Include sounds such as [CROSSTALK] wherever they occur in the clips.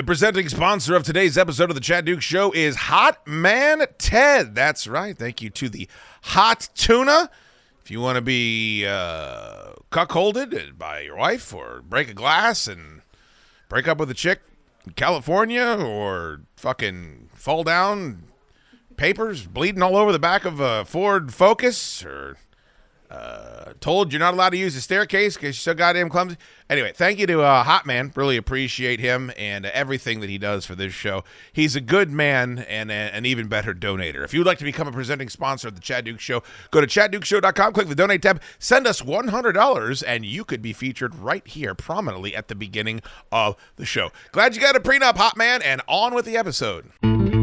The presenting sponsor of today's episode of the Chad Duke Show is Hot Man Ted. That's right. Thank you to the Hot Tuna. If you want to be uh, cuckolded by your wife or break a glass and break up with a chick in California or fucking fall down, papers bleeding all over the back of a Ford Focus or uh, told you're not allowed to use the staircase because you're so goddamn clumsy. Anyway, thank you to uh, Hot Man. Really appreciate him and everything that he does for this show. He's a good man and a, an even better donator. If you'd like to become a presenting sponsor of the Chad Duke Show, go to chaddukeshow.com, click the donate tab, send us $100, and you could be featured right here prominently at the beginning of the show. Glad you got a prenup, Hot Man, and on with the episode.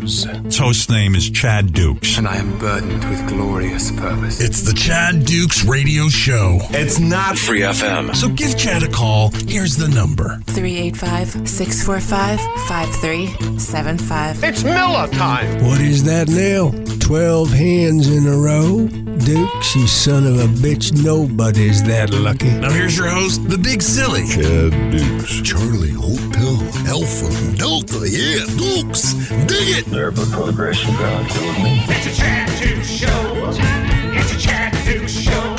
Friendos. host name is Chad Dukes. and I am burdened with glorious purpose. It's the Chad Dukes Radio Show. It's not free FM. So give Chad a call. Here's the number. 385 645 5375. It's Miller time. What is that now? Twelve hands in a row? Dukes, you son of a bitch, nobody's that lucky. Now here's your host, the Big Silly. Chad Dukes. Charlie Hotel Alpha Delta. Yeah, Dukes. Dig it. There before the grace of God killed me. It's a Chad Duke Show. It's a Chad Duke Show.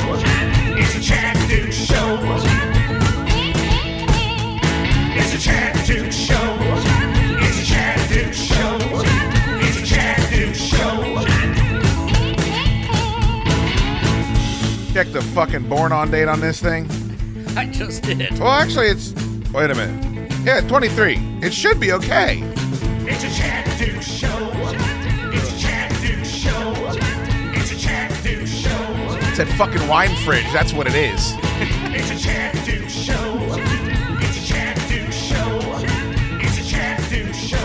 It's a Chad Duke Show. It's a Chad Duke Show. It's a Chad Duke Show. It's a Chad Duke Show. Check the fucking born on date on this thing. I just did. Well, actually, it's. Wait a minute. Yeah, 23. It should be okay. It's a Chad It's that fucking wine fridge. That's what it is. It's a Chad Duke Show. It's a Chad Duke Show. It's a Chad Duke Show.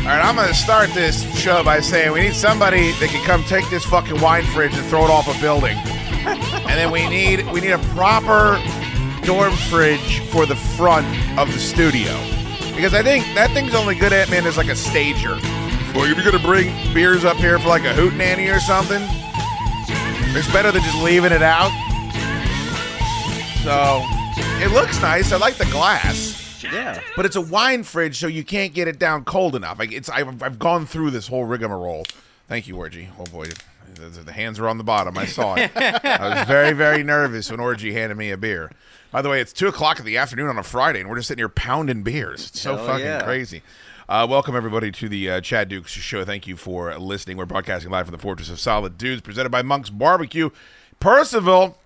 All right, I'm going to start this show by saying we need somebody that can come take this fucking wine fridge and throw it off a building. and then we need we need a proper dorm fridge for the front of the studio. Because I think that thing's only good at man is like a stager. Well, if you're gonna bring beers up here for like a hoot nanny or something, it's better than just leaving it out. So it looks nice. I like the glass. Yeah. But it's a wine fridge, so you can't get it down cold enough. Like it's, I've, I've gone through this whole rigmarole. Thank you, Orgy. Oh boy, the, the hands were on the bottom. I saw it. I was very, very nervous when Orgy handed me a beer. By the way, it's two o'clock in the afternoon on a Friday, and we're just sitting here pounding beers. It's so Hell fucking yeah. crazy. Uh, welcome everybody to the uh, Chad Dukes Show. Thank you for listening. We're broadcasting live from the Fortress of Solid Dudes, presented by Monk's Barbecue, Purcellville.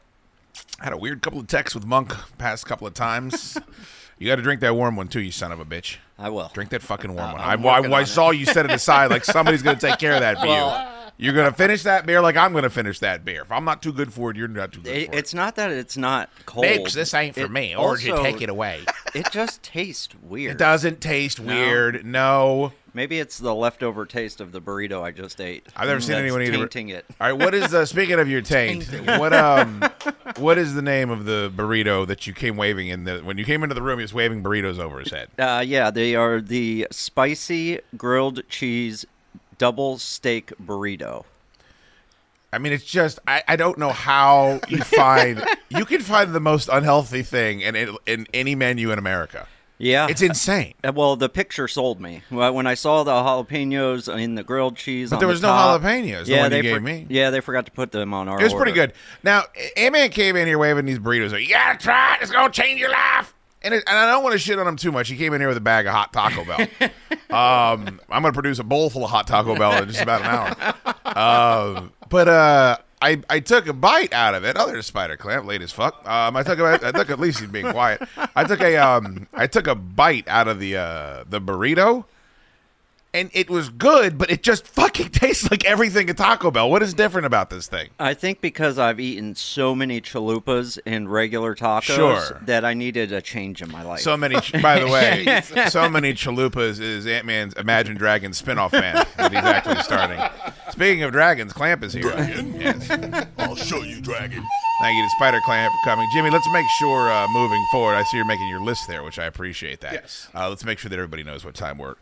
Had a weird couple of texts with Monk past couple of times. [LAUGHS] you got to drink that warm one too, you son of a bitch. I will. Drink that fucking warm Uh, one. I'm I, I, I on it. saw you set it aside like somebody's going to take care of that for Well- you. You're going to finish that beer like I'm going to finish that beer. If I'm not too good for it, you're not too good It, for it. it's not that it's not cold. Mix, this ain't for It me. Or you take it away. [LAUGHS] It just tastes weird. It doesn't taste No. weird. No. Maybe it's the leftover taste of the burrito I just ate. I've never seen that's anyone eat a- tainting it. All right, what is uh, speaking of your [LAUGHS] taint? what um, [LAUGHS] what is the name of the burrito that you came waving in the when you came into the room? He was waving burritos over his head. Uh, yeah, they are the spicy grilled cheese double steak burrito. I mean, it's just I, I don't know how you find [LAUGHS] you can find the most unhealthy thing in in, in any menu in America. Yeah, It's insane. Uh, Well, the picture sold me. Well, When I saw the jalapenos in the grilled cheese, But there the was no top- jalapenos, the Yeah, one you they gave for- me. Yeah, they forgot to put them on our. It was pretty good. Now, A-Man came in here waving these burritos. Like, you gotta try it. It's gonna change your life. And, it, and I don't want to shit on him too much. He came in here with a bag of hot Taco Bell. [LAUGHS] um, I'm gonna produce a bowl full of hot Taco Bell in just about an hour. Um, but uh, I I took a bite out of it. Other spider clamp, late as fuck. Um, I took a, I took at least he's being quiet. I took a um I took a bite out of the uh the burrito. And it was good, but it just fucking [LAUGHS] tastes like everything at Taco Bell. What is different about this thing? I think because I've eaten so many chalupas and regular tacos Sure. that I needed a change in my life. So many, ch- by the way, [LAUGHS] so many chalupas is Ant Man's Imagine Dragons spinoff man that he's actually starting. Speaking of dragons, Clamp is here. Dragon? Yes. I'll show you, Dragon. Thank you to Spider Clamp for coming. Jimmy, let's make sure uh, moving forward, I see you're making your list there, which I appreciate that. Yes. Uh, let's make sure that everybody knows what time we're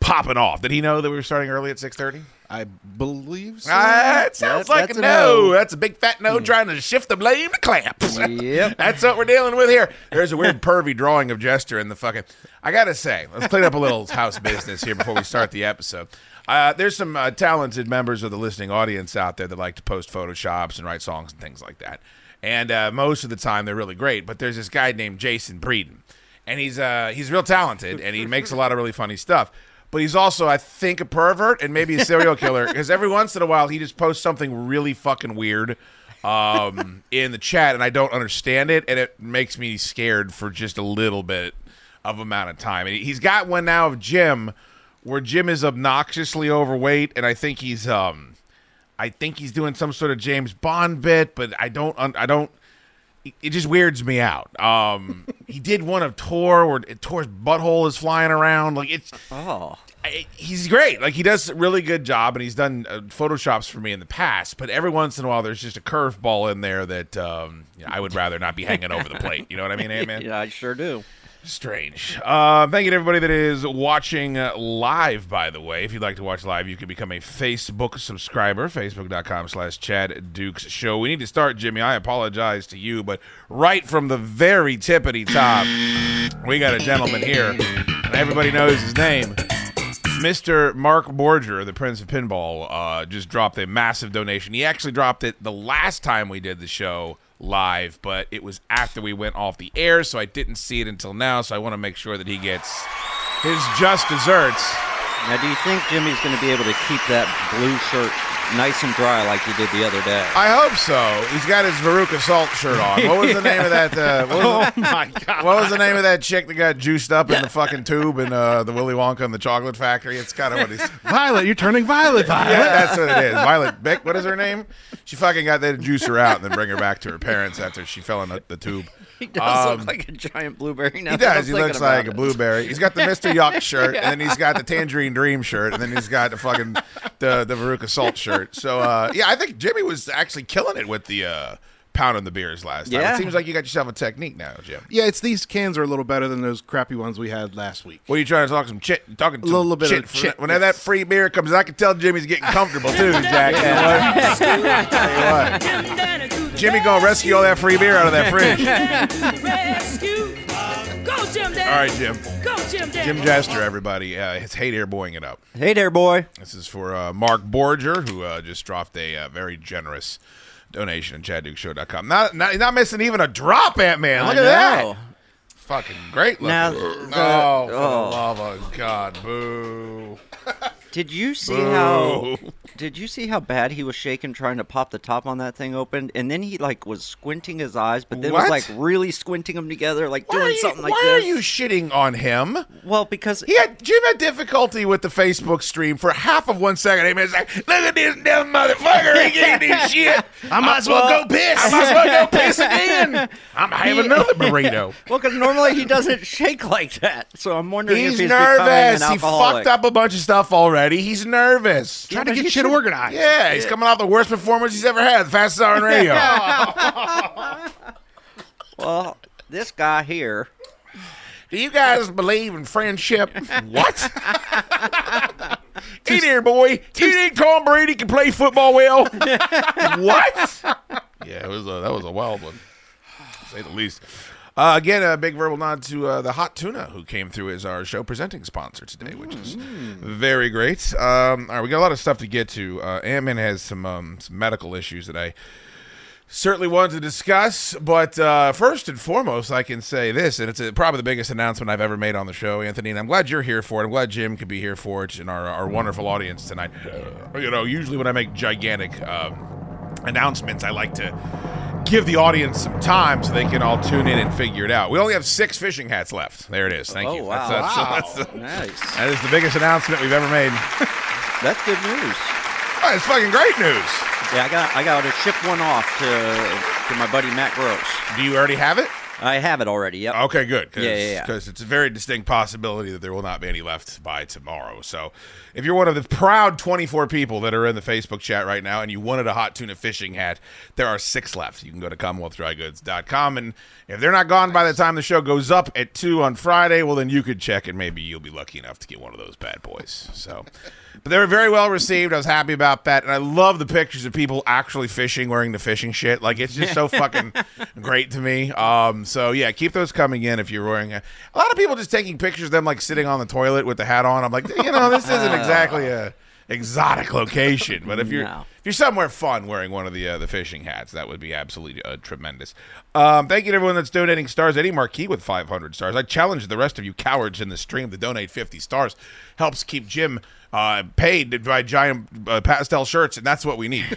popping off. Did he know that we were starting early at six thirty? I believe so. Ah, that sounds That- like a no. no. That's a big fat no trying to shift the blame to clamps. Yep. [LAUGHS] That's what we're dealing with here. There's a weird [LAUGHS] pervy drawing of Jester in the fucking. I gotta say, let's clean up a little [LAUGHS] house business here before we start the episode. Uh, there's some uh, talented members of the listening audience out there that like to post photoshops and write songs and things like that. And uh, most of the time, they're really great. But there's this guy named Jason Breeden, and he's uh, he's real talented, and he makes a lot of really funny stuff. But he's also, I think, a pervert and maybe a serial killer because every once in a while he just posts something really fucking weird um, in the chat, and I don't understand it, and it makes me scared for just a little bit of amount of time. And he's got one now of Jim, where Jim is obnoxiously overweight, and I think he's um, I think he's doing some sort of James Bond bit, but I don't, I don't. It- just weirds me out. Um, he did one of Tor where Tor's butthole is flying around. Like it's Oh. I- he's great. Like he does a really good job, and he's done uh, photoshops for me in the past. But every once in a while, there's just a curveball in there that um, you know, I would rather not be hanging over the plate. You know what I mean, man? [LAUGHS] Yeah, I sure do. Strange. Uh, thank you to everybody that is watching uh, live, by the way. If you'd like to watch live, you can become a Facebook subscriber, facebook.com slash Chad Dukes Show. We need to start, Jimmy. I apologize to you, but right from the very tippity top, we got a gentleman here, and everybody knows his name. Mr. Mark Borger, the Prince of Pinball, uh, just dropped a massive donation. He actually dropped it the last time we did the show live, but it was after we went off the air, so I didn't see it until now. So I want to make sure that he gets his just desserts. Now, do you think Jimmy's going to be able to keep that blue shirt nice and dry like he did the other day? I hope so. He's got his Veruca Salt shirt on. What was the name of that? Uh, what, was [LAUGHS] the, my God. what was the name of that chick that got juiced up in the fucking tube in uh, the Willy Wonka and the Chocolate Factory? It's kind of what he's. [LAUGHS] Violet, you're turning violet, Violet. Yeah, that's what it is. Violet Bick, what is her name? She fucking got there to juice her out and then bring her back to her parents after she fell in the, the tube. He does Um, look like a giant blueberry now. He does. He looks like a blueberry. He's got the Mr. [LAUGHS] Yuck shirt, and then he's got the Tangerine Dream shirt, and then he's got the fucking the the Veruca Salt shirt. So uh, yeah, I think Jimmy was actually killing it with the uh, pounding the beers last time. Yeah. It seems like you got yourself a technique now, Jim. Yeah, it's these cans are a little better than those crappy ones we had last week. What are you trying to talk some chit? Talking a Little bit shit. of chit, Whenever yes. that free beer comes, I can tell Jimmy's getting comfortable too, [LAUGHS] Jack. You know? [LAUGHS] Tell you what. Jimmy gonna rescue all that free beer out of that fridge. [LAUGHS] Go, Jim All right, Jim. Go, Jim Jim Jester, everybody. Uh, it's Hey There Boying It Up. Hey there, boy. This is for uh, Mark Borger, who uh, just dropped a uh, very generous donation at ChadDukeShow.com. Not, not, not missing even a drop, Ant Man. Look I at know. that. Fucking great looking. Now, oh, the- for oh. the love of God, boo. [LAUGHS] Did you see Boo. how? Did you see how bad he was shaking trying to pop the top on that thing open? And then he like was squinting his eyes, but then What? was like really squinting them together, like Why, are doing you, something like why this. are you shitting on him? Well, because He had Jim had difficulty with the Facebook stream for half of one second. He was like, "Look at this dumb motherfucker! He getting this [LAUGHS] shit. I might as well go piss. I might as well go piss again. I'm having another [LAUGHS] burrito." well, because normally he doesn't shake like that. So I'm wondering He's if he's becoming nervous. an He alcoholic. fucked up a bunch of stuff already. He's nervous. Trying to get shit should- organized. Yeah, he's coming off the worst performance he's ever had. The fastest hour on radio. [LAUGHS] Well, this guy here. Do you guys believe in friendship? [LAUGHS] what? hey there, boy. You think Tom Brady can play football well? [LAUGHS] what? Yeah, it was a, that was a wild one, to say the least. Uh, again, a big verbal nod to uh, the Hot Tuna, who came through as our show presenting sponsor today, which is very great. Um, all right, we got a lot of stuff to get to. Uh, Ant-Man has some, um, some medical issues that I certainly wanted to discuss. But uh, first and foremost, I can say this, and it's uh probably the biggest announcement I've ever made on the show, Anthony. And I'm glad you're here for it. I'm glad Jim could be here for it, and our, our wonderful audience tonight. Uh, you know, usually when I make gigantic um, announcements, I like to give the audience some time so they can all tune in and figure it out. We only have six fishing hats left. There it is. Thank Oh, you. wow. That's, Wow. that's, that's, Nice. that is the biggest announcement we've ever made. [LAUGHS] That's good news. Oh, it's fucking great news. Yeah, I got I got to ship one off to to my buddy Matt Gross. Do you already have it? I have it already. Yep. Okay, good. Cause, Yeah, yeah, yeah. Because it's a very distinct possibility that there will not be any left by tomorrow. So, if you're one of the proud 24 people that are in the Facebook chat right now and you wanted a hot tuna fishing hat, there are six left. You can go to CommonwealthDryGoods.com, and if they're not gone by the time the show goes up at two on Friday, well, then you could check, and maybe you'll be lucky enough to get one of those bad boys. So. But they were very well received. I was happy about that, and I love the pictures of people actually fishing wearing the fishing shit. Like it's just so fucking [LAUGHS] great to me. Um, so yeah, keep those coming in if you're wearing a, a lot of people just taking pictures of them like sitting on the toilet with the hat on. I'm like, you know, this isn't exactly a exotic location, but if you're No. if you're somewhere fun wearing one of the uh, the fishing hats, that would be absolutely uh, tremendous. Um, thank you to everyone that's donating stars. Eddie Marquis with 500 stars. I challenge the rest of you cowards in the stream to donate 50 stars. Helps keep Jim uh, paid to buy giant uh, pastel shirts, and that's what we need.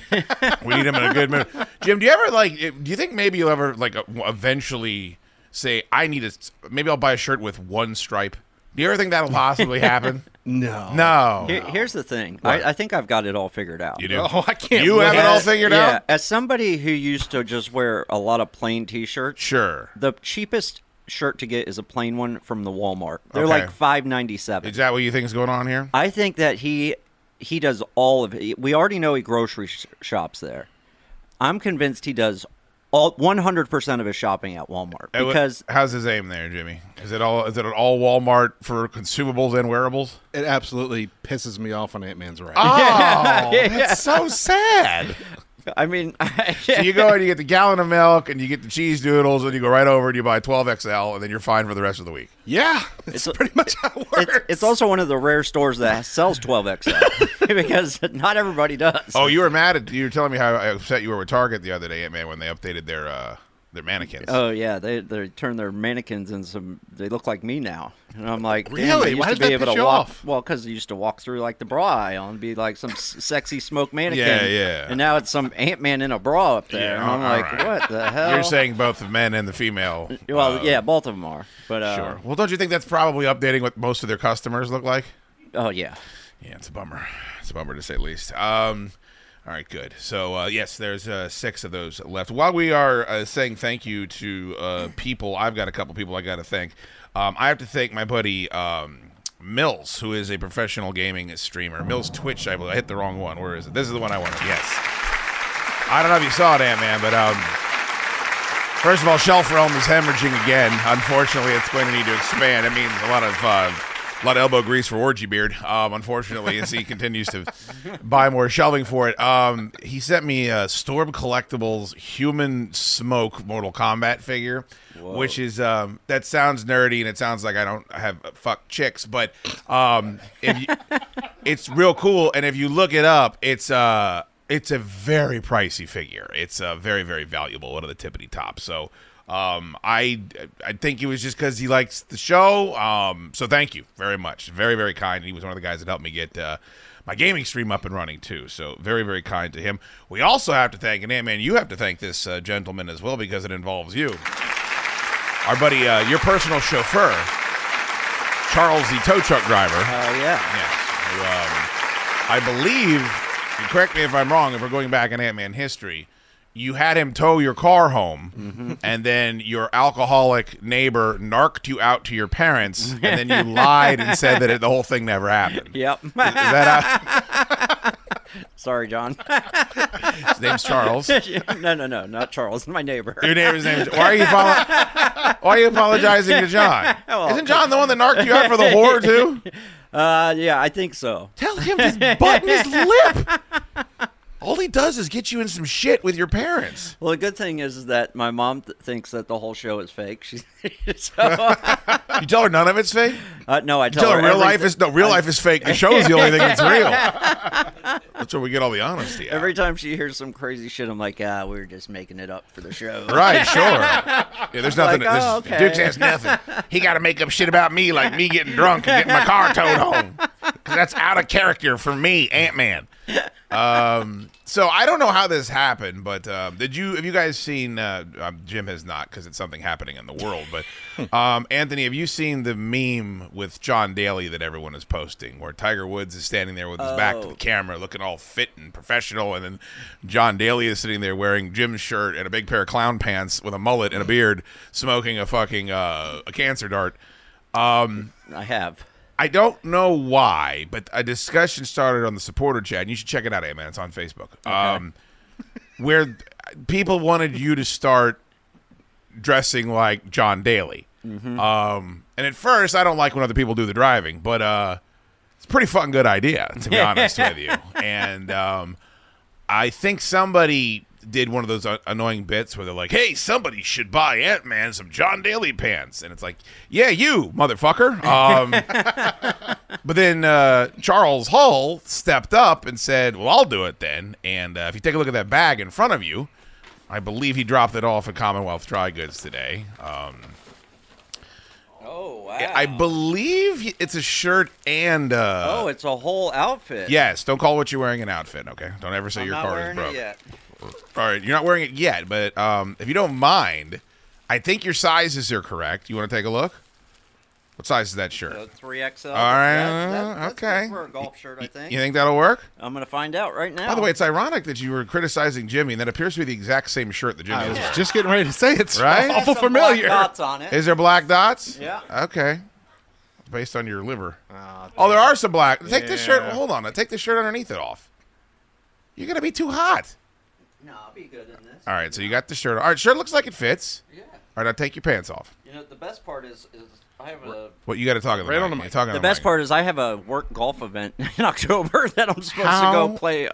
we need him in a good mood. Jim, do you ever like? Do you think maybe you'll ever like uh, eventually say, "I need a maybe I'll buy a shirt with one stripe"? Do you ever think that'll possibly [LAUGHS] happen? No. No. Here, here's the thing. I, I think I've got it all figured out. You do. Oh, I can't. You have it all figured yeah, out. as somebody who used to just wear a lot of plain T-shirts, Sure. the cheapest shirt to get is a plain one from the Walmart. They're Okay. like five ninety seven. Is that what you think is going on here? I think that he he does all of it. We already know he grocery sh- shops there. I'm convinced he does all 100 percent of his shopping at Walmart Uh, wh- because how's his aim there, Jimmy? Is it all? Is it an all Walmart for consumables and wearables? It absolutely pisses me off when Ant Man's right. Oh, [LAUGHS] that's so sad. [LAUGHS] [LAUGHS] I mean, So you go and you get the gallon of milk and you get the cheese doodles and you go right over and you buy 12XL and then you're fine for the rest of the week. yeah, it's pretty much how it works. it's, it's also one of the rare stores that [LAUGHS] sells 12XL [LAUGHS] because not everybody does. Oh, you were mad at you were telling me how upset you were with Target the other day, man, when they updated their uh, their mannequins. Oh yeah, they they turn their mannequins and some. They look like me now, and I'm like, Really? Why to be able to you walk. off? Well, because I used to walk through like the bra aisle and be like some sexy smoke mannequin. Yeah, yeah. And now it's some Ant Man in a bra up there, Yeah, and I'm like, right. what the hell? You're saying both the men and the female. Well, uh, yeah, both of them are, but uh, Sure. Well, don't you think that's probably updating what most of their customers look like? Oh yeah. Yeah, it's a bummer. It's a bummer to say the least. Um, all right, good. So uh, yes, there's uh, six of those left. While we are uh, saying thank you to uh, people, I've got a couple people I got to thank. Um, I have to thank my buddy um, Mills, who is a professional gaming streamer. Mills Twitch, I believe. I hit the wrong one. Where is it? This is the one I wanted. Yes. I don't know if you saw it, Ant Man, but um, first of all, Shelf Realm is hemorrhaging again. Unfortunately, it's going to need to expand. It means a lot of uh, a lot of elbow grease for Orgy Beard. Um, unfortunately, as he [LAUGHS] continues to buy more shelving for it. Um, he sent me a Storm Collectibles Human Smoke Mortal Kombat figure, which is um, that sounds nerdy and it sounds like I don't have fuck chicks, but um, if you, [LAUGHS] it's real cool. And if you look it up, it's uh, it's a very pricey figure. It's uh, very very valuable. One of the tippity tops. So. Um, I I think it was just because he likes the show. Um, so thank you very much. Very very kind. He was one of the guys that helped me get uh, my gaming stream up and running too. So very very kind to him. We also have to thank and Ant Man. You have to thank this uh, gentleman as well because it involves you, our buddy, uh, your personal chauffeur, Charles, the tow truck driver. Oh yeah. Yes. Who, um, I believe, correct me if I'm wrong, if we're going back in Ant Man history, you had him tow your car home, Mm-hmm. and then your alcoholic neighbor narked you out to your parents, and then you [LAUGHS] lied and said that it, the whole thing never happened. Yep. Is that how, [LAUGHS] Sorry, John. his name's Charles? [LAUGHS] no, no, no, not Charles. My neighbor. Your neighbor's name is. Why are you follow, Why are you apologizing to John? Isn't John the one that narked you out for the whore too? Uh, yeah, I think so. Tell him to button his lip. All he does is get you in some shit with your parents. Well, the good thing is, is that my mom th- thinks that the whole show is fake. [LAUGHS] She's so, [LAUGHS] You tell her none of it's fake. uh, no, I tell, tell her real life is no real life is fake. The [LAUGHS] show is the only thing that's real. That's where we get all the honesty. Out. Every time she hears some crazy shit, I'm like, ah, we are just making it up for the show. Right, sure. Yeah, there's nothing. Like, oh, okay. Dukes has nothing. He got to make up shit about me, like me getting drunk and getting my car towed home. 'Cause that's out of character for me, Ant Man. Um, so I don't know how this happened, but uh, did you? Have you guys seen? Uh, um, Jim has not because it's something happening in the world. But [LAUGHS] um, Anthony, have you seen the meme with John Daly that everyone is posting, where Tiger Woods is standing there with his back to Oh. the camera, looking all fit and professional, and then John Daly is sitting there wearing Jim's shirt and a big pair of clown pants with a mullet and a beard, smoking a fucking uh, a cancer dart. Um, I have. I don't know why, but a discussion started on the supporter chat, and you should check it out, hey man. It's on Facebook. Um, where people wanted you to start dressing like John Daly. Mhm. Um, and at first, I don't like when other people do the driving, but uh, it's a pretty fucking good idea, to be [LAUGHS] honest with you. And um, I think somebody did one of those uh, annoying bits where they're like, "Hey, somebody should buy Ant Man some John Daly pants," and it's like, "Yeah, you motherfucker." Um, [LAUGHS] but then uh, Charles Hull stepped up and said, "Well, I'll do it then." And uh, if you take a look at that bag in front of you, I believe he dropped it off at Commonwealth Dry Goods today. Um, Oh wow! I believe it's a shirt and uh, oh, it's a whole outfit. yes. Don't call what you're wearing an outfit. Okay, don't ever say I'm your not car is broke. It yet. All right, you're not wearing it yet, but um, if you don't mind, I think your sizes are correct. You want to take a look? What size is that shirt? Three XL. All right, That- that- uh, that's okay. good for a golf shirt, I think. You think that'll work? I'm gonna find out right now. By the way, it's ironic that you were criticizing Jimmy, and that appears to be the exact same shirt that Jimmy I is was wearing. just getting ready to say it's Right? awful Some black familiar. dots on it. Is there black dots? Yeah. Okay. Based on your liver. oh, there are some black. Take this shirt. Hold on. Take the shirt underneath it off. You're gonna be too hot. No, I'll be good in this. All right. So you got the shirt. All right. Shirt looks like it fits. Yeah. All right. Now take your pants off. You know, the best part is, is I have a. What you got to talk on the Right mic. on the You're mic. talking on The the best mic. part is I have a work golf event [LAUGHS] in October [LAUGHS] that I'm supposed How- to go play a,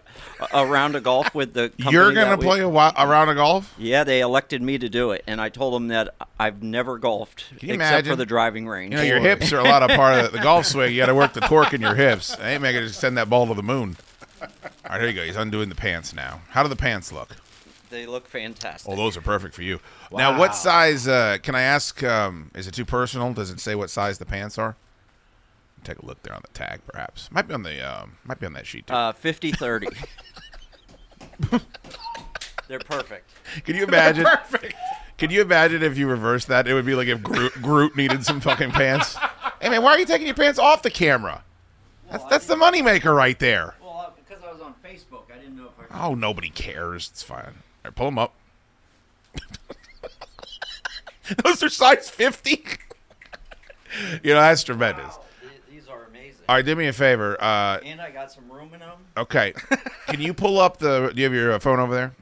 a round of golf with the. [LAUGHS] Company You're gonna that play a, wa- a round of golf. Yeah, they elected me to do it, and I told them that I've never golfed you except imagine? for the driving range. You know, your hips are a lot of part of the, the golf swing. You got to work the torque in your hips. I ain't making just send that ball to the moon. All right, here you go. He's undoing the pants now. How do the pants look? They look fantastic. Oh, those are perfect for you. Now, what size? Uh, can I ask? Um, is it too personal? Does it say what size the pants are? Take a look there on the tag, perhaps. Might be on the um, might be on that sheet too. Uh, 50 30. They're perfect. Can you imagine? perfect. Can you imagine if you reversed that? It would be like if Groot, Groot needed some fucking pants. [LAUGHS] Hey man, why are you taking your pants off the camera? That's that's the moneymaker right there. Well, because I was on Facebook, I didn't know if I. Oh, nobody cares. It's fine. All right, pull them up. [LAUGHS] Those are size 50. [LAUGHS] you know, that's tremendous. These are amazing. All right, do me a favor. Uh, And I got some room in them. okay. [LAUGHS] Can you pull up the. Do you have your uh, phone over there?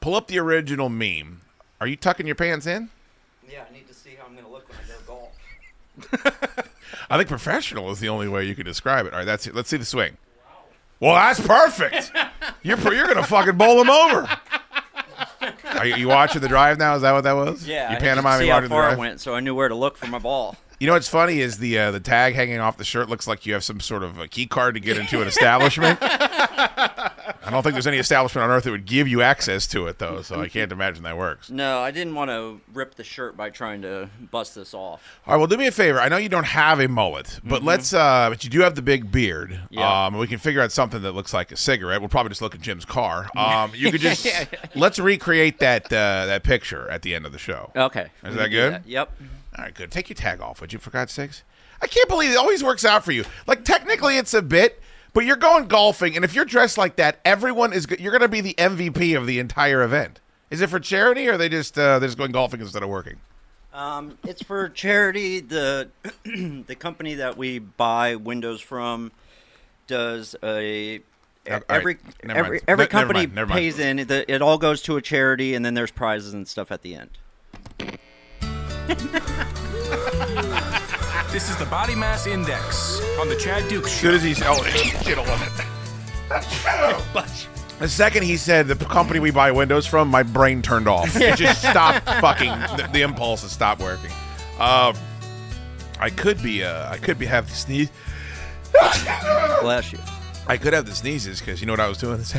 Pull up the original meme. Are you tucking your pants in? Yeah, I need to see how I'm going to look when I go golf. I think professional is the only way you can describe it. All right, that's it. Let's see the swing. Well, that's perfect. You're you're gonna fucking bowl him over. Are you, you watching the drive now? Is that what that was? Yeah, you I pantomiming see how watching the far drive? it went, so I knew where to look for my ball. You know what's funny is the uh, the tag hanging off the shirt looks like you have some sort of a key card to get into an establishment. [LAUGHS] I don't think there's any establishment on earth that would give you access to it though, so I [LAUGHS] can't imagine that works. No, I didn't want to rip the shirt by trying to bust this off. All right, well, do me a favor. I know you don't have a mullet, but let's. Uh, but you do have the big beard. Mm-hmm. Yeah. Um, we can figure out something that looks like a cigarette. We'll probably just look at Jim's car. [LAUGHS] Um, you could just [LAUGHS] let's recreate that uh, that picture at the end of the show. Okay. Is that good? Yep. All right, good. Take your tag off, would you? For God's sakes, I can't believe it always works out for you. Like technically, it's a bit. But you're going golfing, and if you're dressed like that, everyone is. You're going to be the MVP of the entire event. Is it for charity, or are they just uh, they're just going golfing instead of working? Um, it's for charity. The [CLEARS THROAT] the company that we buy windows from does a all right. every Never every mind. every Ne- never company mind. Never mind. pays in. The, it all goes to a charity, and then there's prizes and stuff at the end. [LAUGHS] This is the Body Mass Index on the Chad Dukes As Show. soon as he's oh, shit, hold on. The second he said the company we buy windows from, my brain turned off. It just [LAUGHS] stopped fucking. The, the impulse has stopped working. Uh, I could be. Uh, I could be have the sneeze. Bless you. I could have the sneezes because you know what I was doing this.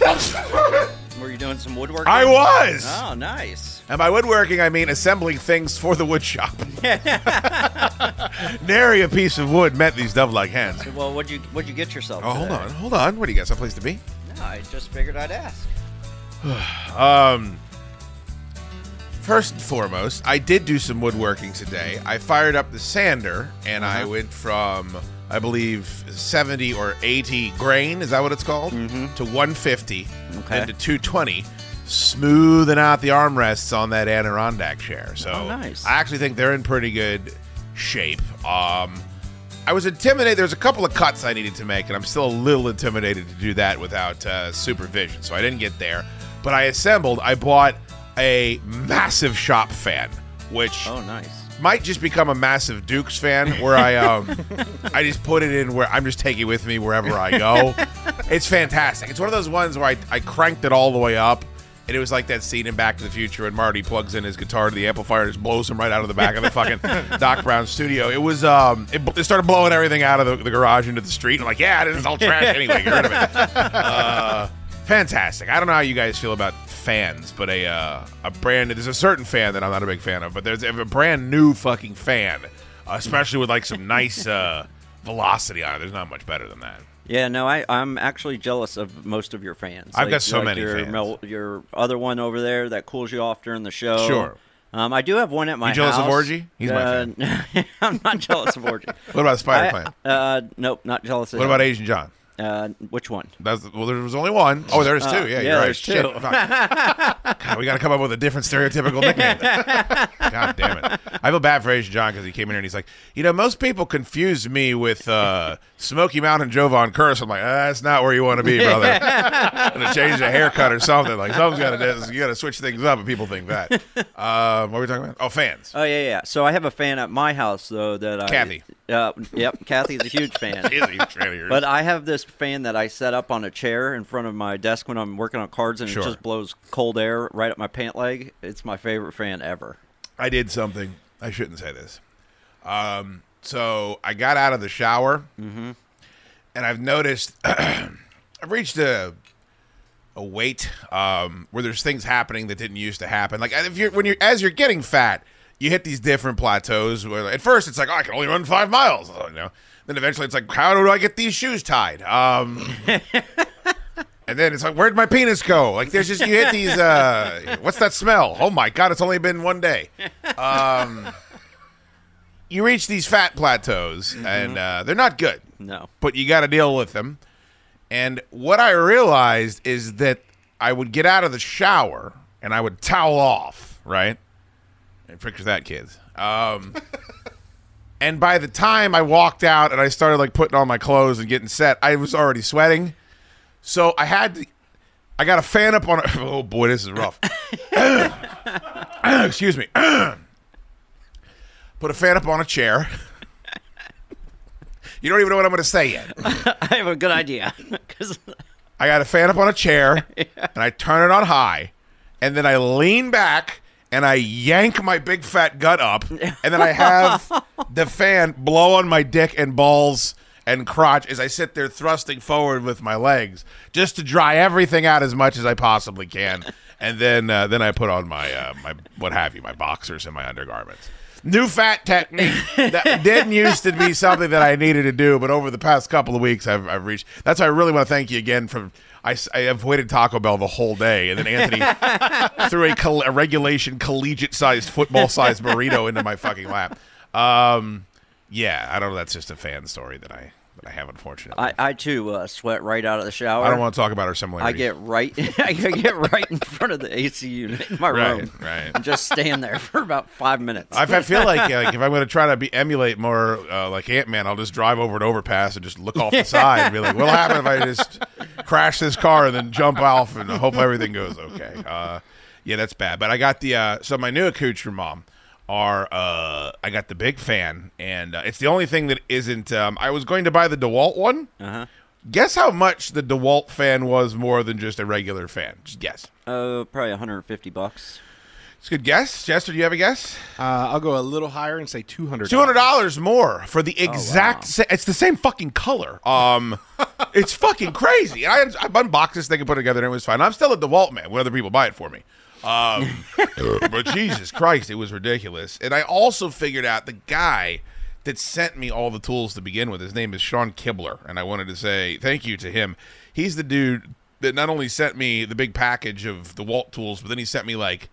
[LAUGHS] Were you doing some woodworking? I was. Oh, nice. And by woodworking, I mean assembling things for the wood shop. [LAUGHS] Nary a piece of wood met these dove-like hands. Well, what'd you what'd you get yourself? Oh, hold on, hold on. What do you got? Someplace to be? No, I just figured I'd ask. [SIGHS] Um, first and foremost, I did do some woodworking today. I fired up the sander and I Uh-huh. went from, I believe, 70 or 80 grain, is that what it's called? To 150, Mm-hmm. Okay. then to 220, smoothing out the armrests on that Adirondack chair. So Oh, nice. I actually think they're in pretty good shape. Um, I was intimidated. There's a couple of cuts I needed to make, and I'm still a little intimidated to do that without uh, supervision. So I didn't get there. But I assembled. I bought a massive shop fan, which Oh, nice. might just become a massive Dukes fan, where I um, [LAUGHS] I just put it in where I'm just taking it with me wherever I go. [LAUGHS] it's fantastic. It's one of those ones where I, I cranked it all the way up. And it was like that scene in Back to the Future when Marty plugs in his guitar to the amplifier and just blows him right out of the back of the fucking [LAUGHS] Doc Brown studio. It was um, it, it started blowing everything out of the, the garage into the street. I'm like, yeah, this is all trash [LAUGHS] anyway. Get rid of it. Uh, fantastic. I don't know how you guys feel about fans, but a uh, a brand there's a certain fan that I'm not a big fan of, but there's a brand new fucking fan, especially with like some nice uh, velocity on it. There's not much better than that. Yeah, no, I, I'm actually jealous of most of your fans. I've got so many your, fans. Mel- your other one over there that cools you off during the show. Sure. Um, I do have one at my You jealous of. Orgy? He's my Uh, [LAUGHS] I'm not jealous of Orgy. [LAUGHS] What about Spider I- Clan? Uh, nope, not jealous of What about Asian John? Uh, which one? That's well, there was only one. Oh, there's two. Uh, Yeah, yeah, you're right. there's Shit. Fuck. God, we got to come up with a different stereotypical nickname. [LAUGHS] God damn it! I feel bad for Asian John because he came in here and he's like, you know, most people confuse me with uh, Smoky Mountain Joe Jovan Curse. I'm like, ah, that's not where you want to be, brother. [LAUGHS] gonna change a haircut or something. Like something's got to you got to switch things up, and people think that. Uh, [LAUGHS] what are we talking about? Oh, fans. Oh yeah, yeah. So I have a fan at my house though that I Kathy. Uh, yep, Kathy's a huge fan. He is a huge fan of yours. But I have this fan that I set up on a chair in front of my desk when I'm working on cards, and Sure. it just blows cold air right up my pant leg. It's my favorite fan ever. I did something. I shouldn't say this. Um, so I got out of the shower, and I've noticed [CLEARS THROAT] I've reached a a weight um, where there's things happening that didn't used to happen. Like if you're when you're as you're getting fat, you hit these different plateaus. Where at first it's like, oh, I can only run five miles, you know. Then eventually it's like, how do I get these shoes tied? Um, [LAUGHS] and then it's like, where'd my penis go? Like there's just you hit these. Uh, what's that smell? Oh my god, it's only been one day. Um, you reach these fat plateaus, and uh, they're not good. No. but you got to deal with them. And what I realized is that I would get out of the shower and I would towel off, right? Picture that, kids. Um, [LAUGHS] and by the time I walked out and I started like putting on my clothes and getting set, I was already sweating. So I had to. I got a fan up on. A, [LAUGHS] oh boy, this is rough. [COUGHS] Excuse me. [COUGHS] Put a fan up on a chair. You don't even know what I'm going to say yet. [LAUGHS] I have a good idea. I got a fan up on a chair and I turn it on high, and then I lean back and I yank my big fat gut up, and then I have [LAUGHS] the fan blow on my dick and balls and crotch as I sit there thrusting forward with my legs just to dry everything out as much as I possibly can, and then uh, then I put on my uh, my what have you, my boxers and my undergarments. New fat technique that didn't used to be something that I needed to do, but over the past couple of weeks, I've, I've reached. That's why I really want to thank you again for. I avoided Taco Bell the whole day, and then Anthony [LAUGHS] threw a, coll- a regulation collegiate sized football sized burrito into my fucking lap. Um, yeah, I don't know. That's just a fan story that I that I have, unfortunately. I, I too uh, sweat right out of the shower. I don't want to talk about our similarities. I get right. [LAUGHS] I get right in front of the AC unit in my Right, room. right. And just stand there for about five minutes. I, I feel [LAUGHS] like, like if I'm going to try to be emulate more uh, like Ant Man, I'll just drive over an overpass and just look off the side and be like, "What'll happen if I just crash this car and then jump off and hope everything goes okay?" Uh, yeah, that's bad. But I got the uh, so my new accoutrement mom are uh, I got the big fan, and uh, it's the only thing that isn't. Um, I was going to buy the Dewalt one. Uh-huh. Guess how much the Dewalt fan was more than just a regular fan? Just guess. Uh, probably 150 bucks. It's a good guess. Chester, do you have a guess? Uh, I'll go a little higher and say two hundred. Two hundred dollars more for the exact. sa- it's the same fucking color. Um, it's fucking crazy. And I, I unboxed this thing and put it together, and it was fine. I'm still a DeWalt man when other people buy it for me. Um, [LAUGHS] but Jesus Christ, it was ridiculous. And I also figured out the guy that sent me all the tools to begin with. His name is Sean Kibler, and I wanted to say thank you to him. He's the dude that not only sent me the big package of DeWalt tools, but then he sent me like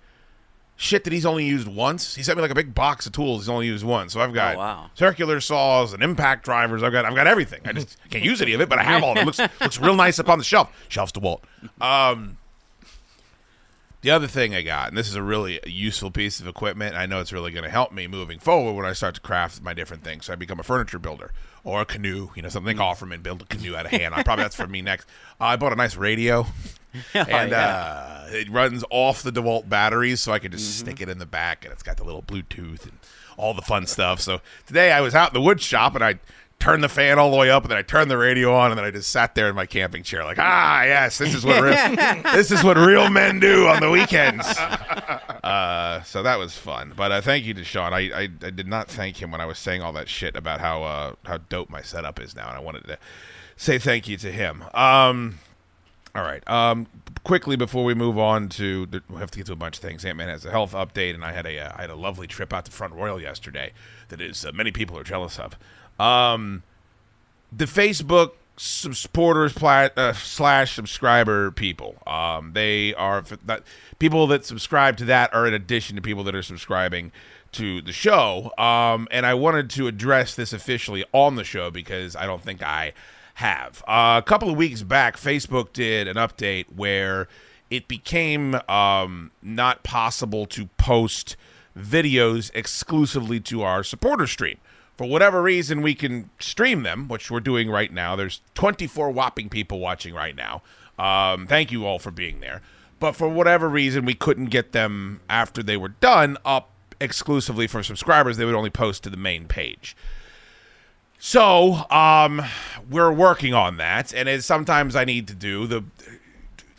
shit that he's only used once. He sent me like a big box of tools he's only used once. So I've got Oh, wow. circular saws and impact drivers. I've got I've got everything. I just [LAUGHS] can't use any of it, but I have all of it. Looks looks real nice up on the shelf. Shelves DeWalt. Um the other thing I got, and this is a really useful piece of equipment, I know it's really going to help me moving forward when I start to craft my different things. So I become a furniture builder or a canoe, you know, something like Offerman, build a canoe out of hand. I probably that's for me next. Uh, I bought a nice radio, [LAUGHS] and uh, it runs off the DeWalt batteries, so I can just stick it in the back, and it's got the little Bluetooth and all the fun stuff. So today I was out in the wood shop, and I turned the fan all the way up, and then I turned the radio on, and then I just sat there in my camping chair, like, ah, yes, this is what real, [LAUGHS] this is what real men do on the weekends. Uh, so that was fun. But uh, thank you to Sean. I, I I did not thank him when I was saying all that shit about how uh, how dope my setup is now, and I wanted to say thank you to him. Um, all right. Um, quickly before we move on to, we have to get to a bunch of things. Ant Man has a health update, and I had a uh, I had a lovely trip out to Front Royal yesterday that is uh, many people are jealous of. Um, the Facebook supporters plat, uh, slash subscriber people. Um, they are that people that subscribe to that are in addition to people that are subscribing to the show. Um, and I wanted to address this officially on the show because I don't think I have. Uh, a couple of weeks back, Facebook did an update where it became um, not possible to post videos exclusively to our supporter stream. For whatever reason, we can stream them, which we're doing right now. There's 24 whopping people watching right now. Um, thank you all for being there. But for whatever reason, we couldn't get them after they were done up exclusively for subscribers. They would only post to the main page. So, um, we're working on that, and as sometimes I need to do the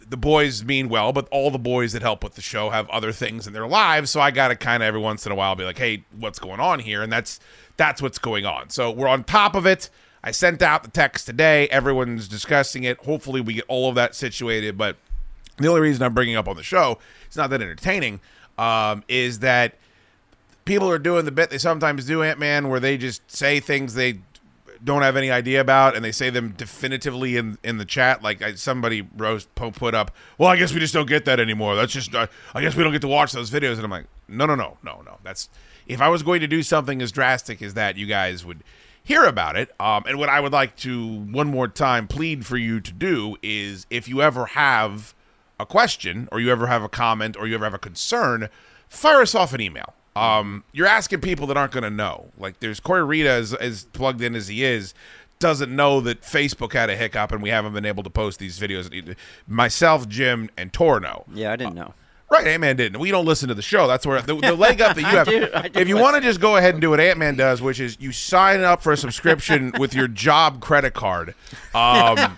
the boys mean well, but all the boys that help with the show have other things in their lives, so I got to kind of every once in a while be like, "Hey, what's going on here?" And that's that's what's going on. So we're on top of it. I sent out the text today. Everyone's discussing it. Hopefully, we get all of that situated. But the only reason I'm bringing up on the show, it's not that entertaining, um, is that people are doing the bit they sometimes do, Ant Man, where they just say things they don't have any idea about, and they say them definitively in in the chat. Like I, somebody put up, well, I guess we just don't get that anymore. That's just, uh, I guess we don't get to watch those videos. And I'm like, no, no, no, no, no. That's if I was going to do something as drastic as that, you guys would hear about it. Um, and what I would like to one more time plead for you to do is if you ever have a question or you ever have a comment or you ever have a concern, fire us off an email. Um, you're asking people that aren't going to know. Like there's Corey Rita, as, as plugged in as he is, doesn't know that Facebook had a hiccup and we haven't been able to post these videos. Myself, Jim, and Torno. Yeah, I didn't know. Right, Ant Man didn't. We don't listen to the show. That's where the, the leg up that you [LAUGHS] I have. do- I do if you want to just go ahead and do what Ant Man does, which is you sign up for a subscription [LAUGHS] with your job credit card, um, [LAUGHS]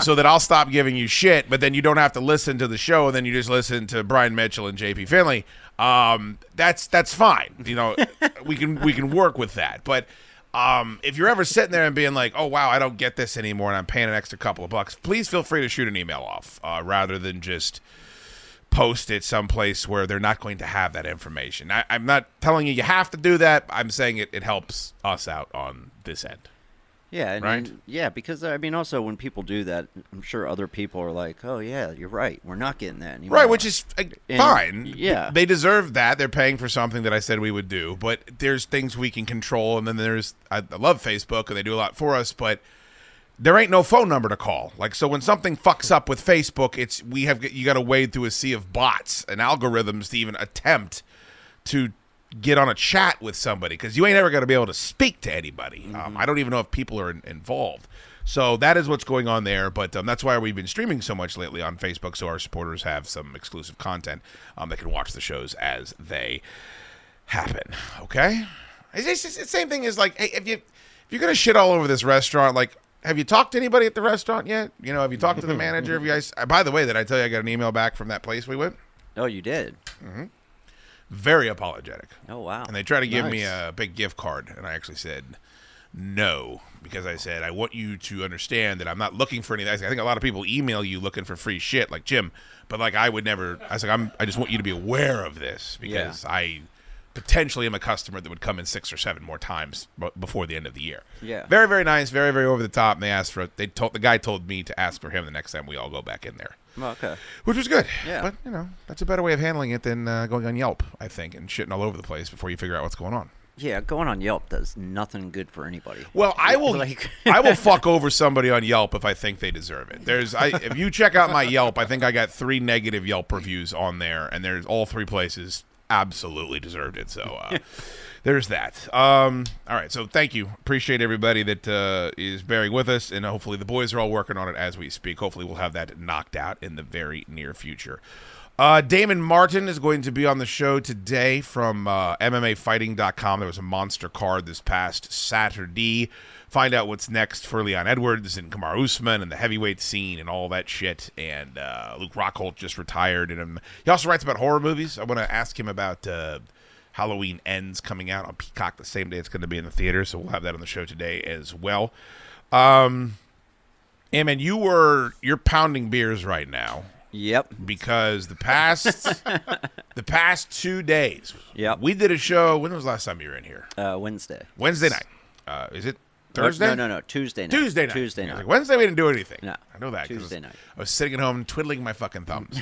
so that I'll stop giving you shit. But then you don't have to listen to the show, and then you just listen to Brian Mitchell and JP Finlay. Um, that's that's fine. You know, [LAUGHS] we can we can work with that. But um, if you're ever sitting there and being like, "Oh wow, I don't get this anymore," and I'm paying an extra couple of bucks, please feel free to shoot an email off uh, rather than just post it someplace where they're not going to have that information. I, I'm not telling you you have to do that. I'm saying it, it helps us out on this end. Yeah, and, Right? and- yeah, because I mean, also when people do that, I'm sure other people are like, "Oh yeah, you're right. We're not getting that anymore." Right, which is uh, And- fine. yeah. They deserve that. They're paying for something that I said we would do. But there's things we can control. And then there's, I, I love Facebook and they do a lot for us, but there ain't no phone number to call. Like, so when something fucks up with Facebook, it's, we have, you got to wade through a sea of bots and algorithms to even attempt to get on a chat with somebody because you ain't ever going to be able to speak to anybody. Um, I don't even know if people are in, involved. So that is what's going on there, but um, that's why we've been streaming so much lately on Facebook, so our supporters have some exclusive content um, that can watch the shows as they happen. Okay, it's, it's, same thing as like, hey, if you if you're gonna shit all over this restaurant, like, have you talked to anybody at the restaurant yet? You know, have you talked to the [LAUGHS] manager? Have you guys? uh, By the way, did I tell you I got an email back from that place we went? Oh, you did. Mm-hmm. Very apologetic. Oh wow. And they tried to give me a big gift card, and I actually said no because I said I want you to understand that I'm not looking for anything. I think a lot of people email you looking for free shit, like Jim, but like I would never. I was like, I'm. I just want you to be aware of this because I potentially am a customer that would come in six or seven more times b- before the end of the year. Yeah. Very, very nice. Very, very over the top. And they asked for they told the guy told me to ask for him the next time we all go back in there, Well, okay. which was good. Yeah. But you know that's a better way of handling it than uh, going on Yelp, I think, and shitting all over the place before you figure out what's going on. Yeah, going on Yelp does nothing good for anybody. Well, I [LAUGHS] will. Like- [LAUGHS] I will fuck over somebody on Yelp if I think they deserve it. There's, I, if you check out my Yelp, I think I got three negative Yelp reviews on there, and there's all three places absolutely deserved it. So uh, [LAUGHS] there's that. Um, all right, so thank you. Appreciate everybody that uh, is bearing with us, and hopefully the boys are all working on it as we speak. Hopefully we'll have that knocked out in the very near future. Uh, Damon Martin is going to be on the show today from uh, MMAfighting.com. There was a monster card this past Saturday. Find out what's next for Leon Edwards and Kamaru Usman and the heavyweight scene and all that shit. And uh, Luke Rockhold just retired. And um, he also writes about horror movies. I want to ask him about uh, Halloween Ends coming out on Peacock the same day it's going to be in the theater. So we'll have that on the show today as well. Um, and man, you were you're pounding beers right now Yep. because the past [LAUGHS] the past two days, Yep. we did a show. When was the last time you were in here? Uh, Wednesday. Wednesday night. Uh, is it Thursday? No, no, no. Tuesday night. Tuesday night. Tuesday night. like, Wednesday we didn't do anything. No, I know that. Tuesday night. I was sitting at home twiddling my fucking thumbs.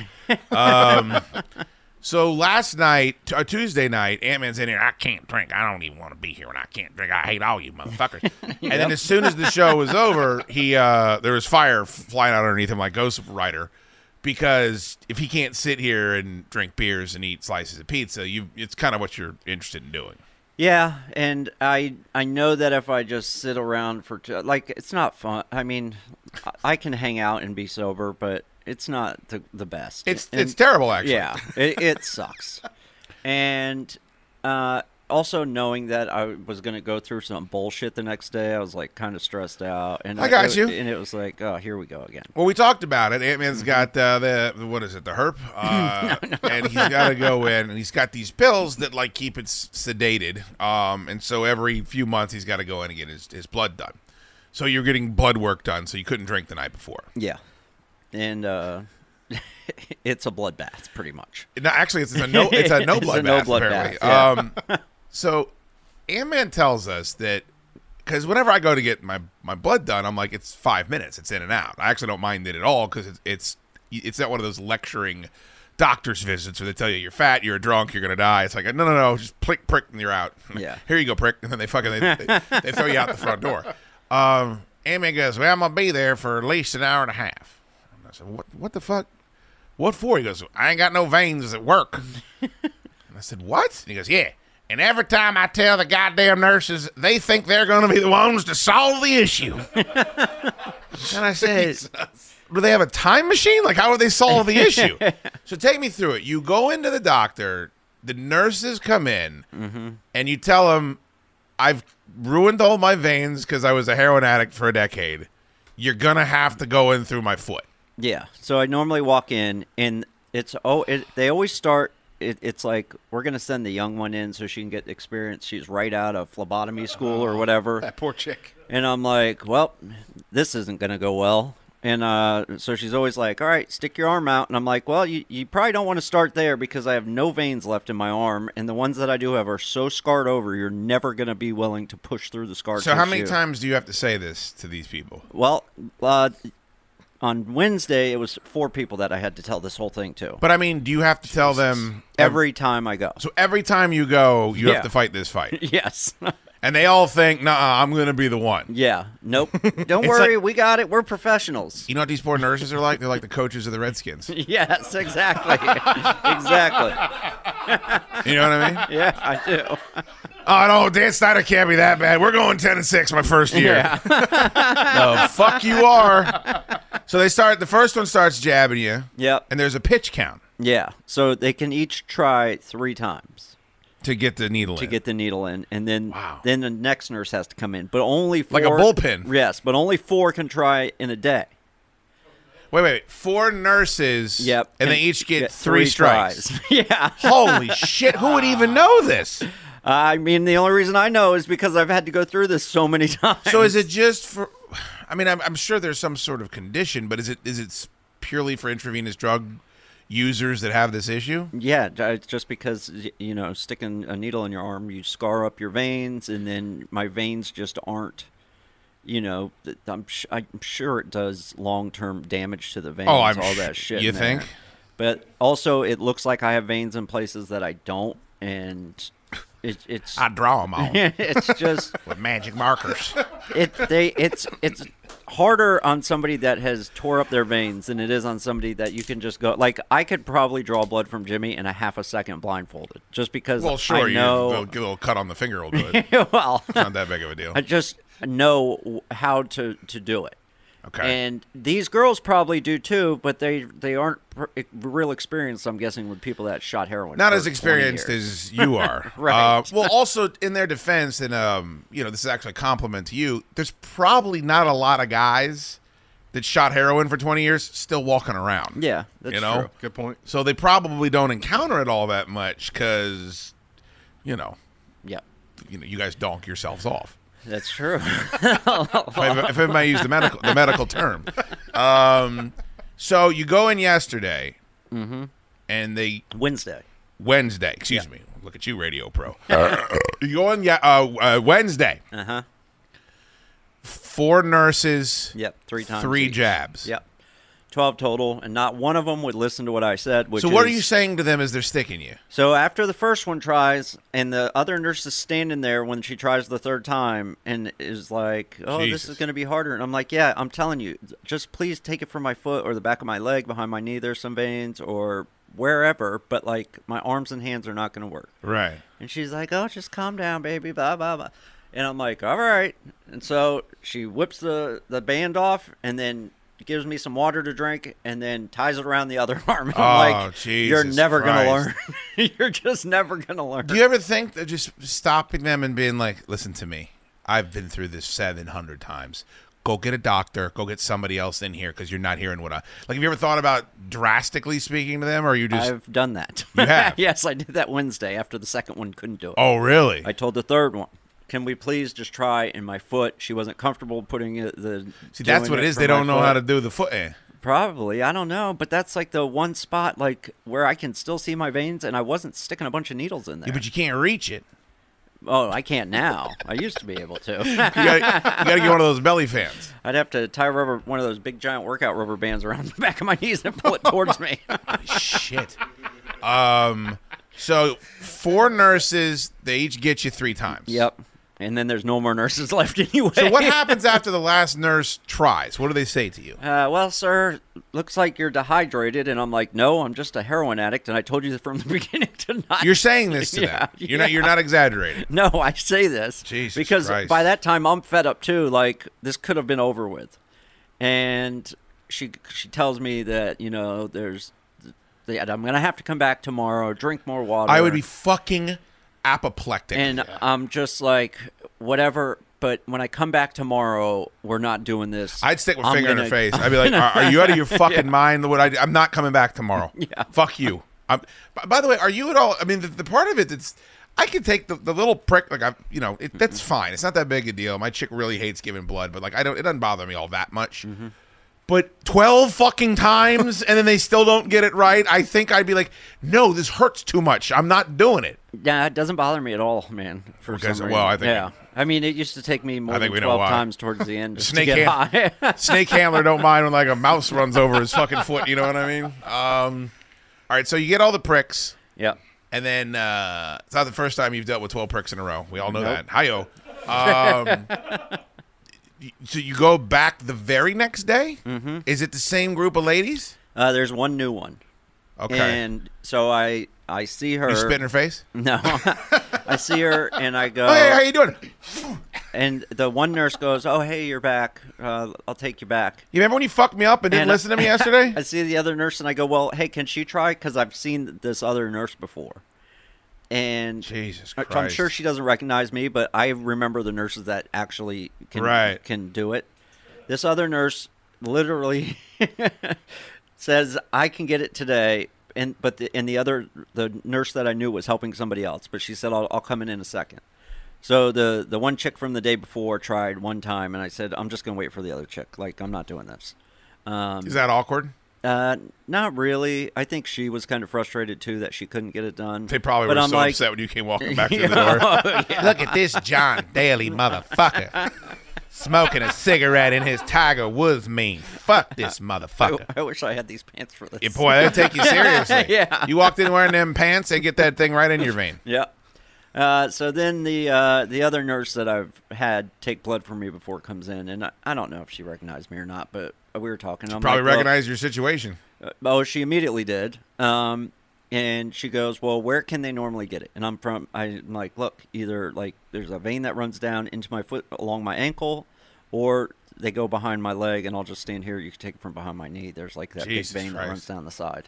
um, [LAUGHS] so last night, t- uh, Tuesday night, Ant Man's in here. I can't drink. I don't even want to be here when I can't drink. I hate all you motherfuckers. [LAUGHS] And then as soon as the show was over, he uh, there was fire flying out underneath him like Ghost Rider. Because if he can't sit here and drink beers and eat slices of pizza, you it's kind of what you're interested in doing. Yeah, and I I know that if I just sit around for t- like it's not fun. I mean, I- can hang out and be sober, but it's not the the best. It's And- it's terrible actually. Yeah, it, it sucks. And uh, also knowing that I was going to go through some bullshit the next day, I was like kind of stressed out. And I got it- you. And it was like, oh, here we go again. Well, we talked about it. Ant Man's got uh, the what is it, the herp, [LAUGHS] uh, and he's got to go in, and he's got these pills that like keep it s- sedated. Um, and so every few months he's got to go in and get his, his blood done. So you're getting blood work done, so you couldn't drink the night before. Yeah, and uh, [LAUGHS] it's a bloodbath, pretty much. No, actually, it's a no. It's a [LAUGHS] no It's a blood no bath. blood apparently. bath, Um, so Ant Man tells us that because whenever I go to get my my blood done, I'm like, it's five minutes. It's in and out. I actually don't mind it at all because it's it's it's not one of those lecturing doctor's visits where they tell you you're fat, you're a drunk, you're gonna die. It's like no, no, no, just prick, prick, and you're out. [LAUGHS] Yeah. Here you go, prick, and then they fucking they, they, they throw you out the front door. Um, Ant Man goes, well, I'm gonna be there for at least an hour and a half. And I said, what? What the fuck? What for? He goes, I ain't got no veins at work. [LAUGHS] And I said, What? And he goes, Yeah. And every time I tell the goddamn nurses, they think they're going to be the ones to solve the issue. [LAUGHS] and I said, Do they have a time machine? Like, how would they solve the issue? [LAUGHS] so take me through it. You go into the doctor, the nurses come in, mm-hmm. and you tell them, I've ruined all my veins because I was a heroin addict for a decade. You're going to have to go in through my foot. Yeah. So I normally walk in, and it's oh, it, they always start. It, it's like we're gonna send the young one in so she can get experience. She's right out of phlebotomy school or whatever. That poor chick. And I'm like, well, this isn't gonna go well. And uh, so she's always like, all right, stick your arm out. And I'm like, well, you, you probably don't want to start there because I have no veins left in my arm. And the ones that I do have are so scarred over, you're never going to be willing to push through the scar So, how many tissue. times do you have to say this to these people? Well, uh, on Wednesday, it was four people that I had to tell this whole thing to. But I mean, do you have to tell them Every time I go. So every time you go, you Yeah. have to fight this fight. [LAUGHS] Yes. And they all think, "Nah, I'm going to be the one." yeah. Nope. [LAUGHS] Don't worry. like- we got it. We're professionals. You know what these poor nurses are like? They're like the coaches of the Redskins. [LAUGHS] Yes, exactly. [LAUGHS] exactly. You know what I mean? Yeah, I do. Oh no, Dan Snyder can't be that bad. We're going ten and six my first year. Yeah. no, fuck you are. So they start. The first one starts jabbing you. Yep. And there's a pitch count Yeah. So they can each try three times to get the needle to in. get the needle in, and then Wow. then the next nurse has to come in. But only four, Like a bullpen. Yes, but only four can try in a day. wait, wait, wait. Four nurses. Yep. And they each get, three, three strikes. tries. [LAUGHS] yeah. Holy shit! Who would even know this? I mean, the only reason I know is because I've had to go through this so many [LAUGHS] times. So is it just for? I mean, I'm, I'm sure there's some sort of condition, but is it is it s- purely for intravenous drug users that have this issue? Yeah, it's just because you know, sticking a needle in your arm, you scar up your veins, and then my veins just aren't. You know, I'm sh- I'm sure it does long term damage to the veins. Oh, I'm all sh- that shit. you in there. think? But also, it looks like I have veins in places that I don't, and it, it's I draw them on [LAUGHS] it's just with magic markers. it they it's it's harder on somebody that has tore up their veins than it is on somebody that you can just go like I could probably draw blood from Jimmy in a half a second blindfolded just because Well, sure, I you know will get a little cut on the finger will do it. [LAUGHS] well not that big of a deal. [LAUGHS] I just know how to to do it. Okay. And these girls probably do too, but they they aren't pr- real experienced. I'm guessing with people that shot heroin. Not as experienced as you [LAUGHS] are. Right. Uh, well, also in their defense, and um, you know, this is actually a compliment to you. There's probably not a lot of guys that shot heroin for 20 years still walking around. Yeah, that's you know, true. Good point. so they probably don't encounter it all that much because, you know, Yeah, you know, you guys donk yourselves off. That's true. [LAUGHS] [LAUGHS] if, I, if I may use the medical the medical term. Um, so you go in yesterday, Mm-hmm. and they Wednesday. Wednesday. Excuse me. Look at you, Radio Pro. [LAUGHS] you go in yeah, uh, uh, Wednesday. Uh huh. Four nurses. Yep, three times. Three each. jabs. Yep, twelve total, and not one of them would listen to what I said. Which So what are you saying to them as they're sticking you? So after the first one tries, and the other nurse is standing there when she tries the third time, and is like, "Oh, this is going to be harder." And I'm like, "Yeah, I'm telling you, just please take it from my foot or the back of my leg, behind my knee. There's some veins, or wherever, but like my arms and hands are not going to work." Right. And she's like, "Oh, just calm down, baby." Blah blah blah. And I'm like, "All right." And so she whips the the band off, and then gives me some water to drink, and then ties it around the other [LAUGHS] arm. And I'm Oh, like, "You're Jesus never gonna learn. [LAUGHS] You're just never gonna learn." Do you ever think that just stopping them and being like, "Listen to me. I've been through this 700 times. Go get a doctor. Go get somebody else in here because you're not hearing what I like." Have you ever thought about drastically speaking to them, or you just? I've done that. You have? [LAUGHS] yes, I did that Wednesday after the second one couldn't do it. Oh, really? I told the third one, "Can we please just try?" In my foot, she wasn't comfortable putting it, the. See, that's what it is. They don't know how to do the foot. Eh. Probably, I don't know, but that's like the one spot like where I can still see my veins, and I wasn't sticking a bunch of needles in there. Yeah, but you can't reach it. oh, I can't now. I used to be able to. [LAUGHS] You gotta, you gotta get one of those belly fans. [LAUGHS] I'd have to tie rubber, one of those big giant workout rubber bands around the back of my [LAUGHS] knees and pull it towards me. Shit. Um. So four nurses. They each get you three times. yep. And then there's no more nurses [LAUGHS] left anyway. So what happens after the last nurse tries? What do they say to you? Uh, well, sir, looks like you're dehydrated, and I'm like, no, I'm just a heroin addict, and I told you from the [LAUGHS] beginning to not. You're saying this to [LAUGHS] Yeah, them. You're not. You're not exaggerating. No, I say this Jesus because Christ. by that time I'm fed up too. Like this could have been over with, and she she tells me that you know there's that I'm gonna have to come back tomorrow, drink more water. I would be fucking apoplectic. and I'm just like whatever. But when I come back tomorrow, we're not doing this. I'd stick my I'm finger in her face. [LAUGHS] I'd be like, "Are, are you out of your [LAUGHS] fucking mind? What I, I'm not coming back tomorrow. [LAUGHS] Yeah. Fuck you." I'm, by the way, are you at all? I mean, the, the part of it that's I can take the, the little prick. Like I, you know, it, that's fine. It's not that big a deal. My chick really hates giving blood, but like I don't. It doesn't bother me all that much. Mm-hmm. But twelve fucking times, and then they still don't get it right. I think I'd be like, "No, this hurts too much. I'm not doing it." Yeah, it doesn't bother me at all, man. For Because- some well, I think- yeah. I mean, it used to take me more I think than we know twelve why. times towards the end [LAUGHS] Snake to Snake handler [LAUGHS] don't mind when like a mouse runs over his fucking foot. You know what I mean? Um, all right, so you get all the pricks, yep. and then uh, it's not the first time you've dealt with twelve pricks in a row. We all know Nope. that. Hi-yo. Um, [LAUGHS] so you go back the very next day. Mm-hmm. Is it the same group of ladies? Uh, there's one new one. Okay. And so I I see her. you spit in her face. [LAUGHS] No, I see her and I go. Oh, [LAUGHS] hey, how you doing? And the one nurse goes, "Oh, hey, you're back. Uh, I'll take you back." You remember when you fucked me up and didn't And- listen to me [LAUGHS] yesterday? I see the other nurse and I go, "Well, hey, can she try? Because I've seen this other nurse before." And Jesus Christ. I'm sure she doesn't recognize me, but I remember the nurses that actually can Right. can do it. This other nurse literally [LAUGHS] says, "I can get it today." And but the, and the other the nurse that I knew was helping somebody else, but she said, "I'll, I'll come in in a second. So the the one chick from the day before tried one time, and I said, "I'm just gonna wait for the other chick. Like I'm not doing this." Um, Is that awkward? Uh, not really. I think she was kind of frustrated too that she couldn't get it done. They probably but were I'm so like, upset when you came walking back [LAUGHS] through the door. [LAUGHS] Yeah. Look at this John Daly motherfucker. Smoking a cigarette in his Tiger Woods mean. Fuck this motherfucker. I, I wish I had these pants for this. Yeah, boy, they take you seriously. [LAUGHS] yeah. You walked in wearing them pants, they get that thing right in your vein. Yeah. Uh, so then the uh, the other nurse that I've had take blood from me before comes in, and I, I don't know if she recognized me or not, but we were talking. I'm Probably like, well- recognize your situation. Uh, oh, she immediately did. Um, and she goes, "Well, where can they normally get it?" And I'm from. I'm like, "Look, either like there's a vein that runs down into my foot along my ankle, or they go behind my leg, and I'll just stand here. You can take it from behind my knee. There's like that Jesus big vein that runs down the side."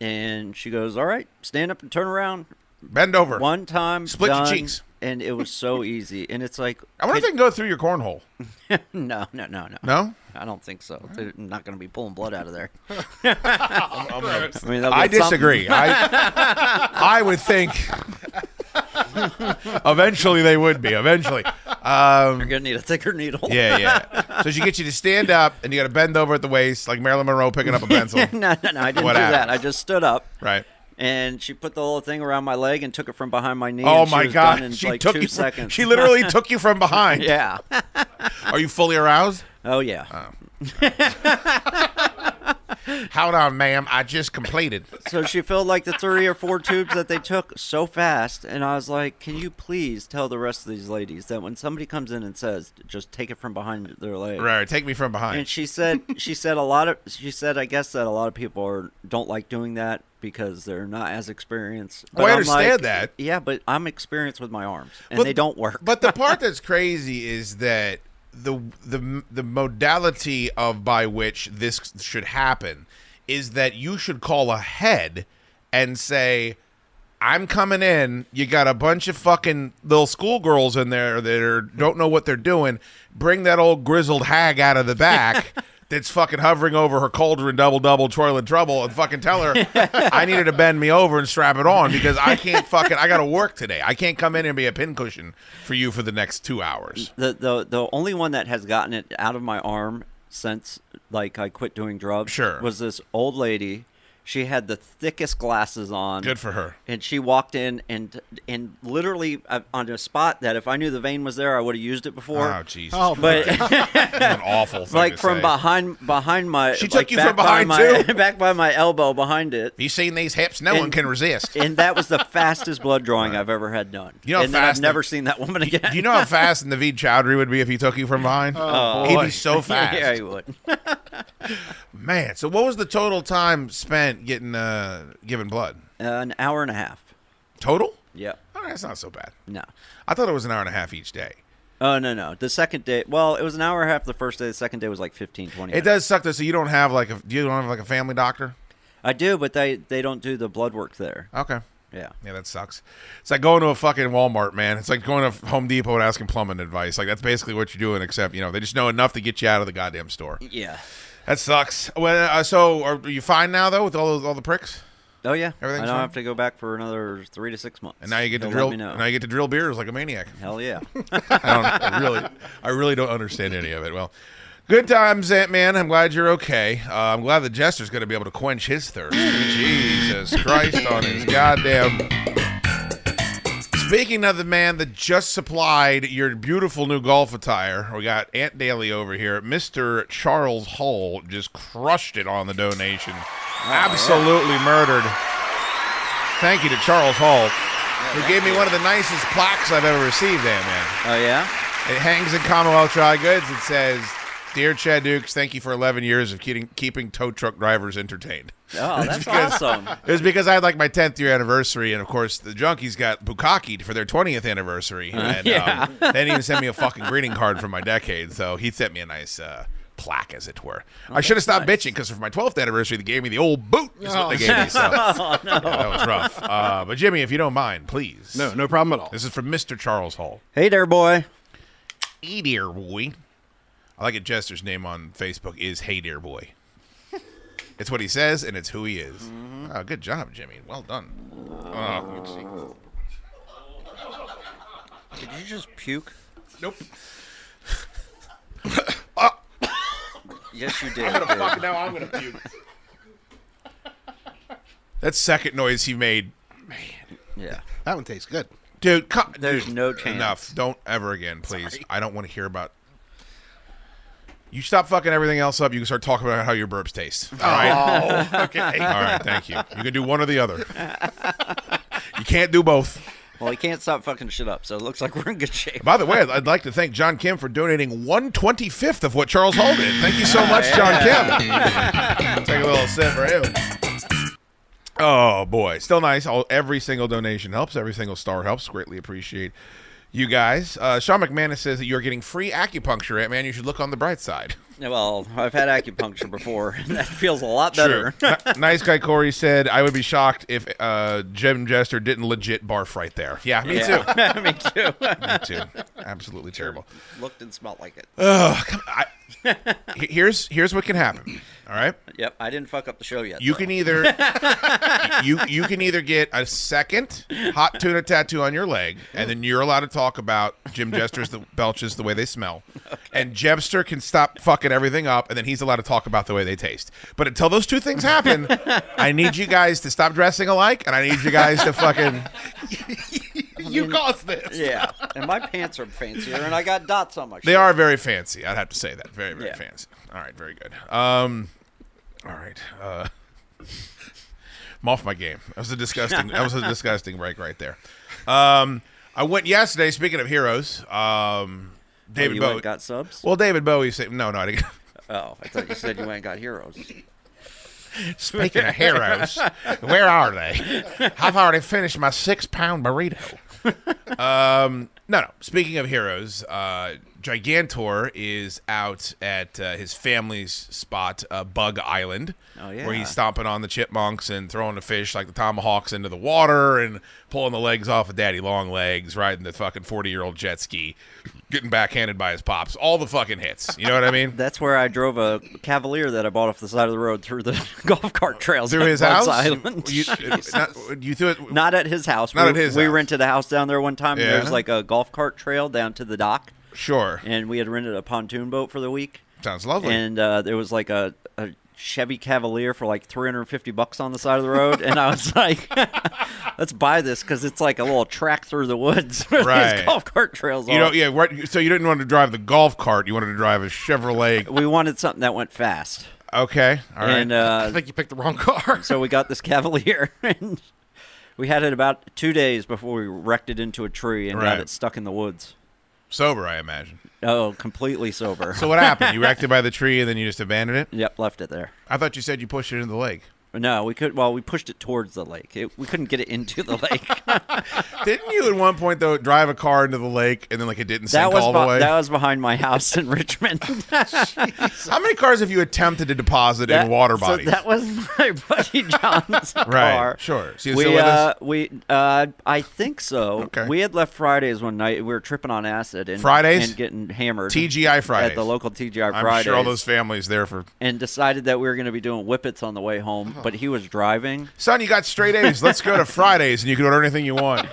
And she goes, "All right, stand up and turn around." Bend over. One time, Split your done, cheeks. And it was so easy. And it's like, I wonder if they can go through your cornhole. [LAUGHS] no, no, no, no. No? I don't think so. They're not going to be pulling blood out of there. [LAUGHS] I'm I mean, they'll I disagree. I [LAUGHS] I would think eventually they would be. Eventually. Um, You're going to need a thicker needle. yeah, yeah. So she gets you to stand up and you got to bend over at the waist like Marilyn Monroe picking up a pencil. no, no, no. I didn't What do that. I just stood up. Right. And she put the little thing around my leg and took it from behind my knee. Oh my god. In She like took two you from, seconds. She literally [LAUGHS] took you from behind. yeah. [LAUGHS] Are you fully aroused? Oh yeah. Oh. [LAUGHS] Hold on, ma'am. I just completed. So she filled like the three or four tubes that they took so fast, and I was like, "Can you please tell the rest of these ladies that when somebody comes in and says, just take it from behind their leg." Right, take me from behind. And she said, she said a lot of, she said, I guess that a lot of people are don't like doing that because they're not as experienced. Oh, I I'm understand like, that. Yeah, but I'm experienced with my arms, and But- they don't work. But the [LAUGHS] part that's crazy is that the the the modality of by which this should happen is that you should call ahead and say I'm coming in. You got a bunch of fucking little schoolgirls in there that are, don't know what they're doing. Bring that old grizzled hag out of the back [LAUGHS] that's fucking hovering over her cauldron, double double, toilet trouble, and fucking tell her I need her to bend me over and strap it on because I can't fucking. I got to work today. I can't come in and be a pincushion for you for the next two hours. the the the only one that has gotten it out of my arm since like I quit doing drugs Sure. was this old lady. She had the thickest glasses on. Good for her. And she walked in and and literally uh, on a spot that if I knew the vein was there, I would have used it before. Oh Jesus! Oh, But [LAUGHS] [LAUGHS] an awful thing like to from say. behind behind my She like, took you from behind, by my, too? [LAUGHS] back by my elbow behind it. You seen these hips? No one can resist. And that was the fastest blood drawing I've ever had done. You know how and then I've fast never the- seen that woman again. Do you know how fast Naveed Chowdhury would be if he took you from behind? Oh, He'd boy. be so fast. yeah, he would. Man, so what was the total time spent getting uh giving blood? Uh, an hour and a half. Total? Yeah. Oh, that's not so bad. No. I thought it was an hour and a half each day. Oh no no. The second day, well, it was an hour and a half the first day. The second day was like 15, 20 It minutes. does suck though. So you don't have like a you don't have like a family doctor. I do, but they they don't do the blood work there. Okay. Yeah. Yeah, that sucks. It's like going to a fucking Walmart, man. It's like going to Home Depot and asking plumbing advice. Like that's basically what you're doing, except you know they just know enough to get you out of the goddamn store. Yeah. That sucks. Well, uh, so are you fine now though with all those, all the pricks? Oh yeah. Everything's I don't fine? have to go back for another three to six months. And now you get to They'll drill. Let me know. Now you get to drill beers like a maniac. Hell yeah. [LAUGHS] I, don't, I really, I really don't understand any of it. Well, good times, Ant Man. I'm glad you're okay. Uh, I'm glad the Jester's going to be able to quench his thirst. [LAUGHS] Jesus Christ on his goddamn. Speaking of the man that just supplied your beautiful new golf attire, we got Ant Daly over here. Mr. Charles Hull just crushed it on the donation. Oh, Absolutely murdered. Thank you to Charles Hull, who gave me one of the nicest plaques I've ever received, Ant Man. Oh yeah. It hangs in Commonwealth Dry Goods. It says, "Dear Chad Dukes, thank you for 11 years of keeping keeping tow truck drivers entertained." Oh, [LAUGHS] that's because- awesome. It was because I had like my 10th year anniversary, and of course the Junkies got bukakied for their 20th anniversary, and yeah. um, [LAUGHS] they didn't even send me a fucking greeting card for my decade. So he sent me a nice. Uh, Plaque, as it were. I should have stopped bitching because for my 12th anniversary, they gave me the old boot. Is what they gave me. So [LAUGHS] Oh no. yeah, that was rough. Uh, but Jimmy, if you don't mind, please. No, no problem at all. This is from Mr. Charles Hall. Hey there, boy. Hey dear boy. I like it. Jester's name on Facebook is Hey dear boy. It's what he says, and it's who he is. Mm-hmm. Oh, good job, Jimmy. Well done. Oh. Did you just puke? Nope. [LAUGHS] Yes, you did. I'm gonna dude. fucking now. I'm gonna puke. that second noise he made, Yeah. That one tastes good. dude. co- There's dude, no chance. Enough. Don't ever again, please. I don't want to hear about. You stop fucking everything else up. You can start talking about how your burps taste. Oh. All right. Oh, [LAUGHS] okay. All right. Thank you. You can do one or the other. You can't do both. Well, he can't stop fucking shit up, so it looks like we're in good shape. By the way, I'd, I'd like to thank John Kim for donating one twenty fifth of what Charles Hall did. Thank you so much, John Kim. [LAUGHS] Take a little sip for him. Oh boy, still nice. All, every single donation helps. Every single star helps. Greatly appreciate you guys. Uh, Sean McManus says that you're getting free acupuncture. Ant Man, you should look on the bright side. Yeah, Well, I've had acupuncture before, and [LAUGHS] that feels a lot better. N- [LAUGHS] nice guy Corey said, "I would be shocked if uh, Jim Jester didn't legit barf right there." Yeah, me too. [LAUGHS] Me too. me too. Absolutely terrible. Looked and smelled like it. Oh, come I, here's here's what can happen. All right, Yep, I didn't fuck up the show yet. you though. can either [LAUGHS] you you can either get a second hot tuna tattoo on your leg, and then you're allowed to talk about Jim Jester's the belches the way they smell, and Jester can stop fucking everything up, and then he's allowed to talk about the way they taste. But until those two things happen, I need you guys to stop dressing alike, and I need you guys to fucking [LAUGHS] you caused this. Yeah, and my pants are fancier, and I got dots on my. They are very fancy. I'd have to say that. Very, very Yeah. fancy. All right, very good. Um, all right. Uh, [LAUGHS] I'm off my game. That was a disgusting. that was a [LAUGHS] disgusting break right there. Um, I went yesterday. Speaking of heroes, um, David Oh, you Bowie got subs. Well, David Bowie said no, no. I didn't. [LAUGHS] Oh, I thought you said you went and got heroes. Speaking of heroes, where are they? I've already finished my six pound burrito. [LAUGHS] um, no, no. Speaking of heroes, uh, Gigantor is out at uh, his family's spot, uh, Buggs Island, Oh, where he's stomping on the chipmunks and throwing the fish like the tomahawks into the water and pulling the legs off of Daddy Long Legs, riding the fucking forty year old jet ski, getting backhanded by his pops. All the fucking hits. You know what I mean? [LAUGHS] That's where I drove a Cavalier that I bought off the side of the road through the [LAUGHS] golf cart trails Through his house, Island. You, [LAUGHS] not, you threw it. Not at his house. Not we, at his We house. rented a house down there one time. And Yeah. there was like a golf cart trail down to the dock, Sure. and we had rented a pontoon boat for the week. Sounds lovely. And uh, there was like a, a Chevy Cavalier for like 350 bucks on the side of the road, and I was [LAUGHS] like, [LAUGHS] "Let's buy this because it's like a little track through the woods where Right. these golf cart trails You know, yeah. Right, so you didn't want to drive the golf cart. You wanted to drive a Chevrolet. [LAUGHS] We wanted something that went fast. Okay, all right. And uh, I think you picked the wrong car. so we got this Cavalier, and we had it about two days before we wrecked it into a tree and Right. got it stuck in the woods. Sober, I imagine. Oh, completely sober. So what happened? You [LAUGHS] wrecked it by the tree and then you just abandoned it? Yep, left it there. I thought you said you pushed it into the lake. No, we could. Well, we pushed it towards the lake. It, we couldn't get it into the lake. [LAUGHS] Didn't you at one point though drive a car into the lake and then like it didn't that sink was all be- the way? that was behind my house in Richmond. [LAUGHS] [LAUGHS] How many cars have you attempted to deposit That- in water so bodies? that was my buddy John's Right, car. sure. So you we uh, we uh, I think so. Okay. We had left Fridays one night. We were tripping on acid and Fridays? and getting hammered. TGI Fridays. at the local TGI I'm sure all those families there for. and decided that we were going to be doing whippets on the way home, but he was driving. Son, you got straight A's. Let's go to [LAUGHS] Fridays and you can order anything you want.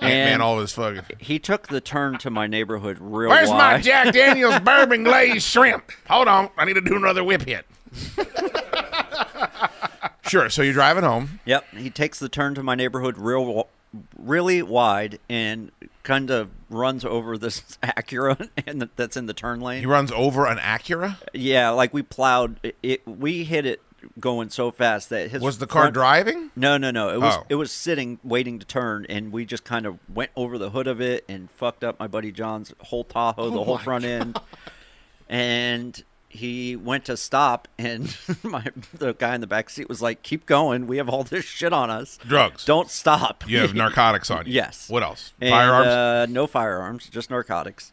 Man, And- all of his fucking. He took the turn to my neighborhood real wide. Where's my. Jack Daniels [LAUGHS] bourbon glazed shrimp? Hold on, I need to do another whip hit. [LAUGHS] sure. So you're driving home. Yep, he takes the turn to my neighborhood real, wa- really wide, and kind of runs over this Acura, and that's in the turn lane. He runs over an Acura. Yeah, like we plowed it we hit it going so fast that his Was the car front- driving? No, no, no. It was Oh. it was sitting waiting to turn, and we just kind of went over the hood of it and fucked up my buddy John's whole Tahoe, the Oh whole my front end. And he went to stop, and [LAUGHS] my the guy in the back seat was like, "Keep going. We have all this shit on us. Drugs. Don't stop. You have narcotics on you. Yes. What else? And, Firearms. Uh, no firearms, just narcotics.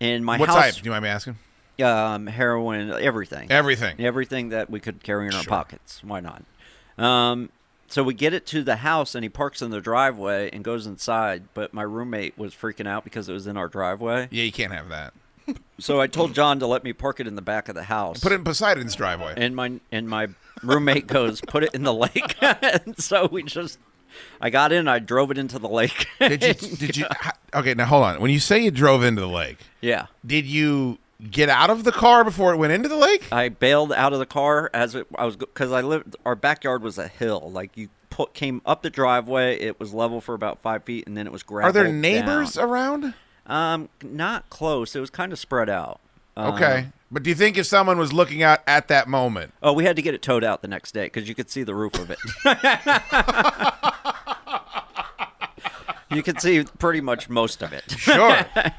And my what house, type? Do you mind me asking? Um, heroin, everything. Everything. Everything that we could carry in our Sure. pockets. Why not? Um, so we get it to the house, and he parks in the driveway and goes inside. But my roommate was freaking out because it was in our driveway. Yeah, you can't have that. So I told John to let me park it in the back of the house. Put it in Poseidon's driveway. and my and my roommate goes, "Put it in the lake." [LAUGHS] and so we just, I got in, I drove it into the lake. did you? Did [LAUGHS] you? Okay, now hold on. When you say you drove into the lake, yeah. did you get out of the car before it went into the lake? I bailed out of the car as it, I was because I lived. Our backyard was a hill. Like you pull pu- came up the driveway. It was level for about five feet, and then it was gravel. Are there neighbors down. around? Um, not close. It was kind of spread out. Um, Okay. But do you think if someone was looking out at that moment? Oh, we had to get it towed out the next day because you could see the roof of it. [LAUGHS] you could see pretty much most of it. Sure. [LAUGHS]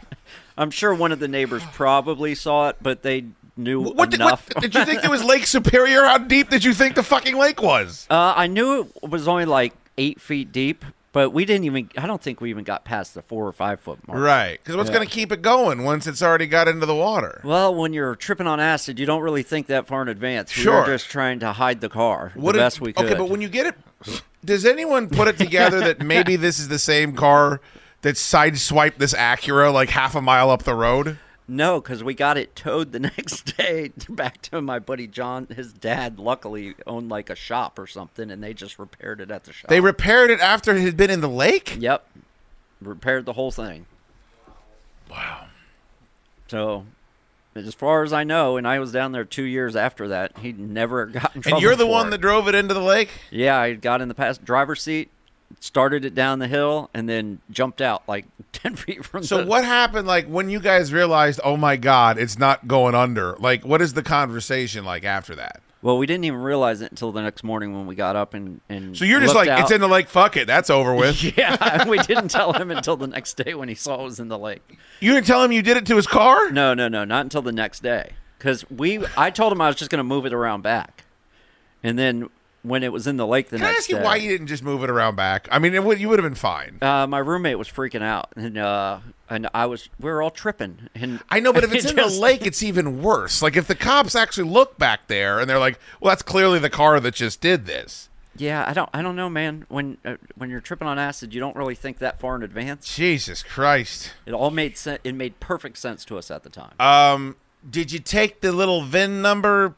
I'm sure one of the neighbors [SIGHS] probably saw it, but they knew What did, enough. what, did you think [LAUGHS] it was Lake Superior? How deep did you think the fucking lake was? Uh, I knew it was only like eight feet deep, but we didn't even. I don't think we even got past the four or five foot mark. Right. Because what's Yeah. going to keep it going once it's already got into the water? Well, when you're tripping on acid, you don't really think that far in advance. Sure, We were just trying to hide the car What the did- best we could. Okay, but when you get it, does anyone put it together that maybe [LAUGHS] this is the same car that sideswiped this Acura like half a mile up the road? No, because we got it towed the [LAUGHS] next day [LAUGHS] back to my buddy John. His dad, luckily, owned like a shop or something, and they just repaired it at the shop. They repaired it after it had been in the lake? Yep. Repaired the whole thing. Wow. So, as far as I know, and I was down there two years after that, he never [LAUGHS] got in trouble. And you're the one it. that drove it into the lake? Yeah, I got in the past driver's seat, started it down the hill, and then jumped out like [LAUGHS] 10 feet from So the. what happened like when you guys realized, "Oh my god, it's not going under." Like what is the conversation like after that? Well, we didn't even realize it until the next morning when we got up and. and So you're just like, "It's in the lake, fuck it, that's over with." [LAUGHS] Yeah, [LAUGHS] we didn't tell him until the next day when he saw it was in the lake. You didn't tell him you did it to his car? No, no, no, not until the next day. Because we, I told him I was just going to move it around back, and then when it was in the lake the Can I next ask you day, why you didn't just move it around back? I mean, it would, you would have been fine. uh, my roommate was freaking out, and uh, and I was, we were all tripping, and I know, but if [LAUGHS] it's in just- the lake, it's even worse. Like if the cops actually look back there and they're like, "Well, that's clearly the car that just did this." yeah, I don't, I don't know, man. When uh, when you're tripping on acid, you don't really think that far in advance. Jesus Christ. It all made sense. It made perfect sense to us at the time. Um, did you take the little VIN number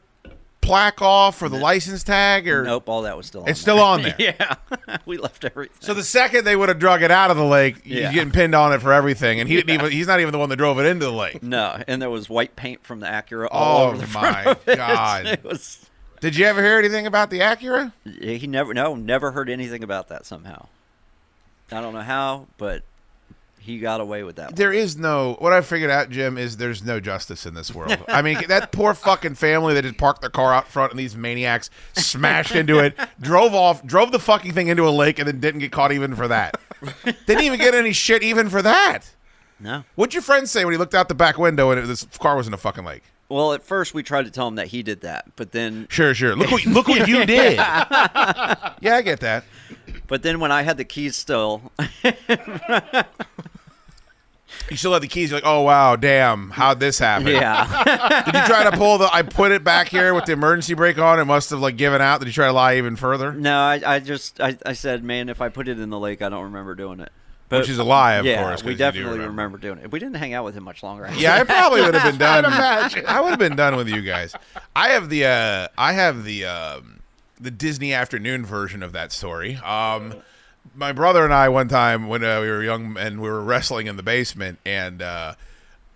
plaque off or the license tag or nope, all that was still. on It's still on there. [LAUGHS] yeah, [LAUGHS] we left everything. So the second they would have drug it out of the lake, Yeah. he's getting pinned on it for everything, and he didn't even. He's not even the one that drove it into the lake. No, and there was white paint from the Acura all Oh over the front my of it. [LAUGHS] God. It was. Did you ever hear anything about the Acura? He never, no, never heard anything about that. Somehow, I don't know how, but he got away with that. one. There is no. What I figured out, Jim, is there's no justice in this world. I mean, that poor fucking family that just parked their car out front, and these maniacs smashed into it, drove off, drove the fucking thing into a lake, and then didn't get caught even for that. didn't even get any shit even for that. No. What'd your friend say when he looked out the back window and it, this car was in a fucking lake? Well, at first we tried to tell him that he did that, but then, Sure, sure. Look what look what you [LAUGHS] did. yeah, I get that. But then when I had the keys still, [LAUGHS] You still have the keys. You're like, oh wow, damn, how'd this happen? yeah, [LAUGHS] Did you try to pull the? I put it back here with the emergency brake on. It must have like given out. Did you try to lie even further? no, I, I just, I, I said, man, if I put it in the lake, I don't remember doing it. But, Which is a lie, of yeah, course, 'cause we you do definitely remember. remember. doing it. We didn't hang out with him much longer. Yeah, I probably would have [LAUGHS] been done. I would have been done with you guys. I have the uh, I have the um, the Disney afternoon version of that story. Um, my brother and I one time when uh, we were young and we were wrestling in the basement and. Uh,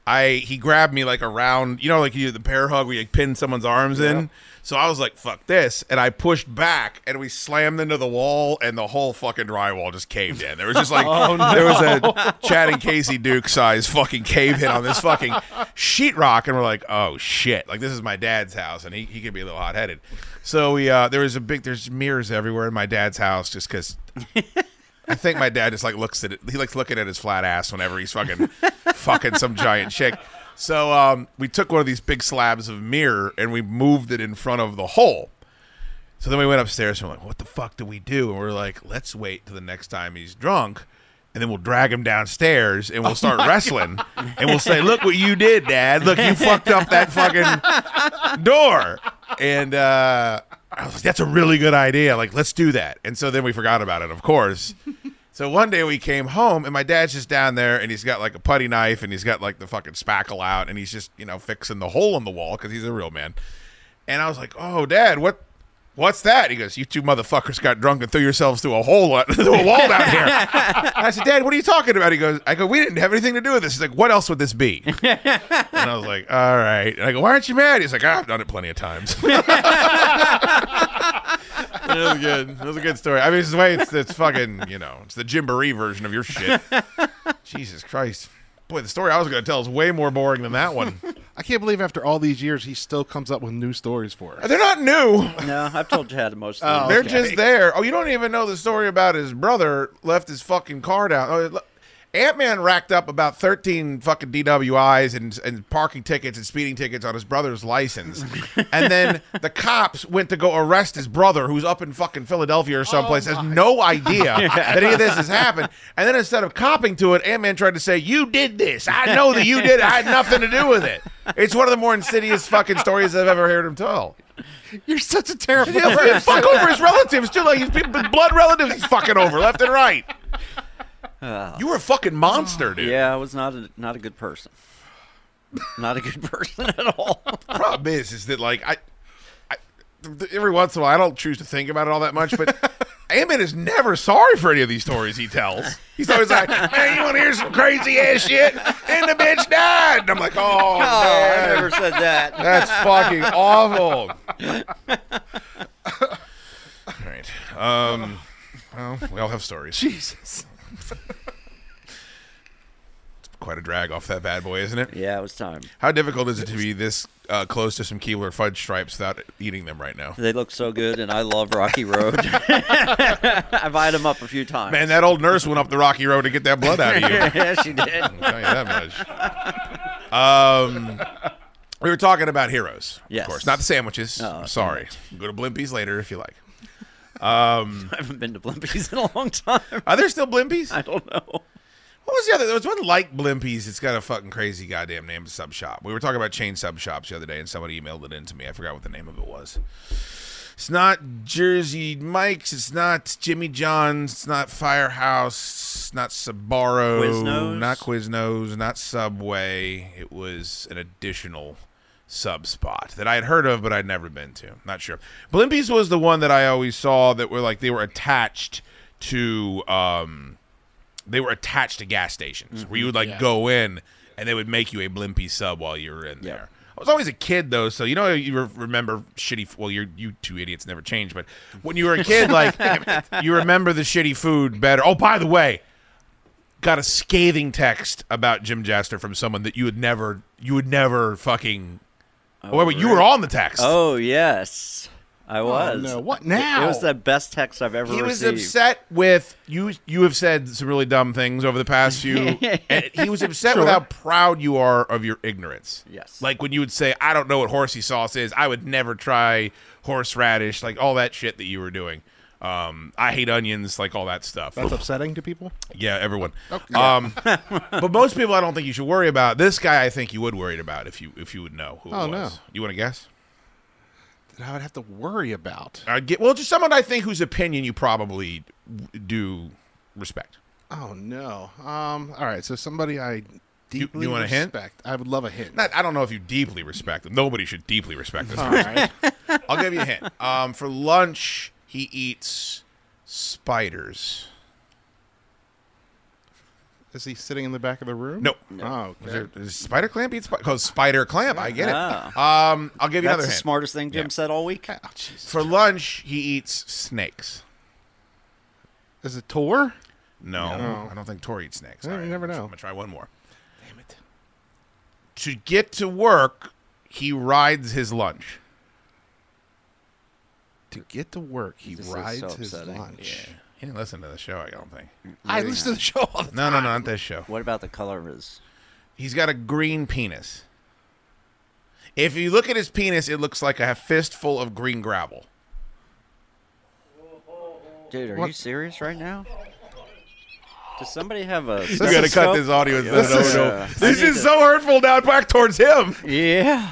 I he grabbed me like around, you know, like you do the bear hug where you like, pin someone's arms in. So I was like, "Fuck this!" and I pushed back, and we slammed into the wall, and the whole fucking drywall just caved in. There was just like [LAUGHS] oh there was a Chad and Casey Duke size fucking cave hit on this fucking sheetrock, and we're like, "Oh shit!" Like this is my dad's house, and he he could be a little hot headed. So we uh, there was a big there's mirrors everywhere in my dad's house just because I think my dad just like looks at it. He likes looking at his flat ass whenever he's fucking [LAUGHS] fucking some giant chick. So um, we took one of these big slabs of mirror and we moved it in front of the hole. So then we went upstairs and we're like, "What the fuck do we do?" And we're like, "Let's wait till the next time he's drunk." And then we'll drag him downstairs and we'll start wrestling. And we'll say, Look what you did, Dad. Look, you fucked up that fucking door. And uh, I was like, That's a really good idea. Like, let's do that. And so then we forgot about it, of course. [LAUGHS] So one day we came home and my dad's just down there and he's got like a putty knife and he's got like the fucking spackle out and he's just, you know, fixing the hole in the wall because he's a real man. And I was like, Oh, Dad, what What's that? He goes, You two motherfuckers got drunk and threw yourselves through a hole [LAUGHS] through a wall down here. I said, Dad, what are you talking about? He goes, I go, We didn't have anything to do with this. He's like, What else would this be? [LAUGHS] And I was like, All right. And I go, Why aren't you mad? He's like, I've done it plenty of times. [LAUGHS] That was good. That was a good story. I mean, it's the way it's, it's fucking, you know, it's the Jimboree version of your shit. Jesus Christ. Boy, the story I was going to tell is way more boring than that one. I can't believe after all these years he still comes up with new stories for us. They're not new. No, I've told Chad most of them. They're just there. Oh, you don't even know the story about his brother left his fucking car down. Oh, Ant Man racked up about thirteen fucking DWIs and and parking tickets and speeding tickets on his brother's license, [LAUGHS] and then the cops went to go arrest his brother, who's up in fucking Philadelphia or someplace, has oh, no idea [LAUGHS] that any of this has happened. And then instead of copping to it, Ant Man tried to say, "You did this. I know that you did. it. I had nothing to do with it." It's one of the more insidious fucking stories I've ever heard him tell. You're such a terrible Yeah, person. fuck over his relatives too. Like his people, blood relatives, he's fucking over left and right. You were a fucking monster, dude. Yeah, I was not a, not a good person. [LAUGHS] Not a good person [LAUGHS] at all. Problem is, is that like I, I, every once in a while I don't choose to think about it all that much, but [LAUGHS] Ant-Man is never sorry for any of these stories he tells. He's always like, "Man, you want to hear some crazy ass shit?" And the bitch died. And I'm like, "Oh, Oh, I never said that. that's fucking awful." all right. Um. Well, we all have stories. Jesus. It's quite a drag off that bad boy, isn't it? Yeah, it was time. How difficult is it to be this uh, close to some Keebler fudge stripes without eating them right now? They look so good, and I love Rocky Road. [LAUGHS] I've eyed them up a few times. Man, that old nurse went up the rocky road to get that blood out of you. [LAUGHS] yeah, she did. I'll tell you that much. Um, we were talking about heroes, Yes. of course, not the sandwiches. I'm sorry. Go to Blimpies later if you like. Um, [LAUGHS] I haven't been to Blimpies in a long time. are there still Blimpies? I don't know. What was the other? There was one like Blimpies. It's got a fucking crazy goddamn name. A sub shop. We were talking about chain sub shops the other day, and somebody emailed it in to me. I forgot what the name of it was. It's not Jersey Mike's. It's not Jimmy John's. It's not Firehouse. It's not Sbarro. Quiznos? Not Quiznos. Not Subway. It was an additional sub spot that I had heard of, but I'd never been to. Not sure. Blimpies was the one that I always saw that were like they were attached to. um they were attached to gas stations where you would like go in and they would make you a blimpy sub while you were in there. I was always a kid though, so you know you re- remember shitty. Well, you're you two idiots never changed, but when you were a kid, like [LAUGHS] you remember the shitty food better. Oh, by the way, got a scathing text about Jim Jester from someone that you would never, you would never fucking. Oh, wait, wait, you were on the text. Oh yes, I oh, was. no. What now? It now? was the best text I've ever he was received. upset with you. You have said some really dumb things over the past few. [LAUGHS] and he was upset with how proud you are of your ignorance. Yes. like when you would say, "I don't know what horsey sauce is. I would never try horseradish." Like all that shit that you were doing. Um, I hate onions, like all that stuff. That's upsetting to people. yeah, everyone. Um, [LAUGHS] but most people, I don't think you should worry about. This guy, I think you would worry about if you if you would know who Oh, it was. no. You want to guess? That I would have to worry about. I'd get well, just someone I think whose opinion you probably do respect. Oh no. Um. All right. So somebody I deeply you want a hint? respect. I would love a hint. Not, I don't know if you deeply respect them. Nobody should deeply respect this. All person. right. [LAUGHS] I'll give you a hint. Um, for lunch, he eats spiders. Is he sitting in the back of the room? Nope. Oh, okay. there, does spider clamp eats spider? Because spider clamp, I get it. Ah. Um, I'll give you That's another the hint. smartest thing Jim Yeah. said all week. Oh, Jesus. For lunch, he eats snakes. Is it Tor? No, No. I don't think Tor eats snakes. Yeah, All you right, never I'm know. gonna try one more. Damn it! To get to work, he rides his lunch. To get to work, he This rides so his upsetting. lunch. He didn't listen to the show, I don't think. I listen to the show all the No, no, no, not this show. What about the color of his? He's got a green penis. If you look at his penis, it looks like a fistful of green gravel. Dude, are What? you serious right now? Does somebody have a? You got to cut this audio. This is- uh, This is to- so hurtful now back towards him. Yeah.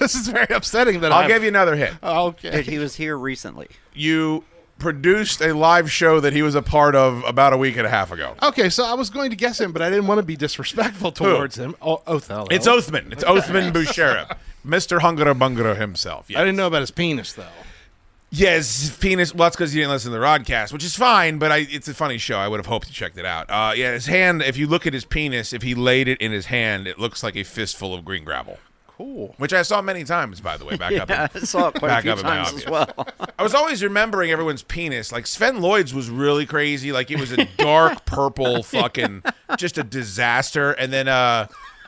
This is very upsetting. That I'll I'm, give you another hint. Okay. Dude, he was here recently. You produced a live show that he was a part of about a week and a half ago. Okay, so I was going to guess him, but I didn't want to be disrespectful towards him. Oh, Othello. It's Othman. It's Othman Boucherab. Mr. Hungara Bungara himself. I didn't know about his penis though. Yes, his penis. Well, that's because you didn't listen to the Rodcast, which is fine, but I, it's a funny show. I would have hoped you checked it out. Uh, yeah, his hand, if you look at his penis, if he laid it in his hand, it looks like a fistful of green gravel. Cool. which I saw many times, by the way, back [LAUGHS] up. In- I saw it quite a back few up in my times as well. I was always remembering everyone's penis. Like Sven Lloyd's was really crazy. Like it was a dark [LAUGHS] purple, fucking, just a disaster. And then uh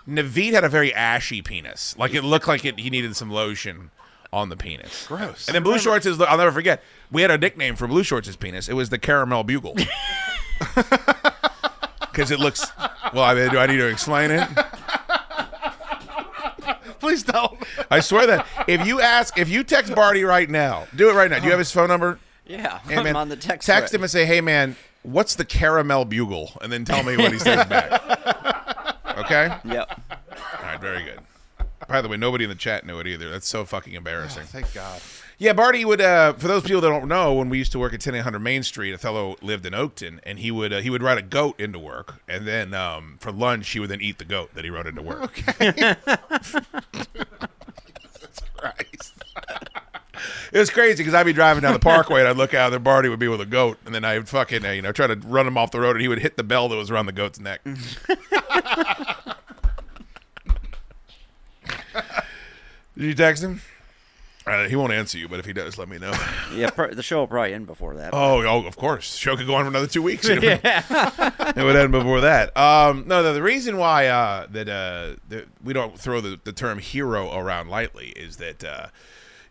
Naveed had a very ashy penis. Like it looked like it, he needed some lotion on the penis. Gross. And then Blue Shorts is. I'll never forget. We had a nickname for Blue Shorts' penis. It was the Caramel Bugle. [LAUGHS] Because it looks. Well, I mean, do I need to explain it? Please don't. I swear that if you ask, if you text Barty right now, do it right now. Do you have his phone number? Yeah, Hey, I'm man, on the text. Text thread. him and say, "Hey, man, what's the caramel bugle?" And then tell me what he says back. Okay. Yep. All right. Very good. By the way, nobody in the chat knew it either. That's so fucking embarrassing. Oh, thank God. Yeah, Barty would. Uh, for those people that don't know, when we used to work at 10800 Main Street, Othello lived in Oakton, and he would uh, he would ride a goat into work, and then um, for lunch he would then eat the goat that he rode into work. Okay. [LAUGHS] Christ. [LAUGHS] It was crazy because I'd be driving down the parkway and I'd look out, and there Barty would be with a goat, and then I'd fucking uh, you know try to run him off the road, and he would hit the bell that was around the goat's neck. [LAUGHS] Did you text him? Uh, he won't answer you, but if he does, let me know. [SIGHS] Yeah, pr- the show will probably end before that. Oh, oh, of course. The Show could go on for another two weeks. [LAUGHS] It would, [LAUGHS] it would end before that. Um, no, the, the reason why uh, that uh, that we don't throw the, the term hero around lightly is that uh,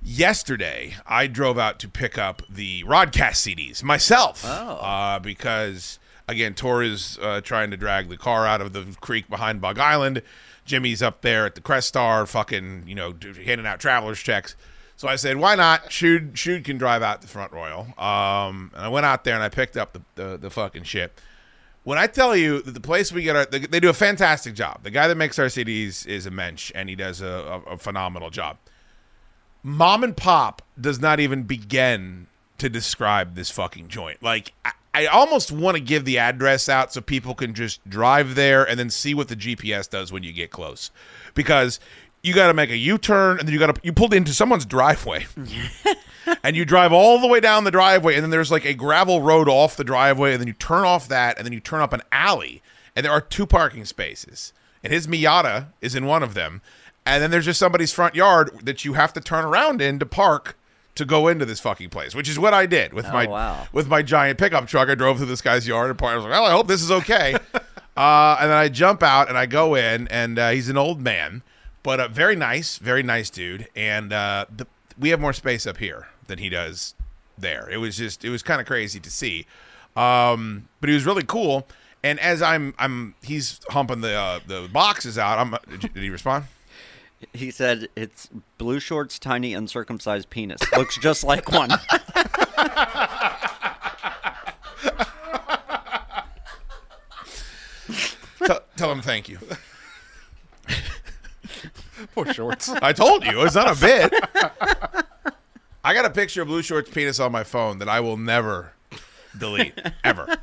yesterday I drove out to pick up the Rodcast CDs myself. Uh, because, again, Tor is uh, trying to drag the car out of the creek behind Buggs Island. Jimmy's up there at the Crest Star, fucking, you know, handing out traveler's checks. So I said, why not? Shoot, Shoot can drive out the Front Royal. Um, and I went out there and I picked up the, the, the fucking shit. When I tell you that the place we get our, they, they do a fantastic job. The guy that makes our CDs is a mensch, and he does a, a, a phenomenal job. Mom and pop does not even begin to describe this fucking joint. Like, I, I almost want to give the address out so people can just drive there and then see what the GPS does when you get close, because you got to make a U-turn and then you got to you pulled into someone's driveway. [LAUGHS] and you drive all the way down the driveway, and then there's like a gravel road off the driveway, and then you turn off that, and then you turn up an alley, and there are two parking spaces, and his Miata is in one of them, and then there's just somebody's front yard that you have to turn around in to park to go into this fucking place, which is what I did with Oh, my wow. with my giant pickup truck. I drove through this guy's yard and parked. I was like, well, I hope this is okay. [LAUGHS] uh, and then I jump out and I go in, and uh, he's an old man, but uh, very nice, very nice dude. And uh, the, we have more space up here than he does there. It was just, it was kind of crazy to see. Um, but he was really cool. And as I'm, I'm, he's humping the uh, the boxes out. I'm. Did, did he respond? He said it's blue shorts, tiny uncircumcised penis. Looks just like one. [LAUGHS] tell, tell him thank you. [LAUGHS] Poor shorts. [LAUGHS] I told you it's not a bit. [LAUGHS] I got a picture of Blue Shorts' penis on my phone that I will never delete ever.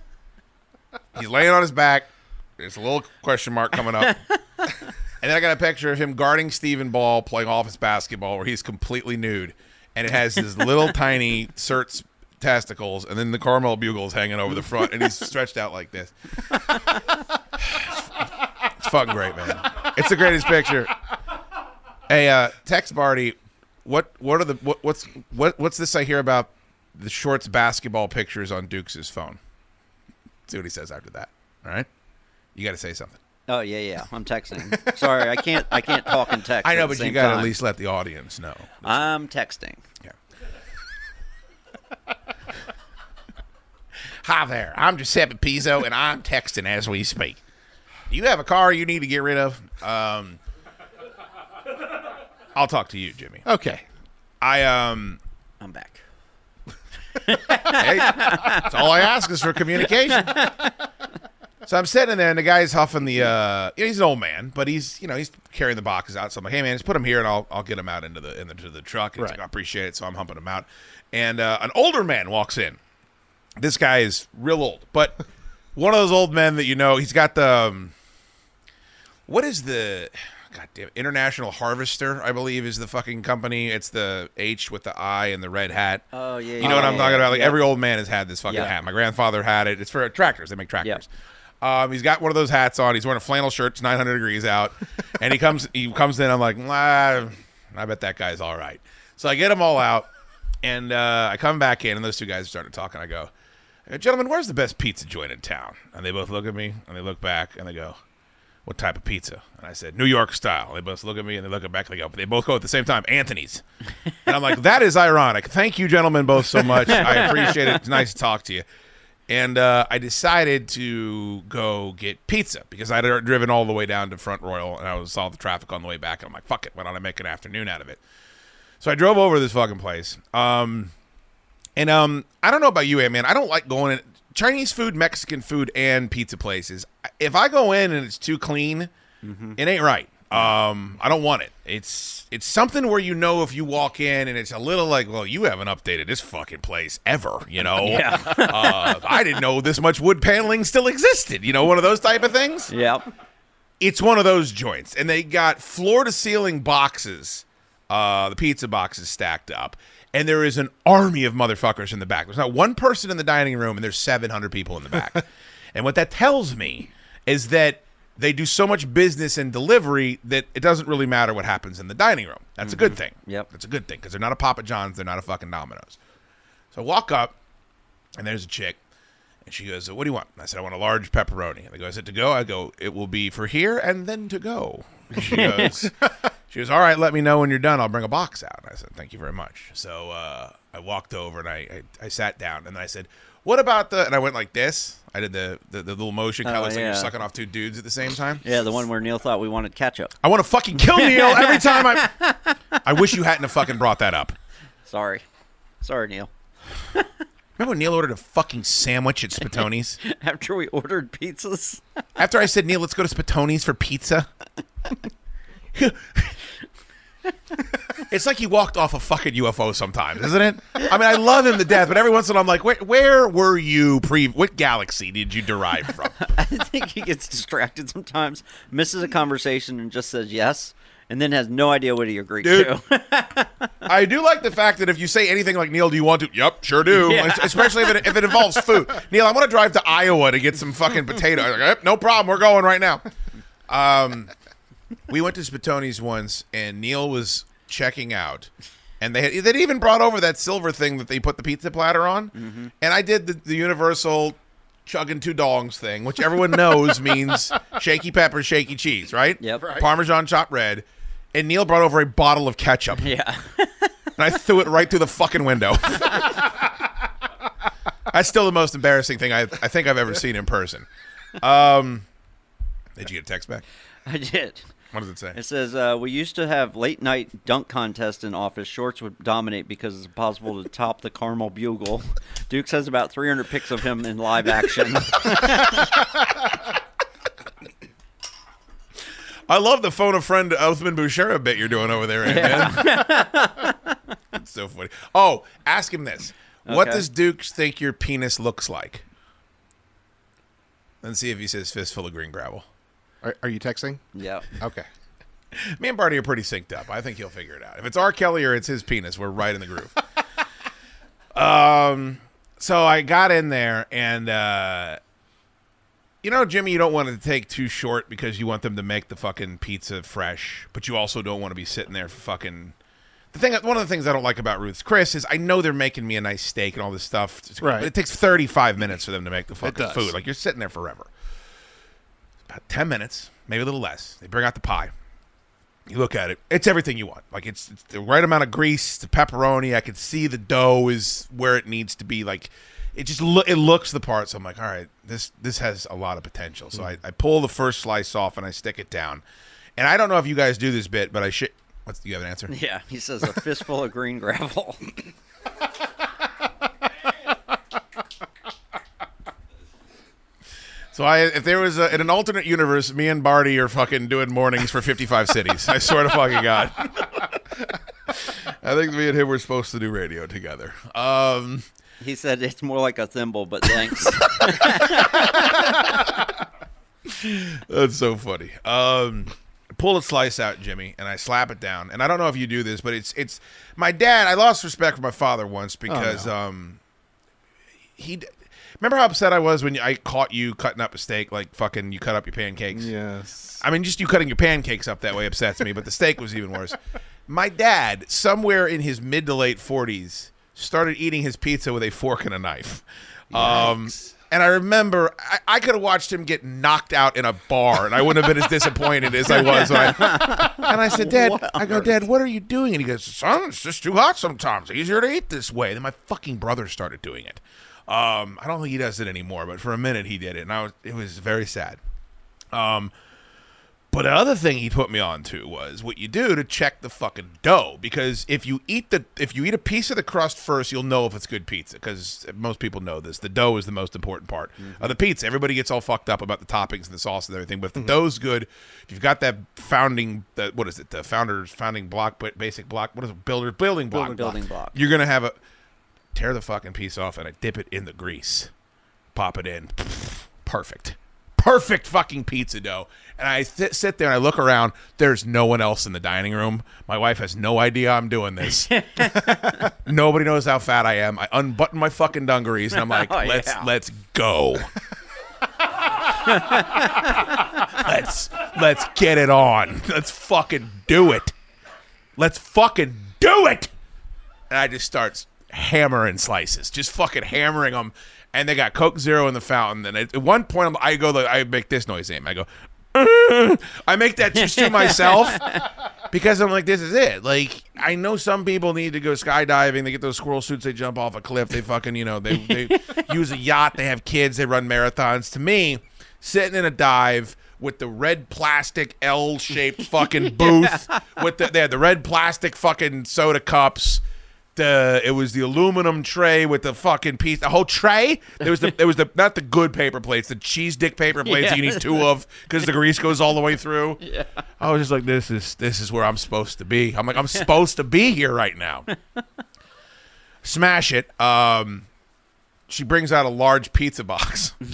He's laying on his back. There's a little question mark coming up. And then I got a picture of him guarding Stephen Ball playing office basketball where he's completely nude. And it has his little tiny Cert's testicles and then the caramel bugles hanging over the front and he's stretched out like this. [SIGHS] It's fucking great, man. It's the greatest picture. Hey, uh, text Barty. What what are the what, what's what what's this I hear about the shorts basketball pictures on Duke's phone? See what he says after that. All right, you got to say something. Oh yeah, yeah. I'm texting. Sorry, I can't. I can't talk and text. I know, but you got to at least let the audience know. I'm texting. Yeah. [LAUGHS] Hi there, I'm Giuseppe Pizzo, and I'm texting as we speak. You have a car you need to get rid of. Um, I'll talk to you, Jimmy. Okay. I um. I'm back. hey, that's all I ask is for communication. So I'm sitting there, and the guy's huffing the. Uh, you know, he's an old man, but he's you know he's carrying the boxes out. So I'm like, hey man, just put them here, and I'll I'll get them out into the into the truck. And he's Right. like, I appreciate it. So I'm humping them out, and uh, an older man walks in. This guy is real old, but one of those old men that you know. He's got the. Um, what is the? God damn, International Harvester, I believe, is the fucking company. It's the H with the I and the red hat. Oh yeah. You know what I'm talking about? Like yeah. every old man has had this fucking Yeah. hat. My grandfather had it. It's for tractors. They make tractors. Um, he's got one of those hats on. He's wearing a flannel shirt. It's 900 degrees out, [LAUGHS] and he comes. He comes in. I'm like, I bet that guy's all right. So I get them all out, and uh, I come back in, and those two guys are starting to talk, and I go, gentlemen, where's the best pizza joint in town? And they both look at me, and they look back, and they go, what type of pizza? And I said, New York style. They both look at me and they look at back they go, they both go at the same time, Anthony's. And I'm like, that is ironic. Thank you, gentlemen, both so much. I appreciate it. It's nice to talk to you. And uh, I decided to go get pizza because I'd driven all the way down to Front Royal and I was saw the traffic on the way back. And I'm like, fuck it. Why don't I make an afternoon out of it? So I drove over to this fucking place. Um, and um, I don't know about you, man. I don't like going in Chinese food, Mexican food, and pizza places. If I go in and it's too clean, it ain't right. Um, I don't want it. It's it's something where you know if you walk in and it's a little like, well, you haven't updated this fucking place ever. You know, [LAUGHS] Yeah. uh, I didn't know this much wood paneling still existed. You know, one of those type of things Yep. it's one of those joints, and they got floor to ceiling boxes, uh, the pizza boxes stacked up, and there is an army of motherfuckers in the back. There's not one person in the dining room, and there's 700 people in the back. [LAUGHS] and what that tells me is that they do so much business and delivery that it doesn't really matter what happens in the dining room. That's a good thing. Yep. That's a good thing because they're not a Papa John's, they're not a fucking Domino's. So I walk up, and there's a chick, and she goes, "What do you want?" And I said, "I want a large pepperoni." And they go, "Is it to go?" I go, "It will be for here and then to go." And she [LAUGHS] goes, "She goes, all right. Let me know when you're done. I'll bring a box out." And I said, "Thank you very much." So uh, I walked over and I, I I sat down and I said, "What about the?" And I went like this. I did the the, the little motion, kind of Oh, looks like you're sucking off two dudes at the same time. Yeah, the one where Neil thought we wanted ketchup. I want to fucking kill [LAUGHS] Neil every time I. I wish you hadn't have fucking brought that up. Sorry. Sorry, Neil. Remember when Neil ordered a fucking sandwich at Spatoni's? [LAUGHS] After we ordered pizzas. After I said, Neil, let's go to Spatoni's for pizza. [LAUGHS] [LAUGHS] it's like he walked off a fucking UFO sometimes, isn't it? I mean, I love him to death, but every once in a while I'm like, where, where were you pre? What galaxy did you derive from? [LAUGHS] I think he gets distracted sometimes, misses a conversation, and just says yes, and then has no idea what he agreed Dude. to. [LAUGHS] I do like the fact that if you say anything like, Neil, do you want to? Yep, sure do. Yeah. Especially if it, if it involves food. Neil, I want to drive to Iowa to get some fucking potato. Like, "Yep, no problem. We're going right now. Um, we went to Spatoni's once, and Neil was checking out. And they had, they'd even brought over that silver thing that they put the pizza platter on. And I did the, the universal chugging two dongs thing, which everyone knows [LAUGHS] means shaky pepper, shaky cheese, right? Yep. Right. Parmesan chopped red. And Neil brought over a bottle of ketchup. yeah. And I threw it right through the fucking window. [LAUGHS] That's still the most embarrassing thing I, I think I've ever seen in person. Um, did you get a text back? I did. What does it say? It says uh, we used to have late night dunk contest in office. Shorts would dominate because it's impossible to top the caramel bugle. [LAUGHS] Dukes has about 300 pics of him in live action. [LAUGHS] I love the phone a friend Othman Bouchera bit you're doing over there, man. It's [LAUGHS] so funny. Oh, ask him this. What does Dukes think your penis looks like? And see if he says fistful of green gravel. Are, are you texting? yeah. Okay. Me and Barty are pretty synced up. I think he'll figure it out. If it's R. Kelly or it's his penis, we're right in the groove. [LAUGHS] um, so I got in there, and uh, you know, Jimmy, you don't want it to take too short because you want them to make the fucking pizza fresh, but you also don't want to be sitting there for fucking. The thing, one of the things I don't like about Ruth's Chris is I know they're making me a nice steak and all this stuff. Right. But it takes 35 minutes for them to make the fucking does. food. Like you're sitting there forever. About 10 minutes, maybe a little less. They bring out the pie. You look at it; it's everything you want. Like it's, it's the right amount of grease, the pepperoni. I can see the dough is where it needs to be. Like it just lo- it looks the part. So I'm like, all right, this this has a lot of potential. So mm-hmm. I, I pull the first slice off and I stick it down. And I don't know if you guys do this bit, but I should. What's do you have an answer? Yeah. He says a fistful of green gravel. [LAUGHS] So I, if there was a, in an alternate universe, me and Barty are fucking doing mornings for 55 cities. I swear to fucking god. I think me and him were supposed to do radio together. Um, He said it's more like a thimble, but thanks. That's so funny. Um, pull a slice out, Jimmy, and I slap it down. And I don't know if you do this, but it's it's my dad. I lost respect for my father once because um, he. Remember how upset I was when I caught you cutting up a steak like fucking you cut up your pancakes? Yes. I mean, just you cutting your pancakes up that way upsets me, but the steak was even worse. [LAUGHS] My dad, somewhere in his mid to late forties, started eating his pizza with a fork and a knife. Um, and I remember I, I could have watched him get knocked out in a bar, and I wouldn't have been as disappointed as I was. When I, [LAUGHS] and I said, "Dad, I go, Dad, what are you doing?" And he goes, "Son, it's just too hot sometimes. Easier to eat this way." Then my fucking brother started doing it. Um, I don't think he does it anymore, but for a minute he did it, and I was it was very sad. Um, but the other thing he put me on to was what you do to check the fucking dough because if you eat the if you eat a piece of the crust first, you'll know if it's good pizza because most people know this. The dough is the most important part of the pizza. Everybody gets all fucked up about the toppings and the sauce and everything, but if the dough's good, if you've got that founding, the, what is it, the founder's founding block, but basic block, what is it, builder building block, Building block. you're gonna have a tear the fucking piece off and I dip it in the grease, pop it in, perfect, perfect fucking pizza dough. And I th- sit there and I look around. There's no one else in the dining room. My wife has no idea I'm doing this. [LAUGHS] Nobody knows how fat I am. I unbutton my fucking dungarees and I'm like, [LAUGHS] Oh, let's yeah. let's go. let's let's get it on. Let's fucking do it. Let's fucking do it. And I just starts hammering slices, just fucking hammering them. And they got Coke Zero in the fountain. And at one point, I'm, I go, I make this noise, Aim. I go, [LAUGHS] I make that just to myself [LAUGHS] because I'm like, this is it. Like, I know some people need to go skydiving. They get those squirrel suits. They jump off a cliff. They fucking, you know, they, they [LAUGHS] use a yacht. They have kids. They run marathons. To me, sitting in a dive with the red plastic L-shaped fucking booth with the they had the red plastic fucking soda cups. The it was the aluminum tray with the fucking piece, the whole tray. There was the there was the not the good paper plates, the cheese dick paper plates that you need two of because the grease goes all the way through. Yeah. I was just like, this is this is where I'm supposed to be. I'm like, I'm supposed to be here right now. [LAUGHS] Smash it. Um, she brings out a large pizza box. [LAUGHS]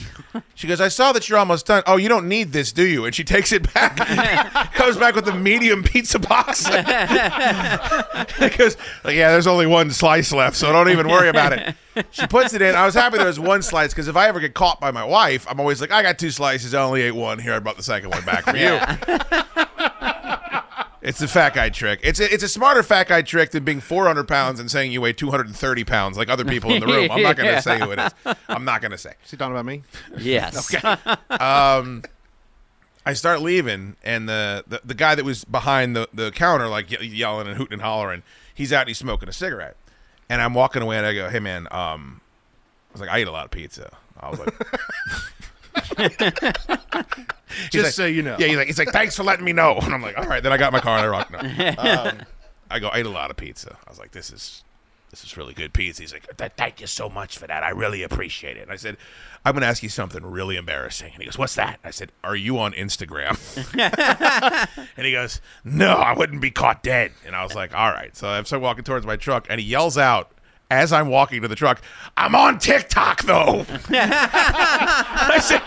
She goes, I saw that you're almost done. Oh, you don't need this, do you? And she takes it back, [LAUGHS] comes back with a medium pizza box. [LAUGHS] Because, like, yeah, there's only one slice left, so don't even worry about it. She puts it in. I was happy there was one slice because if I ever get caught by my wife, I'm always like, I got two slices, I only ate one. Here, I brought the second one back for you. It's a fat guy trick. It's a, it's a smarter fat guy trick than being 400 pounds and saying you weigh 230 pounds like other people in the room. I'm not going to say who it is. [LAUGHS] I'm not going to say. Is he talking about me? Yes. Um, I start leaving, and the, the, the guy that was behind the, the counter, like ye- yelling and hooting and hollering, he's out and he's smoking a cigarette. And I'm walking away, and I go, "Hey, man," um, I was like, "I eat a lot of pizza." I was like, He's [LAUGHS] [LAUGHS] Just like- so you know. Yeah, he's like, he's like, thanks for letting me know. And I'm like, all right. Then I got my car and I rocked. No. [LAUGHS] Um, I go, I ate a lot of pizza. I was like, this is this is really good pizza. He's like, thank you so much for that. I really appreciate it. And I said, I'm going to ask you something really embarrassing. And he goes, what's that? I said, are you on Instagram? [LAUGHS] and he goes, no, I wouldn't be caught dead. And I was like, all right. So I start walking towards my truck, and he yells out. As I'm walking to the truck, I'm on TikTok though. [LAUGHS] I said,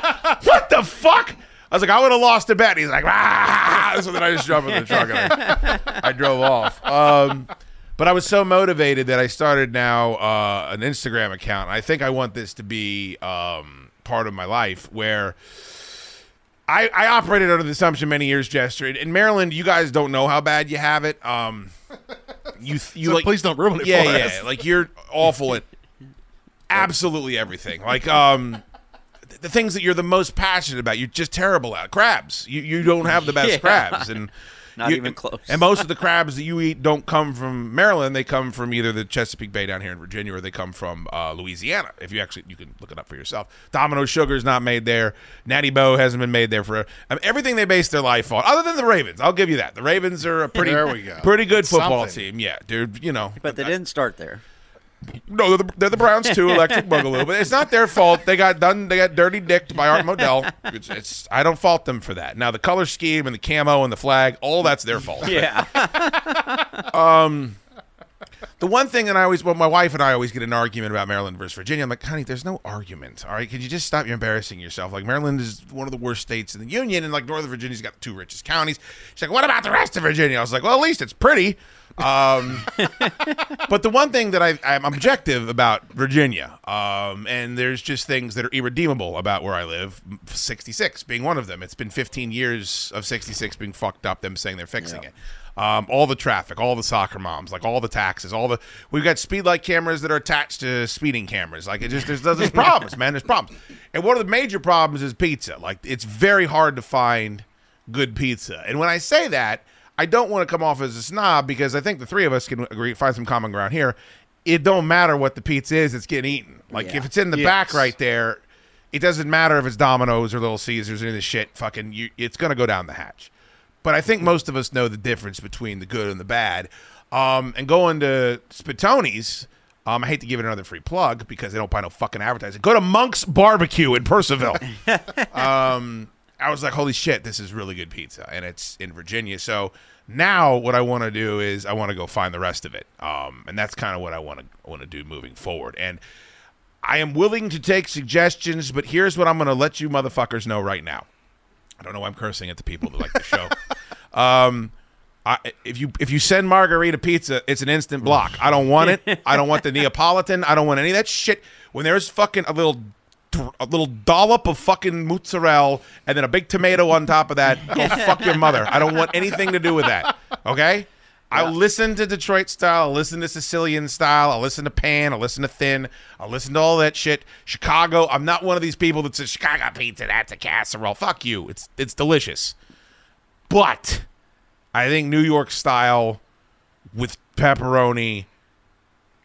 "What the fuck?" I was like, "I would have lost a bet." He's like, "Ah!" So then I just jumped in the truck and I, I drove off. Um, but I was so motivated that I started now uh, an Instagram account. I think I want this to be um, part of my life where. I, I operated under the assumption many years, Jester. In Maryland, you guys don't know how bad you have it. Um, you you So like please don't ruin it yeah, for yeah. us. Like you're awful at absolutely everything. Like um, the things that you're the most passionate about, you're just terrible at. Crabs. You you don't have the best [LAUGHS] Yeah. crabs, and Not you- even close. And most of the [LAUGHS] crabs that you eat don't come from Maryland. They come from either the Chesapeake Bay down here in Virginia, or they come from uh, Louisiana. If you actually, you can look it up for yourself. Domino Sugar is not made there. Natty Boh hasn't been made there for I mean, everything they base their life on, other than the Ravens. I'll give you that. The Ravens are a pretty, There we go. pretty good football Something. team. Yeah, dude. You know, But they didn't start there. No, they're the, they're the Browns too. Electric [LAUGHS] Boogaloo, but it's not their fault. They got done. They got dirty dicked by Art Modell. It's, it's I don't fault them for that. Now the color scheme and the camo and the flag, all that's their fault. Yeah. [LAUGHS] Um, the one thing that I always, well, my wife and I always get an argument about Maryland versus Virginia. I'm like, honey, there's no argument. All right, could you just stop you embarrassing yourself? Like Maryland is one of the worst states in the union, and like Northern Virginia's got the two richest counties. She's like, what about the rest of Virginia? I was like, well, at least it's pretty. Um, but the one thing that I, I'm objective about Virginia, um, and there's just things that are irredeemable about where I live. 66 being one of them. It's been 15 years of 66 being fucked up. Them saying they're fixing it. Um, all the traffic, all the soccer moms, like all the taxes, all the we've got speed light cameras that are attached to speeding cameras. Like it just there's, there's problems, man. There's problems, and one of the major problems is pizza. Like it's very hard to find good pizza, and when I say that, I don't want to come off as a snob because I think the three of us can agree find some common ground here. It don't matter what the pizza is; it's getting eaten. Like if it's in the back right there, it doesn't matter if it's Domino's or Little Caesars or any of this shit. Fucking, you, it's gonna go down the hatch. But I think most of us know the difference between the good and the bad. Um, and going to Spatoni's, um, I hate to give it another free plug because they don't buy no fucking advertising. Go to Monk's Barbecue in Purcellville. [LAUGHS] um, I was like, holy shit, this is really good pizza, and it's in Virginia. So now, what I want to do is I want to go find the rest of it, um, and that's kind of what I want to want to do moving forward. And I am willing to take suggestions, but here's what I'm going to let you motherfuckers know right now. I don't know why I'm cursing at the people that like the show. [LAUGHS] um, I, if you if you send margarita pizza, it's an instant block. I don't want it. I don't want the [LAUGHS] Neapolitan. I don't want any of that shit. When there's fucking a little a little dollop of fucking mozzarella and then a big tomato on top of that, [LAUGHS] go fuck your mother. I don't want anything to do with that. Okay. I'll listen to Detroit style. I'll listen to Sicilian style. I'll listen to pan. I'll listen to thin. I'll listen to all that shit. Chicago. I'm not one of these people that says Chicago pizza. That's a casserole. Fuck you. It's it's delicious. But I think New York style with pepperoni.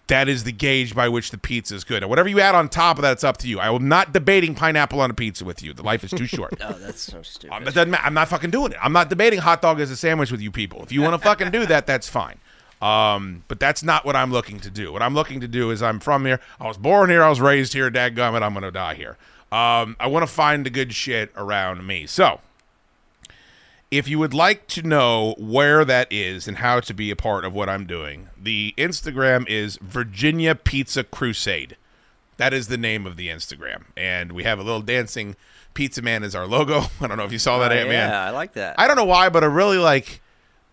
That is the gauge by which the pizza is good. And whatever you add on top of that, it's up to you. I am not debating pineapple on a pizza with you. The life is too short. [LAUGHS] Oh, that's so stupid. Um, that doesn't matter. I'm not fucking doing it. I'm not debating hot dog as a sandwich with you people. If you want to fucking do that, that's fine. Um, but that's not what I'm looking to do. What I'm looking to do is I'm from here. I was born here. I was raised here. Dadgummit, I'm going to die here. Um, I want to find the good shit around me. So, if you would like to know where that is and how to be a part of what I'm doing, the Instagram is Virginia Pizza Crusade. That is the name of the Instagram. And we have a little dancing pizza man as our logo. [LAUGHS] I don't know if you saw that, Oh, Ant Man. yeah, I like that. I don't know why, but a really like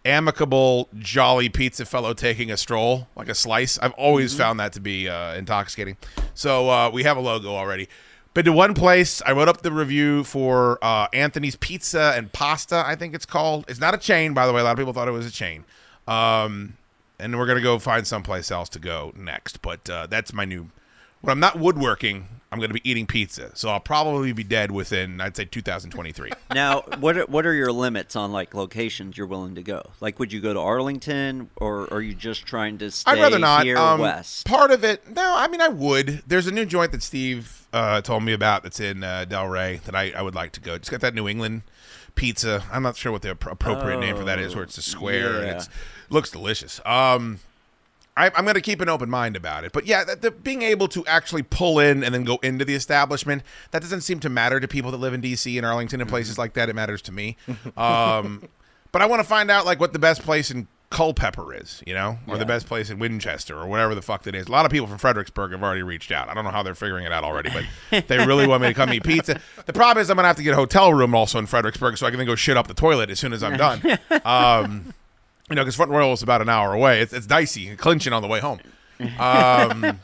amicable, jolly pizza fellow taking a stroll, like a slice. I've always Mm-hmm. found that to be uh, intoxicating. So uh, we have a logo already. Been to one place. I wrote up the review for uh, Anthony's Pizza and Pasta. I think it's called. It's not a chain, by the way. A lot of people thought it was a chain. Um, and we're gonna go find someplace else to go next. But uh, that's my new. When I'm not woodworking, I'm gonna be eating pizza. So I'll probably be dead within, I'd say, 2023. [LAUGHS] now, what are, what are your limits on like locations you're willing to go? Like, would you go to Arlington, or are you just trying to stay I'd rather not. here Um, west? Part of it, no. I mean, I would. There's a new joint that Steve uh, told me about that's in uh, Delray that I, I would like to go. It's got that New England pizza. I'm not sure what the appro- appropriate name for that is, where it's a square and it looks delicious. Um, I, I'm going to keep an open mind about it. But yeah, the, the, being able to actually pull in and then go into the establishment, that doesn't seem to matter to people that live in D.C. and Arlington and places like that. It matters to me. Um, [LAUGHS] but I want to find out like what the best place in Culpeper is, you know, or the best place in Winchester or whatever the fuck that is. A lot of people from Fredericksburg have already reached out. I don't know how they're figuring it out already, but they really want me to come eat pizza. The problem is I'm gonna have to get a hotel room also in Fredericksburg so I can then go shit up the toilet as soon as I'm done. [LAUGHS] Um, you know, because Front Royal is about an hour away. It's, it's dicey, clinching on the way home. Um,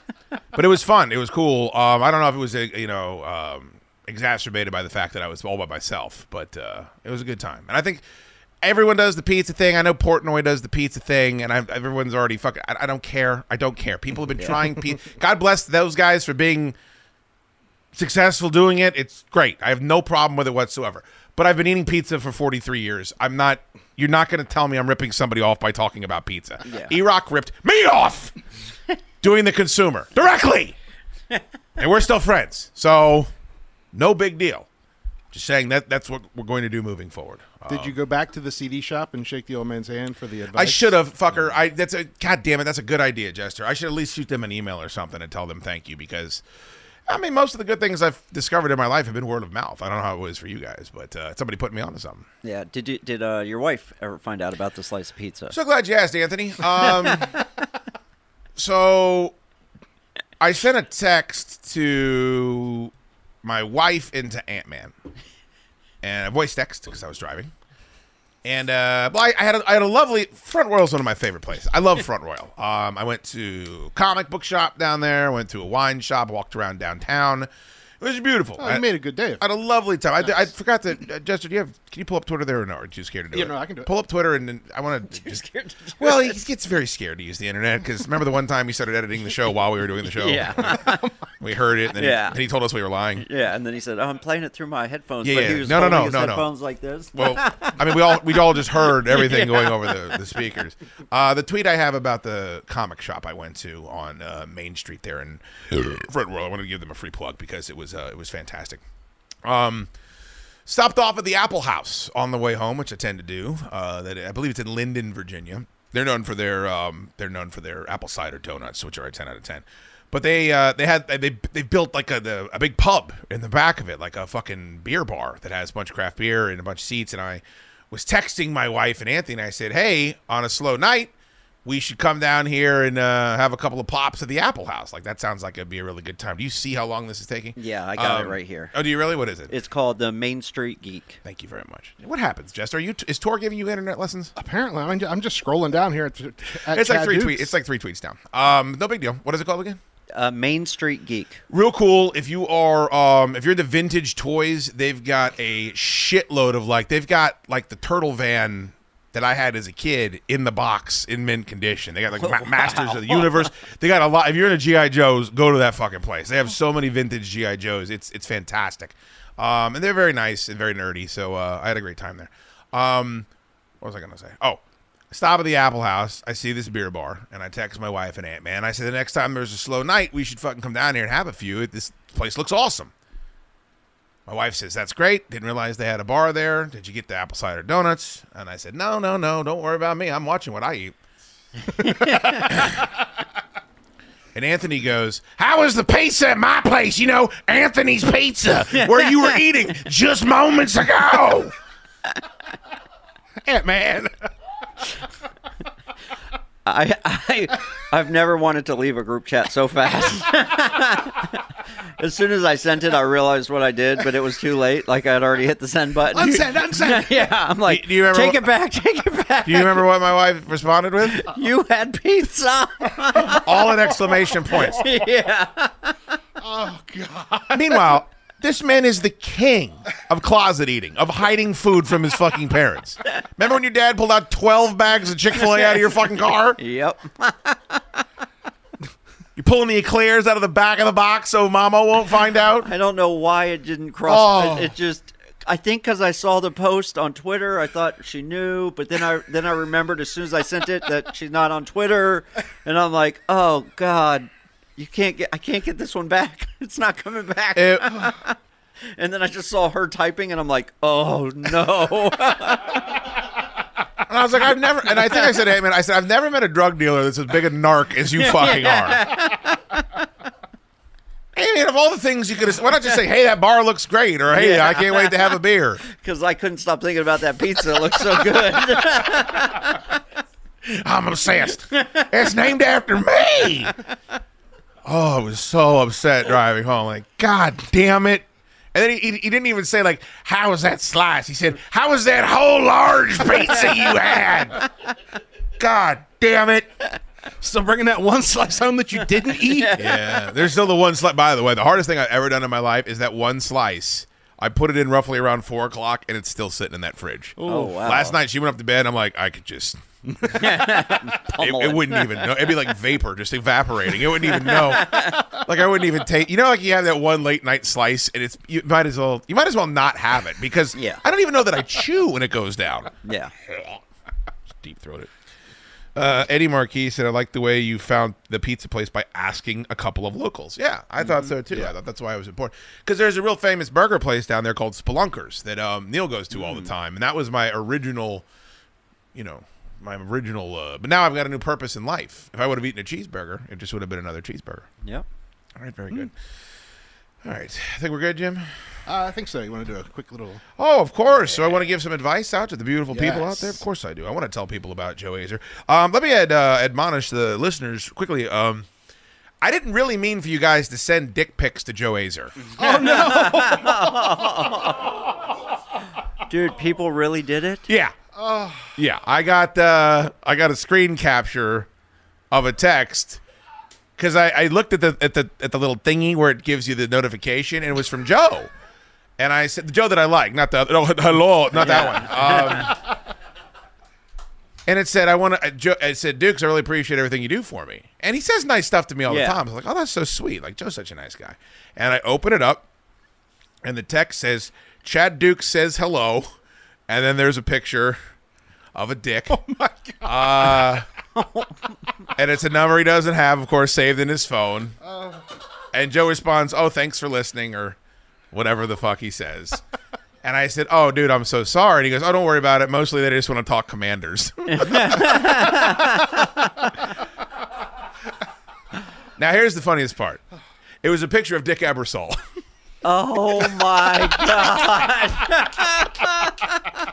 but it was fun. It was cool. Um, I don't know if it was, uh, you know, um, exacerbated by the fact that I was all by myself, but uh, it was a good time. And I think everyone does the pizza thing. I know Portnoy does the pizza thing, and I, everyone's already fucking. I, I don't care. I don't care. People have been [LAUGHS] trying. Pe- God bless those guys for being successful doing it. It's great. I have no problem with it whatsoever. But I've been eating pizza for 43 years. I'm not. You're not going to tell me I'm ripping somebody off by talking about pizza. Yeah. E-Rock ripped me off [LAUGHS] doing the consumer directly, and we're still friends. So, no big deal. Just saying that that's what we're going to do moving forward. Did you go back to the CD shop and shake the old man's hand for the advice? I should have, fucker. I that's a god damn it. That's a good idea, Jester. I should at least shoot them an email or something and tell them thank you because, I mean, most of the good things I've discovered in my life have been word of mouth. I don't know how it was for you guys, but uh, somebody put me onto something. Yeah. Did you, did uh, your wife ever find out about the slice of pizza? So glad you asked, Anthony. Um, [LAUGHS] So I sent a text to my wife and to Ant Man, and a voice text because I was driving. And uh, well, I, I had a, I had a lovely Front Royal is one of my favorite places. I love Front Royal. Um, I went to comic book shop down there. Went to a wine shop. Walked around downtown. It was beautiful. Oh, you I made a good day. I had a lovely time. I, I forgot that. Uh, Jester, do you have? Can you pull up Twitter there or no? Are you too scared to do Yeah, it? no, I can do it. Pull up Twitter and then I want [LAUGHS] to. Just, well, he gets very scared to use the internet because remember the one time he started editing the show while we were doing the show. Yeah. [LAUGHS] we heard it. And then, Yeah. he, then he told us we were lying. Yeah, and then he said, "Oh, I'm playing it through my headphones." Yeah, but yeah. he was No, no, no, no, no. headphones like this. Well, I mean, we all we all just heard [LAUGHS] everything Yeah. going over the, the speakers. Uh, the tweet I have about the comic shop I went to on uh, Main Street there in Front Royal. I want to give them a free plug because it was uh, it was fantastic. Um, stopped off at the Apple House on the way home, which I tend to do. Uh, that I believe it's in Linden, Virginia. They're known for their um, they're known for their apple cider donuts, which are a ten out of ten. But they uh, they had they they built like a the, a big pub in the back of it, like a fucking beer bar that has a bunch of craft beer and a bunch of seats. And I was texting my wife and Anthony, and I said, "Hey, on a slow night, we should come down here and uh, have a couple of pops at the Apple House. Like that sounds like it'd be a really good time. Do you see how long this is taking? Yeah, I got Um, it right here. Oh, do you really? What is it? It's called the Main Street Geek. Thank you very much. What happens, Jester? Are you is Tor giving you internet lessons? Apparently, I'm just, I'm just scrolling down here. At, at it's like three tweets. It's like three tweets down. Um, no big deal. What is it called again? Uh, Main Street Geek. Real cool. If you are, um, if you're the vintage toys, they've got a shitload of like they've got like the turtle van that I had as a kid in the box in mint condition. They got like ma- [LAUGHS] Masters of the Universe. They got a lot. If you're into GI Joes, go to that fucking place. They have so many vintage GI Joes. It's it's fantastic, um, and they're very nice and very nerdy. So uh, I had a great time there. Um, what was I gonna say? Oh, stop at the Apple House. I see this beer bar, and I text my wife and Ant Man. I said the next time there's a slow night, we should fucking come down here and have a few. This place looks awesome. My wife says that's great. Didn't realize they had a bar there. Did you get the apple cider donuts? And I said no, no, no. Don't worry about me. I'm watching what I eat. [LAUGHS] And Anthony goes, How was the pizza at my place? You know, Anthony's Pizza, where you were [LAUGHS] eating just moments ago. [LAUGHS] Man. I, I I've never wanted to leave a group chat so fast. [LAUGHS] as soon as I sent it, I realized what I did, but it was too late. Like I had already hit the send button. Unsend, unsend. [LAUGHS] yeah, I'm like, Do you remember take what- it back, take it back. Do you remember what my wife responded with? [LAUGHS] You had pizza. All in exclamation points. yeah. Oh God. Meanwhile, this man is the king of closet eating, of hiding food from his fucking parents. Remember when your dad pulled out 12 bags of Chick fil A out of your fucking car? Yep. You're pulling the eclairs out of the back of the box so mama won't find out? I don't know why it didn't cross. Oh. It, it just. I think because I saw the post on Twitter, I thought she knew, but then I then I remembered as soon as I sent it that she's not on Twitter, and I'm like, oh God, you can't get, I can't get this one back. [LAUGHS] It's not coming back. It- [LAUGHS] and then I just saw her typing, and I'm like, oh no. [LAUGHS] And I was like, I've never, and I think I said, hey man, I said, I've never met a drug dealer that's as big a narc as you fucking are. Hey man, of all the things you could why not just say, hey, that bar looks great, or hey, I can't wait to have a beer. Because I couldn't stop thinking about that pizza. It looks so good. I'm obsessed. It's named after me. Oh, I was so upset driving home. Like, God damn it. And then he, he, he didn't even say, like, how was that slice? He said, how was that whole large pizza you had? [LAUGHS] God damn it. Still bringing that one slice home that you didn't eat. [LAUGHS] Yeah, there's still the one slice. By the way, the hardest thing I've ever done in my life is that one slice. I put it in roughly around four o'clock, and it's still sitting in that fridge. Oh, wow. Last night she went up to bed. and I'm like, I could just. [LAUGHS] it, it wouldn't even know. It'd be like vapor, just evaporating. It wouldn't even know. Like I wouldn't even take. You know, like you have that one late night slice, and it's you might as well. You might as well not have it because Yeah. I don't even know that I chew when it goes down. yeah. Deep throated. Uh, Eddie Marquis said, "I like the way you found the pizza place by asking a couple of locals." Yeah, I thought so too. I thought that's why it was important because there's a real famous burger place down there called Spelunkers that um, Neil goes to all the time, and that was my original, you know, my original. Uh, but now I've got a new purpose in life. If I would have eaten a cheeseburger, it just would have been another cheeseburger. Yep. All right, very good. All right. I think we're good, Jim. Uh, I think so. You want to do a quick little? Oh, of course. So I want to give some advice out to the beautiful people out there. Of course I do. I want to tell people about Joe Azer. Um, let me ad, uh, admonish the listeners quickly. Um, I didn't really mean for you guys to send dick pics to Joe Azer. [LAUGHS] Oh, no. [LAUGHS] Dude, people really did it? Yeah. Yeah, I got uh, I got a screen capture of a text because I, I looked at the at the at the little thingy where it gives you the notification, and it was from Joe. And I said Joe that I like, not the oh, [LAUGHS] hello, not that one. Um, and it said I want to. Joe, it said Dukes, I really appreciate everything you do for me. And he says nice stuff to me all Yeah. the time. I was like, oh, that's so sweet. Like Joe's such a nice guy. And I open it up, and the text says Chad Duke says hello, and then there's a picture of a dick. [LAUGHS] Oh my god! Uh, and it's a number he doesn't have, of course, saved in his phone. And Joe responds, "Oh, thanks for listening," or whatever the fuck he says. [LAUGHS] And I said, "Oh, dude, I'm so sorry." And he goes, "Oh, don't worry about it. Mostly they just want to talk commanders." [LAUGHS] now, here's the funniest part. It was a picture of Dick Ebersol. Oh my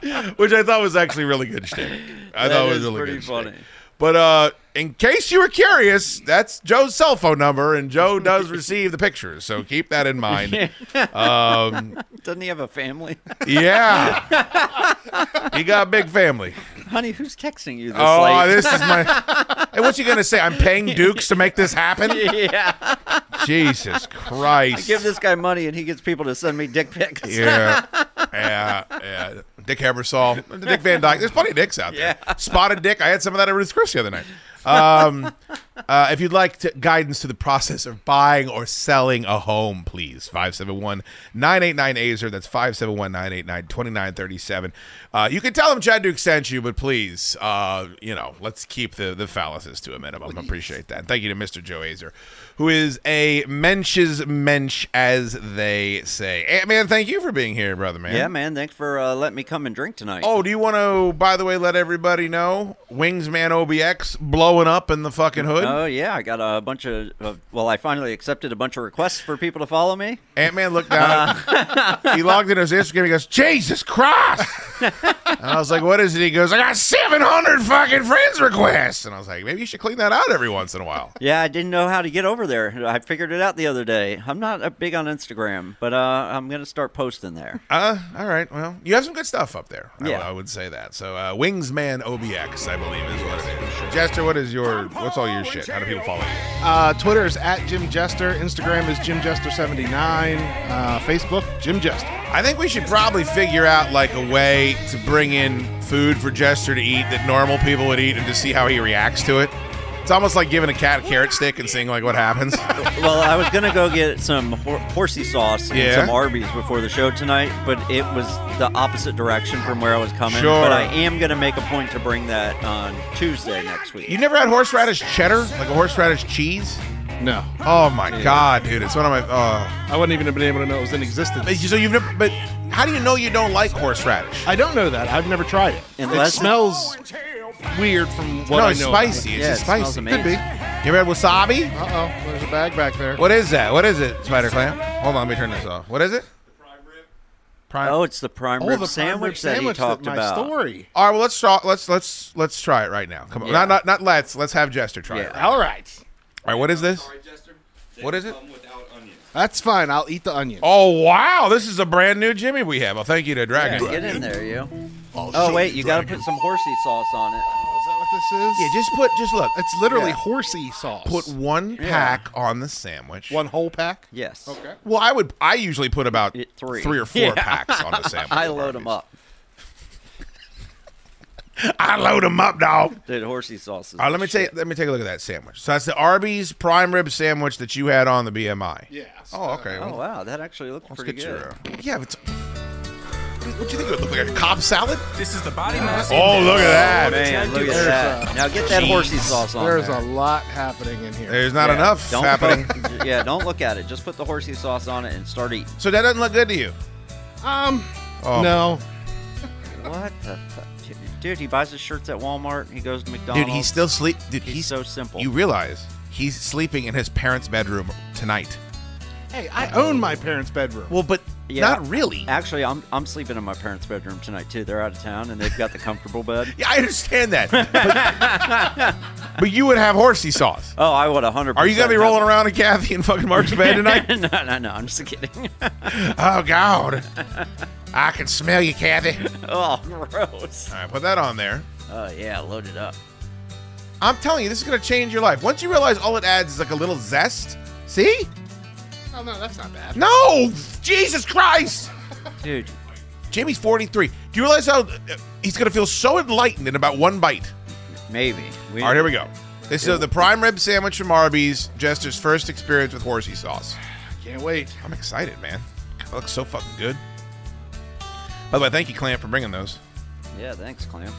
god. [LAUGHS] which I thought was actually really good shtick. I That thought it was really pretty good funny. shtick. But uh, in case you were curious, that's Joe's cell phone number, and Joe does [LAUGHS] receive the pictures, so keep that in mind. Um, [LAUGHS] Doesn't he have a family? yeah, he got a big family. Honey, who's texting you this Oh, late? this is my. Hey, what's he gonna say? I'm paying Dukes to make this happen. [LAUGHS] yeah. Jesus I Christ! give this guy money and he gets people to send me dick pics. Yeah, yeah, yeah. Dick Ebersol, Dick Van Dyke. There's plenty of dicks out there. Spotted Dick. I had some of that at Ruth Chris the other night. Um, uh, if you'd like to, guidance to the process of buying or selling a home, please 571 989 Azer. That's 571 989 2937. Uh, You can tell them Chad Duke sent you, but please, uh, you know, let's keep the, the fallacies to a minimum. I appreciate that. Thank you to Mr. Joe Azer, who is a mensch's mensch, as they say. Ant Man, thank you for being here, brother man. Yeah, man. Thanks for uh, letting me come and drink tonight. Oh, do you want to, by the way, let everybody know Wingsman OBX blowing up in the fucking hood? Oh yeah, I got a bunch of. Uh, well, I finally accepted a bunch of requests for people to follow me. Ant Man looked down. [LAUGHS] he logged in his Instagram. He goes, Jesus Christ. and I was like, what is it? He goes, I got 700 fucking friends requests. And I was like, maybe you should clean that out every once in a while. Yeah, I didn't know how to get over there. I figured it out the other day. I'm not uh, big on Instagram, but uh, I'm gonna start posting there. Uh, all right. Well, you have some good stuff up there. I, Yeah. I would say that. So, uh, Wingsman OBX, I believe, is what it is. Jester, what is your, what's all your shit? How do people follow you? Uh, Twitter is at Jim Jester. Instagram is Jim Jester79. Uh, Facebook, Jim Jester. I think we should probably figure out like a way to bring in food for Jester to eat that normal people would eat and to see how he reacts to it. It's almost like giving a cat a carrot stick and seeing like what happens. [LAUGHS] well, I was gonna go get some hor- horsey sauce and Yeah? some Arby's before the show tonight, but it was the opposite direction from where I was coming. Sure. But I am gonna make a point to bring that on Tuesday next week. You never had horseradish cheddar, like a horseradish cheese? No. Oh my god, dude! It's one of my. Oh. I wouldn't even have been able to know it was in existence. But you- So you've never. But how do you know you don't like horseradish? I don't know that. I've never tried it. Unless- it smells weird from what no, I it's know. about spicy. it. It's Yeah, just it smells spicy. amazing. Could be. You ever had wasabi? Uh oh, there's a bag back there. What is that? What is it, Spider Clam? Hold on, let me turn this off. What is it? Prime. Oh, it's the prime Oh, rib the prime sandwich rib that sandwich he talked my about. story. All right, well let's try. Let's let's let's try it right now. Come on, Yeah. not not not let's. Let's have Jester try it. Yeah. Right. All right. All right, what is this? What is it? That's fine. I'll eat the onion. Oh wow, this is a brand new Jimmy we have. Well, thank you to Yeah, Dragon. get in there, you. I'll Oh, oh wait, you, you gotta put some horsey sauce on it. Oh, is that what this is? Yeah, just put just look. It's literally Yeah. horsey sauce. Put one pack on the sandwich. one whole pack. Yes. Okay. Well, I would. I usually put about It- three. or four [LAUGHS] Yeah. packs on the sandwich. [LAUGHS] I load them up. [LAUGHS] I load them up, dog. Dude, horsey sauce is All right, let me shit. take let me take a look at that sandwich. So that's the Arby's prime rib sandwich that you had on the BMI. Yes. Oh, okay. Oh well, wow, that actually looks let's pretty get good. your. Yeah, but. What do you think it would look like? A Cobb salad? This is the Body Mass Oh, Index. look at that. Man, look at that. a- now get that horsey sauce on There's there. a lot happening in here. There's not Yeah, enough don't happening. Put, [LAUGHS] yeah, don't look at it. Just put the horsey sauce on it and start eating. so that doesn't look good to you. um, Oh. no. What the fuck? Dude, he buys his shirts at Walmart. He goes to McDonald's. Dude, he's still sleep. Dude, He's he's so simple. You realize he's sleeping in his parents' bedroom tonight. Hey, I own my parents' bedroom. Well, but Yeah. not really. Actually, I'm I'm sleeping in my parents' bedroom tonight too. They're out of town and they've got the comfortable bed. [LAUGHS] Yeah, I understand that. But, but you would have horsey sauce. Oh, I would 100. Are you gonna be rolling around in Kathy and fucking Mark's [LAUGHS] bed tonight? no, no, no. I'm just kidding. [LAUGHS] oh God, I can smell you, Kathy. oh, gross. All right, put that on there. Oh yeah, load it up. I'm telling you, this is gonna change your life. Once you realize all it adds is like a little zest. See? Oh no, that's not bad. No, Jesus Christ, Dude, Jamie's 43. Do you realize how uh, he's gonna feel so enlightened in about one bite? maybe. We, All right, here we go. This is the prime rib sandwich from Arby's. Jester's first experience with horsey sauce. [SIGHS] Can't wait. I'm excited, man. It looks so fucking good. By the way, thank you, Clamp, for bringing those. Yeah, thanks, Clam.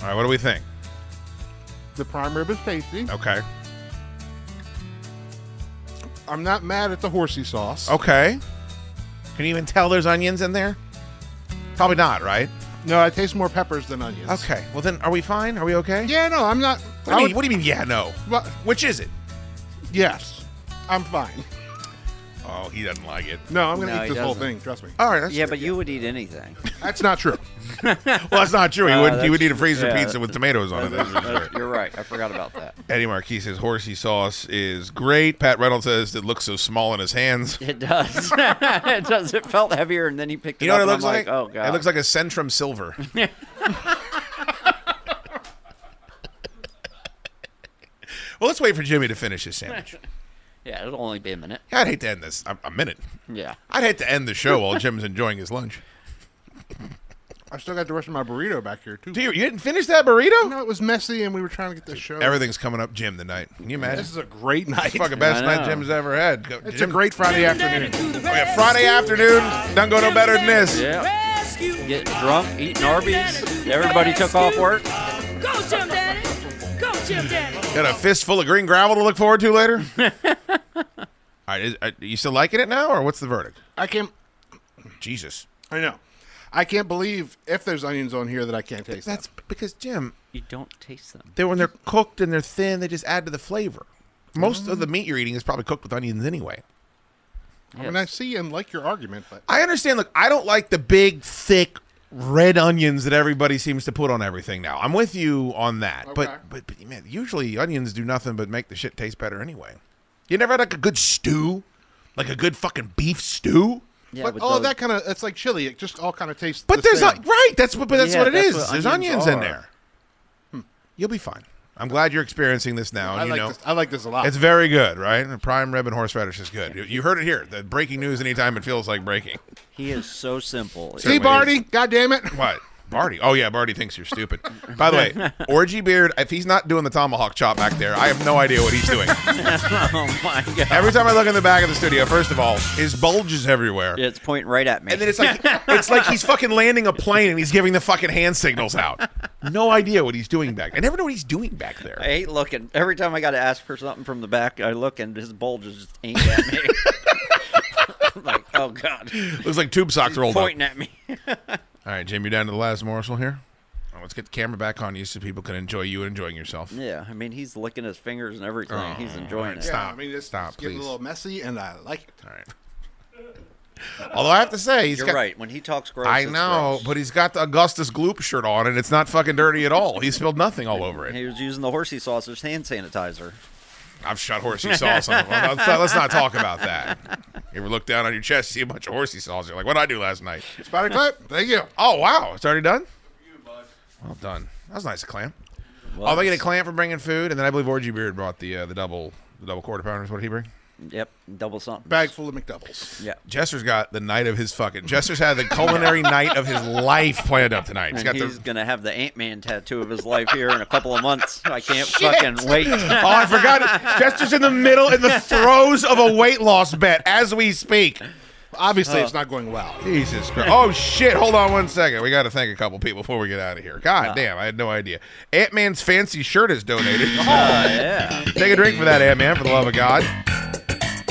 All right, what do we think? The prime rib is tasty. Okay. I'm not mad at the horsey sauce. Okay. Can you even tell there's onions in there? Probably not, right? No, I taste more peppers than onions. Okay. Well, then, are we fine? Are we okay? Yeah, no, I'm not. What do, I you would- mean, what do you mean, yeah, no? Which is it? yes, I'm fine. Oh, he doesn't like it. No, I'm gonna No, eat he this whole doesn't. thing. Trust me. All right. That's Yeah, but you would eat anything. [LAUGHS] That's not true. [LAUGHS] well, that's not true. He Uh, wouldn't. He would that's- eat a freezer yeah, pizza with tomatoes on it. That's for sure. You're right. I forgot about that. Eddie Marquis says horsey sauce is great. Pat Reynolds says it looks so small in his hands. It does. [LAUGHS] it does. It felt heavier, and then he picked it up. You know up. what it and looks I'm like? Oh god. It looks like a Centrum Silver. well, let's wait for Jimmy to finish his sandwich. Yeah, it'll only be a minute. Yeah, I'd hate to end this a, a minute. Yeah. I'd hate to end the show while Jim's enjoying his lunch. [LAUGHS] I still got the rest of my burrito back here too. Do you, you didn't finish that burrito? No, it was messy, and we were trying to get the show. Everything's coming up Jim tonight. Can you imagine? This is a great night. It's fucking best I night know. Jim's ever had. Go- It's Jim- a great Friday afternoon. Oh, yeah, Friday afternoon. Don't go no better than this. Yeah. Getting drunk, eating Arby's. Everybody took off work. Got a fistful of green gravel to look forward to later. [LAUGHS] All right, is, are you still liking it now, or what's the verdict? I can't. Jesus, I know. I can't believe if there's onions on here that I can't taste. that's because Jim. You don't taste them. They when they're cooked and they're thin, they just add to the flavor. Most of the meat you're eating is probably cooked with onions anyway. them. I mean, I see and like your argument, but I understand. Look, I don't like the big, thick red onions that everybody seems to put on everything now. I'm with you on that, Okay. but, but but man, usually onions do nothing but make the shit taste better anyway. You never had like a good stew, like a good fucking beef stew. Yeah, but with all of those- that kind of it's like chili. It just all kind of tastes. But the there's same. not right. That's what. But that's Yeah, what it that's is. what there's onions onions in there. Hmm. You'll be fine. I'm glad you're experiencing this now. I and you like know, this. I like this a lot. it's very good, right? And prime rib and horseradish is good. You, you heard it here. The breaking news anytime it feels like breaking. He is so simple. See, certainly Barty, God damn it! What? Barty. Oh yeah, Barty thinks you're stupid. By the way, [LAUGHS] Orgy Beard, if he's not doing the tomahawk chop back there, I have no idea what he's doing. [LAUGHS] oh my god. Every time I look in the back of the studio, first of all, his bulge is everywhere. Yeah, it's pointing right at me. And then it's like it's like he's fucking landing a plane and he's giving the fucking hand signals out. No idea what he's doing back. I never know what he's doing back there. I hate looking. Every time I got to ask for something from the back, I look and his bulge is just aimed at me. I'm [LAUGHS] like, oh god, Looks like tube socks rolled up. pointing at me. All right, Jim, you're down to the last morsel here. Oh, let's get the camera back on you so people can enjoy you enjoying yourself. yeah, I mean he's licking his fingers and everything. Oh, he's enjoying alright, it. stop. Yeah, I mean, it's, Stop, it's getting a little messy, and I like it. All right. [LAUGHS] Although I have to say, he's You're got, right. When he talks gross, I it's know, gross. but he's got the Augustus Gloop shirt on, and it's not fucking dirty at all. He spilled nothing all over it. he was using the horsey sausage hand sanitizer. I've shot horsey sauce on him. Well, let's, not, talk about that. You ever look down on your chest, see a bunch of horsey sauce? You're like, what did I do last night? Spider clip. Thank you. Oh, wow. It's already done? Well done. That was nice, Clam. Well, Oh, they get a Clam for bringing food, and then I believe Orgy Beard brought the uh, the double the double quarter pounders. What did he bring? Yep, double something. Bag full of McDoubles. Yeah. Jester's got the night of his fucking. Jester's had the culinary [LAUGHS] night of his life planned up tonight. He's got he's the. gonna have the Ant Man tattoo of his life here in a couple of months. I can't fucking wait. Oh, I forgot. it. Jester's in the middle, in the [LAUGHS] throes of a weight loss bet as we speak. Obviously, it's not going well. Jesus Christ. Oh, shit. Hold on one second. We got to thank a couple people before we get out of here. God damn. I had no idea. Ant Man's fancy shirt is donated. [LAUGHS] Uh, yeah. Take a drink for that, Ant Man, for the love of God.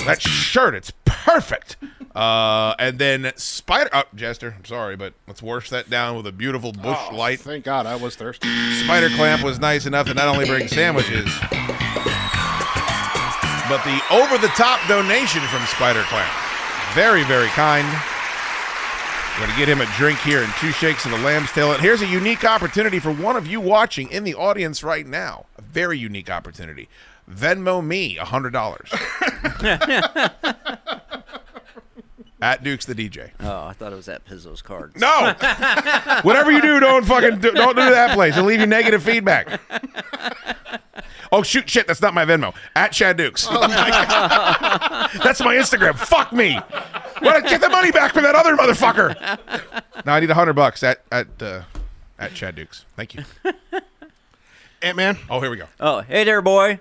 That shirt, it's perfect. Uh, and then Spider. Oh, Jester, I'm sorry, but let's wash that down with a beautiful bush Oh, light. Thank God I was thirsty. Spider Clamp was nice enough to not only bring sandwiches, but the over the top donation from Spider Clamp. Very, very kind. We're going to get him a drink here and two shakes of the lamb's tail. And here's a unique opportunity for one of you watching in the audience right now. A very unique opportunity. Venmo me a $100. At Duke's the DJ. Oh, I thought it was at Pizzo's cards. No. [LAUGHS] Whatever you do, don't fucking do, don't do that place. It'll leave you negative feedback. Oh shoot, shit, that's not my Venmo. At Chad Dukes. Oh, [LAUGHS] that's my Instagram. Fuck me. Well, get the money back from that other motherfucker. Now I need a hundred bucks at at uh, at Chad Dukes. Thank you. Ant Man. Oh, here we go. Oh, hey there, boy.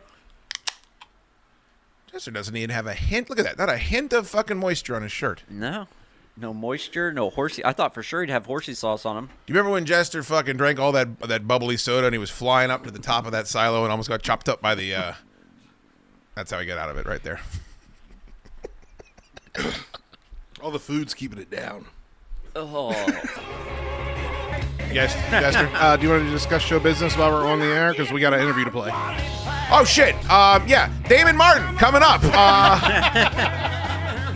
Jester doesn't even have a hint. Look at that. Not a hint of fucking moisture on his shirt. No. No moisture, no horsey. I thought for sure he'd have horsey sauce on him. Do you remember when Jester fucking drank all that that bubbly soda and he was flying up to the top of that silo and almost got chopped up by the? uh That's how he got out of it, right there. All the food's keeping it down. Oh. Yes. [LAUGHS] Uh, do you want to discuss show business while we're on the air? Because we got an interview to play. Oh shit! Um, yeah, Damon Martin coming up. Uh,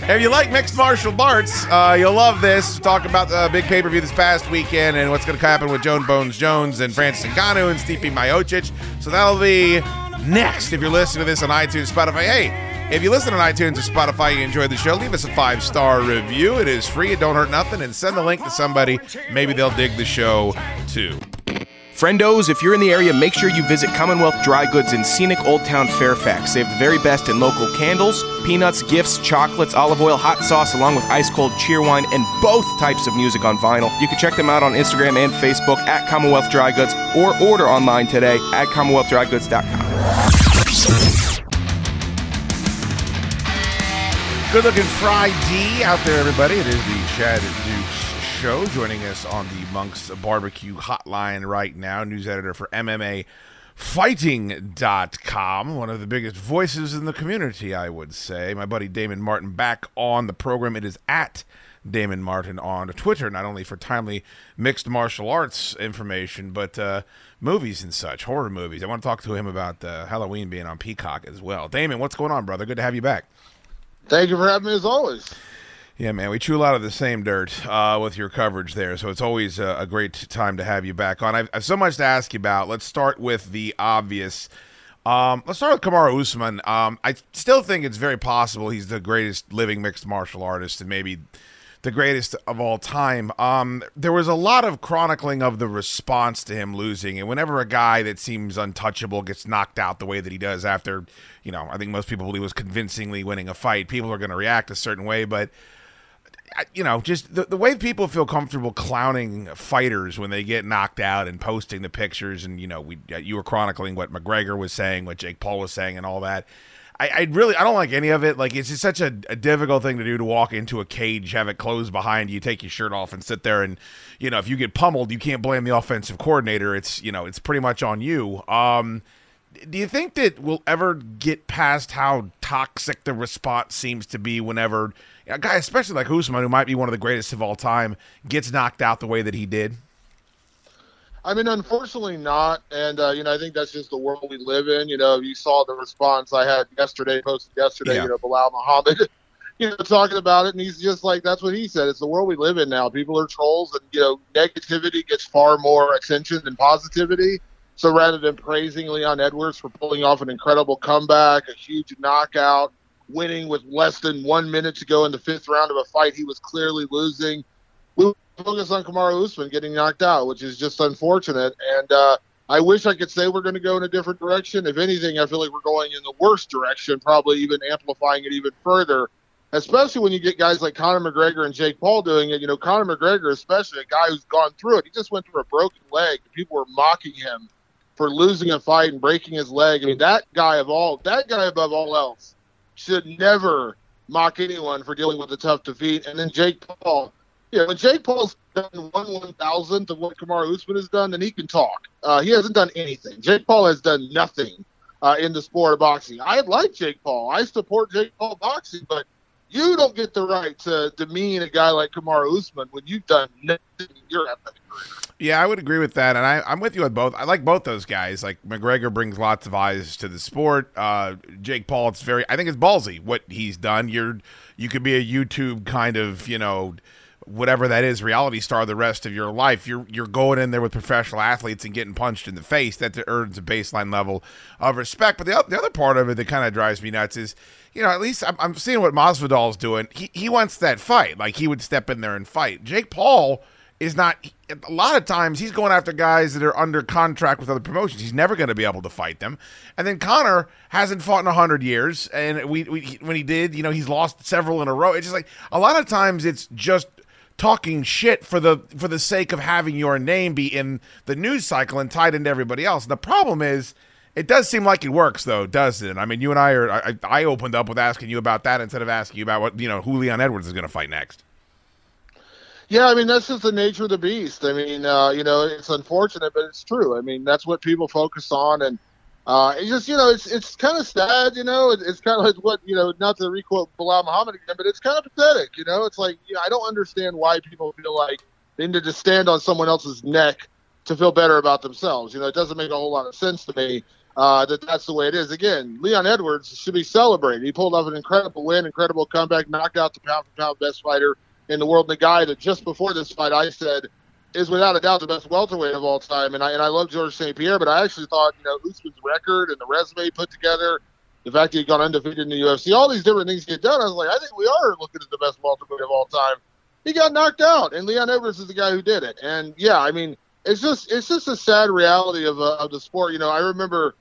[LAUGHS] if you like mixed martial arts, uh, you'll love this. Talk about the big pay per view this past weekend and what's going to happen with Jon Bones Jones and Francis Ngannou and Stipe Miocic. So that'll be next. If you're listening to this on iTunes, Spotify, hey, if you listen on iTunes or Spotify, you enjoyed the show, leave us a five star review. It is free. It don't hurt nothing, and send the link to somebody. Maybe they'll dig the show too. Friendos, if you're in the area, make sure you visit Commonwealth Dry Goods in scenic Old Town Fairfax. They have the very best in local candles, peanuts, gifts, chocolates, olive oil, hot sauce, along with ice cold Cheerwine and both types of music on vinyl. You can check them out on Instagram and Facebook at Commonwealth Dry Goods or order online today at CommonwealthDryGoods.com. Good looking Friday out there, everybody. It is the Chad Dukes show. Joining us on the Monks Barbecue Hotline right now, news editor for MMA Fighting.com, one of the biggest voices in the community, I would say. My buddy Damon Martin back on the program. It is at Damon Martin on Twitter, not only for timely mixed martial arts information, but uh, movies and such, horror movies. I want to talk to him about uh, Halloween being on Peacock as well. Damon, what's going on, brother? Good to have you back. Thank you for having me as always. Yeah, man, we chew a lot of the same dirt uh, with your coverage there, so it's always a, a great time to have you back on. I've, I've, so much to ask you about. Let's start with the obvious. Um, let's start with Kamaru Usman. Um, I still think it's very possible he's the greatest living mixed martial artist and maybe the greatest of all time. Um, there was a lot of chronicling of the response to him losing, and whenever a guy that seems untouchable gets knocked out the way that he does after, you know, I think most people believe was convincingly winning a fight, people are going to react a certain way, but you know, just the, the way people feel comfortable clowning fighters when they get knocked out and posting the pictures, and you know, we you were chronicling what McGregor was saying, what Jake Paul was saying, and all that. I, I really I don't like any of it. Like it's just such a, a, difficult thing to do to walk into a cage, have it closed behind you, take your shirt off, and sit there. And you know, if you get pummeled, you can't blame the offensive coordinator. It's you know, it's pretty much on you. Um, do you think that we'll ever get past how toxic the response seems to be whenever a guy, especially like Usman, who might be one of the greatest of all time, gets knocked out the way that he did? I mean, unfortunately not. And, uh, you know, I think that's just the world we live in. You know, you saw the response I had yesterday, posted yesterday, yeah. you know, Belal Muhammad, [LAUGHS] you know, talking about it. And he's just like, that's what he said. It's the world we live in now. People are trolls and, you know, negativity gets far more attention than positivity. So rather than praising Leon Edwards for pulling off an incredible comeback, a huge knockout, winning with less than one minute to go in the fifth round of a fight he was clearly losing. We focus on Kamaru Usman getting knocked out, which is just unfortunate. And uh, I wish I could say we're going to go in a different direction. If anything, I feel like we're going in the worst direction, probably even amplifying it even further. Especially when you get guys like Conor McGregor and Jake Paul doing it. You know, Conor McGregor, especially a guy who's gone through it, he just went through a broken leg. People were mocking him for losing a fight and breaking his leg. I mean, that guy of all, that guy above all else should never mock anyone for dealing with a tough defeat. And then Jake Paul, yeah, when Jake Paul's done one one thousandth of what Kamaru Usman has done, then he can talk. Uh, he hasn't done anything. Jake Paul has done nothing uh, in the sport of boxing. I like Jake Paul. I support Jake Paul boxing, but you don't get the right to demean a guy like Kamaru Usman when you've done nothing. You're epic. Yeah, I would agree with that, and I, I'm with you on both. I like both those guys. Like McGregor brings lots of eyes to the sport. Uh, Jake Paul, it's very. I think it's ballsy what he's done. You're you could be a YouTube kind of you know whatever that is reality star the rest of your life. You're you're going in there with professional athletes and getting punched in the face. That earns a baseline level of respect. But the the other part of it that kind of drives me nuts is you know, at least I'm, I'm seeing what Masvidal's doing. He he wants that fight. Like he would step in there and fight. Jake Paul is not a lot of times he's going after guys that are under contract with other promotions. He's never going to be able to fight them. And then Conor hasn't fought in hundred years, and we, we when he did, you know, he's lost several in a row. It's just like a lot of times it's just talking shit for the for the sake of having your name be in the news cycle and tied into everybody else. The problem is. It does seem like it works, though, doesn't it? I mean, you and I are. I, I opened up with asking you about that instead of asking you about what you know who Leon Edwards is going to fight next. Yeah, I mean that's just the nature of the beast. I mean, uh, you know, it's unfortunate, but it's true. I mean, that's what people focus on, and uh, it's just you know, it's it's kind of sad. You know, it, it's kind of like what you know, not to requote Belal Muhammad again, but it's kind of pathetic. You know, it's like you know, I don't understand why people feel like they need to stand on someone else's neck to feel better about themselves. You know, it doesn't make a whole lot of sense to me. Uh, that that's the way it is. Again, Leon Edwards should be celebrated. He pulled off an incredible win, incredible comeback, knocked out the pound for pound best fighter in the world. And the guy that just before this fight I said is without a doubt the best welterweight of all time. And I and I love George St. Pierre, but I actually thought you know Usman's record and the resume put together, the fact that he got undefeated in the UFC, all these different things he had done. I was like, I think we are looking at the best welterweight of all time. He got knocked out, and Leon Edwards is the guy who did it. And yeah, I mean, it's just it's just a sad reality of uh, of the sport. You know, I remember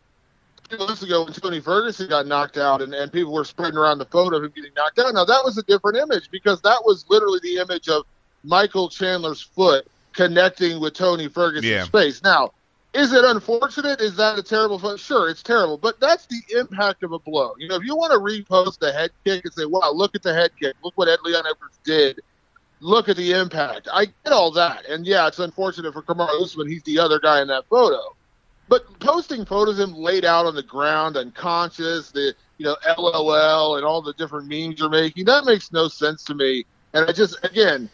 few months ago when Tony Ferguson got knocked out and, and people were spreading around the photo of him getting knocked out. Now, that was a different image because that was literally the image of Michael Chandler's foot connecting with Tony Ferguson's Yeah. face. Now, is it unfortunate? Is that a terrible foot? Sure, it's terrible, but that's the impact of a blow. You know, if you want to repost the head kick and say, wow, look at the head kick, look what Ed Leon Edwards did, look at the impact. I get all that. And yeah, it's unfortunate for Kamaru Usman. He's the other guy in that photo. But posting photos of him laid out on the ground, unconscious, the you know LOL and all the different memes you're making, that makes no sense to me. And I just again,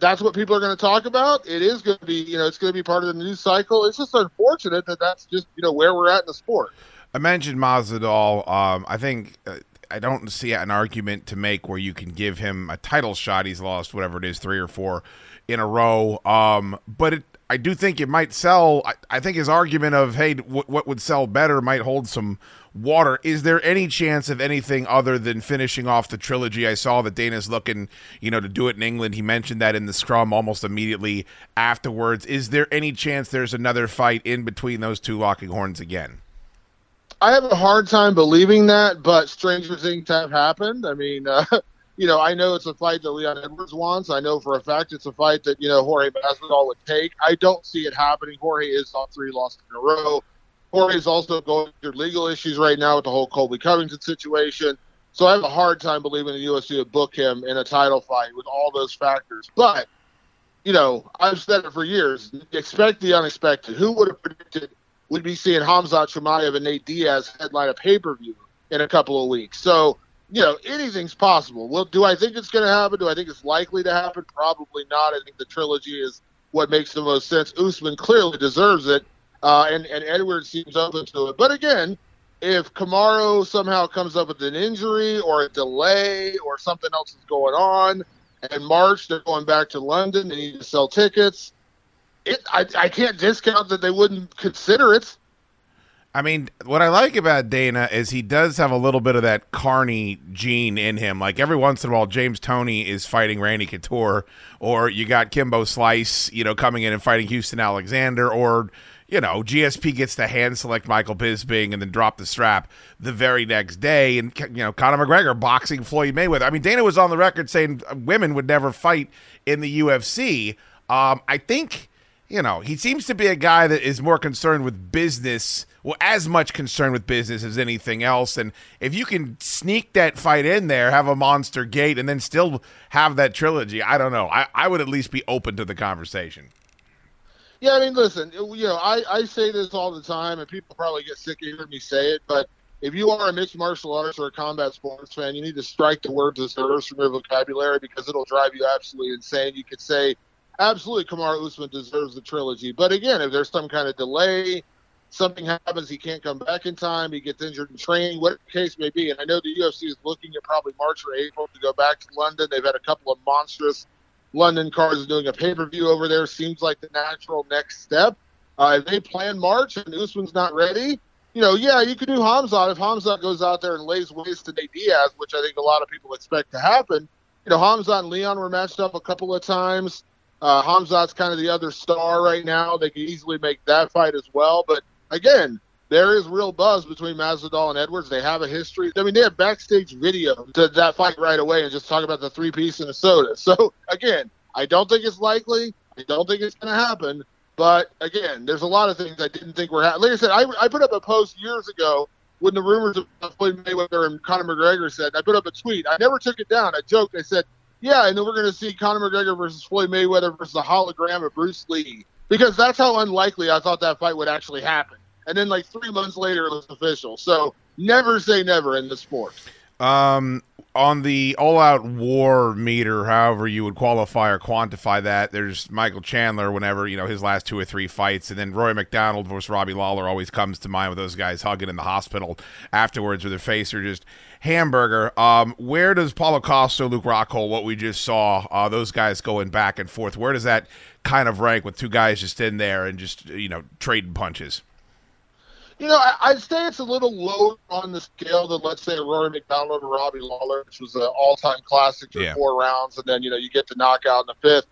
that's what people are going to talk about. It is going to be you know it's going to be part of the news cycle. It's just unfortunate that that's just you know where we're at in the sport. I mentioned Masvidal. Um, I think uh, I don't see an argument to make where you can give him a title shot. He's lost whatever it is, three or four in a row. Um, but it, I do think it might sell. I, I think his argument of hey, w- what would sell better might hold some water. Is there any chance of anything other than finishing off the trilogy? I saw that Dana's looking, you know, to do it in England. He mentioned that in the scrum almost immediately afterwards. Is there any chance there's another fight in between those two locking horns again? I have a hard time believing that, but stranger things have happened. I mean, uh, [LAUGHS] you know, I know it's a fight that Leon Edwards wants. I know for a fact it's a fight that you know Jorge Masvidal would take. I don't see it happening. Jorge is on three losses in a row. Jorge is also going through legal issues right now with the whole Colby Covington situation. So I have a hard time believing the UFC would book him in a title fight with all those factors. But you know, I've said it for years. Expect the unexpected. Who would have predicted we'd be seeing Hamzat Chimaev and Nate Diaz headline a pay per view in a couple of weeks? So, you know, anything's possible. Well, do I think it's going to happen? Do I think it's likely to happen? Probably not. I think the trilogy is what makes the most sense. Usman clearly deserves it, uh, and and Edwards seems open to it. But again, if Kamaru somehow comes up with an injury or a delay or something else is going on, and March they're going back to London, they need to sell tickets. It, I, I can't discount that they wouldn't consider it. I mean, what I like about Dana is he does have a little bit of that Carney gene in him. Like every once in a while, James Toney is fighting Randy Couture, or you got Kimbo Slice, you know, coming in and fighting Houston Alexander, or you know, GSP gets to hand select Michael Bisping and then drop the strap the very next day, and you know, Conor McGregor boxing Floyd Mayweather. I mean, Dana was on the record saying women would never fight in the UFC. Um, I think you know, he seems to be a guy that is more concerned with business, well, as much concerned with business as anything else. And if you can sneak that fight in there, have a monster gate, and then still have that trilogy, I don't know. I, I would at least be open to the conversation. Yeah, I mean, listen, you know, I, I say this all the time, and people probably get sick of hearing me say it, but if you are a mixed martial arts or a combat sports fan, you need to strike the word deserves from your vocabulary because it'll drive you absolutely insane. You could say absolutely, Kamaru Usman deserves the trilogy. But again, if there's some kind of delay, something happens, he can't come back in time, he gets injured in training, what the case may be. And I know the UFC is looking at probably March or April to go back to London. They've had a couple of monstrous London cards doing a pay per view over there. Seems like the natural next step. Uh, if they plan March and Usman's not ready, you know, yeah, you could do Hamzat if Hamzat goes out there and lays waste to Nate Diaz, which I think a lot of people expect to happen. You know, Hamzat and Leon were matched up a couple of times. Uh, Hamzat's kind of the other star right now. They could easily make that fight as well. But again, there is real buzz between Masvidal and Edwards. They have a history. I mean, they have backstage video to that fight right away and just talk about the three piece in the soda. So again, I don't think it's likely. I don't think it's going to happen. But again, there's a lot of things I didn't think were happening. Like I said, I, I put up a post years ago when the rumors of Floyd Mayweather and Conor McGregor said. I put up a tweet. I never took it down. I joked. I said, "Yeah, and then we're going to see Conor McGregor versus Floyd Mayweather versus a hologram of Bruce Lee," because that's how unlikely I thought that fight would actually happen. And then, like three months later, it was official. So never say never in the sport. Um, on the all-out war meter, however you would qualify or quantify that, there's Michael Chandler. Whenever you know his last two or three fights, and then Rory MacDonald versus Robbie Lawler always comes to mind with those guys hugging in the hospital afterwards, with their face or just hamburger. Um, where does Paulo Costa, Luke Rockhold, what we just saw, uh, those guys going back and forth? Where does that kind of rank with two guys just in there and just you know trading punches? You know, I, would say it's a little lower on the scale than let's say Rory MacDonald or Robbie Lawler, which was an all-time classic for Yeah. four rounds, and then you know you get to knockout in the fifth.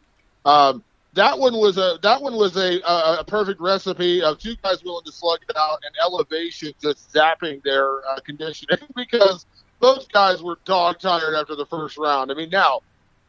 Um, that one was a that one was a, a a perfect recipe of two guys willing to slug it out and elevation just zapping their uh, conditioning [LAUGHS] because both guys were dog tired after the first round. I mean, now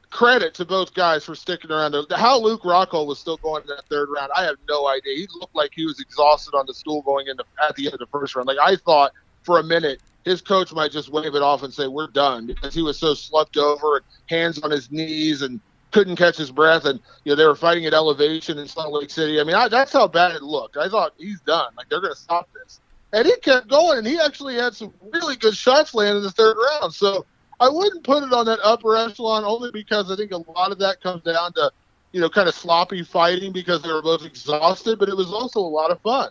credit to both guys for sticking around. How Luke Rockhold was still going in that third round, I have no idea. He looked like he was exhausted on the stool going into at the end of the first round. Like I thought for a minute his coach might just wave it off and say we're done because he was so slumped over and hands on his knees and couldn't catch his breath and you know they were fighting at elevation in Salt Lake City. I mean I, that's how bad it looked. I thought he's done. Like they're going to stop this. And he kept going, and he actually had some really good shots landed in the third round. So I wouldn't put it on that upper echelon only because I think a lot of that comes down to, you know, kind of sloppy fighting because they were both exhausted, but it was also a lot of fun.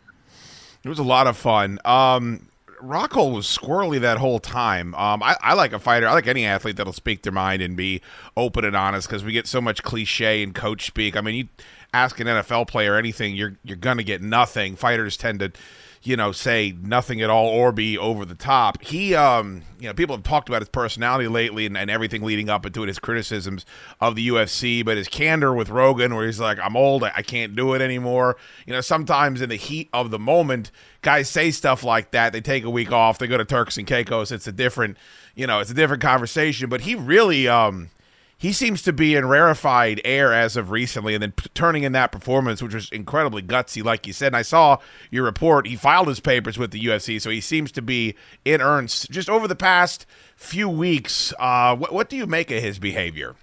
It was a lot of fun. Um, Rockhold was squirrely that whole time. Um, I, I like a fighter. I like any athlete that'll speak their mind and be open and honest because we get so much cliche and coach speak. I mean, you ask an NFL player anything, you're you're gonna get nothing. Fighters tend to, you know, say nothing at all or be over the top. He, um, you know, people have talked about his personality lately and, and everything leading up into it, his criticisms of the UFC, but his candor with Rogan, where he's like, "I'm old, I, I can't do it anymore." You know, sometimes in the heat of the moment, guys say stuff like that. They take a week off, they go to Turks and Caicos. It's a different, you know, it's a different conversation. But he really, um, he seems to be in rarefied air as of recently, and then p- turning in that performance, which was incredibly gutsy, like you said. And I saw your report. He filed his papers with the UFC, so he seems to be in earnest. Just over the past few weeks, uh, what, what do you make of his behavior?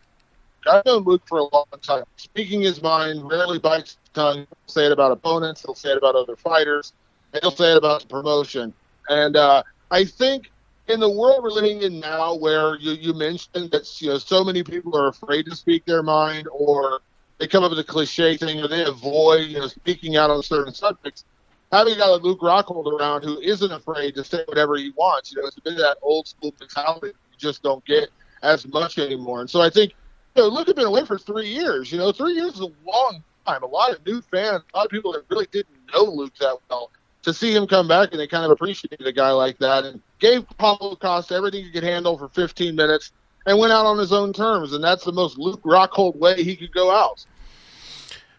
I've known Luke for a long time. Speaking his mind, rarely bites his tongue. He'll say it about opponents. He'll say it about other fighters. He'll say it about the promotion. And uh, I think in the world we're living in now, where you, you mentioned that you know so many people are afraid to speak their mind, or they come up with a cliche thing, or they avoid you know speaking out on certain subjects. Having a guy like Luke Rockhold around who isn't afraid to say whatever he wants, you know, it's a bit of that old school mentality you just don't get as much anymore. And so I think you know, Luke had been away for three years. You know, three years is a long time. A lot of new fans, a lot of people that really didn't know Luke that well, to see him come back and they kind of appreciated a guy like that and gave Paulo Costa everything he could handle for 15 minutes and went out on his own terms. And that's the most Luke Rockhold way he could go out.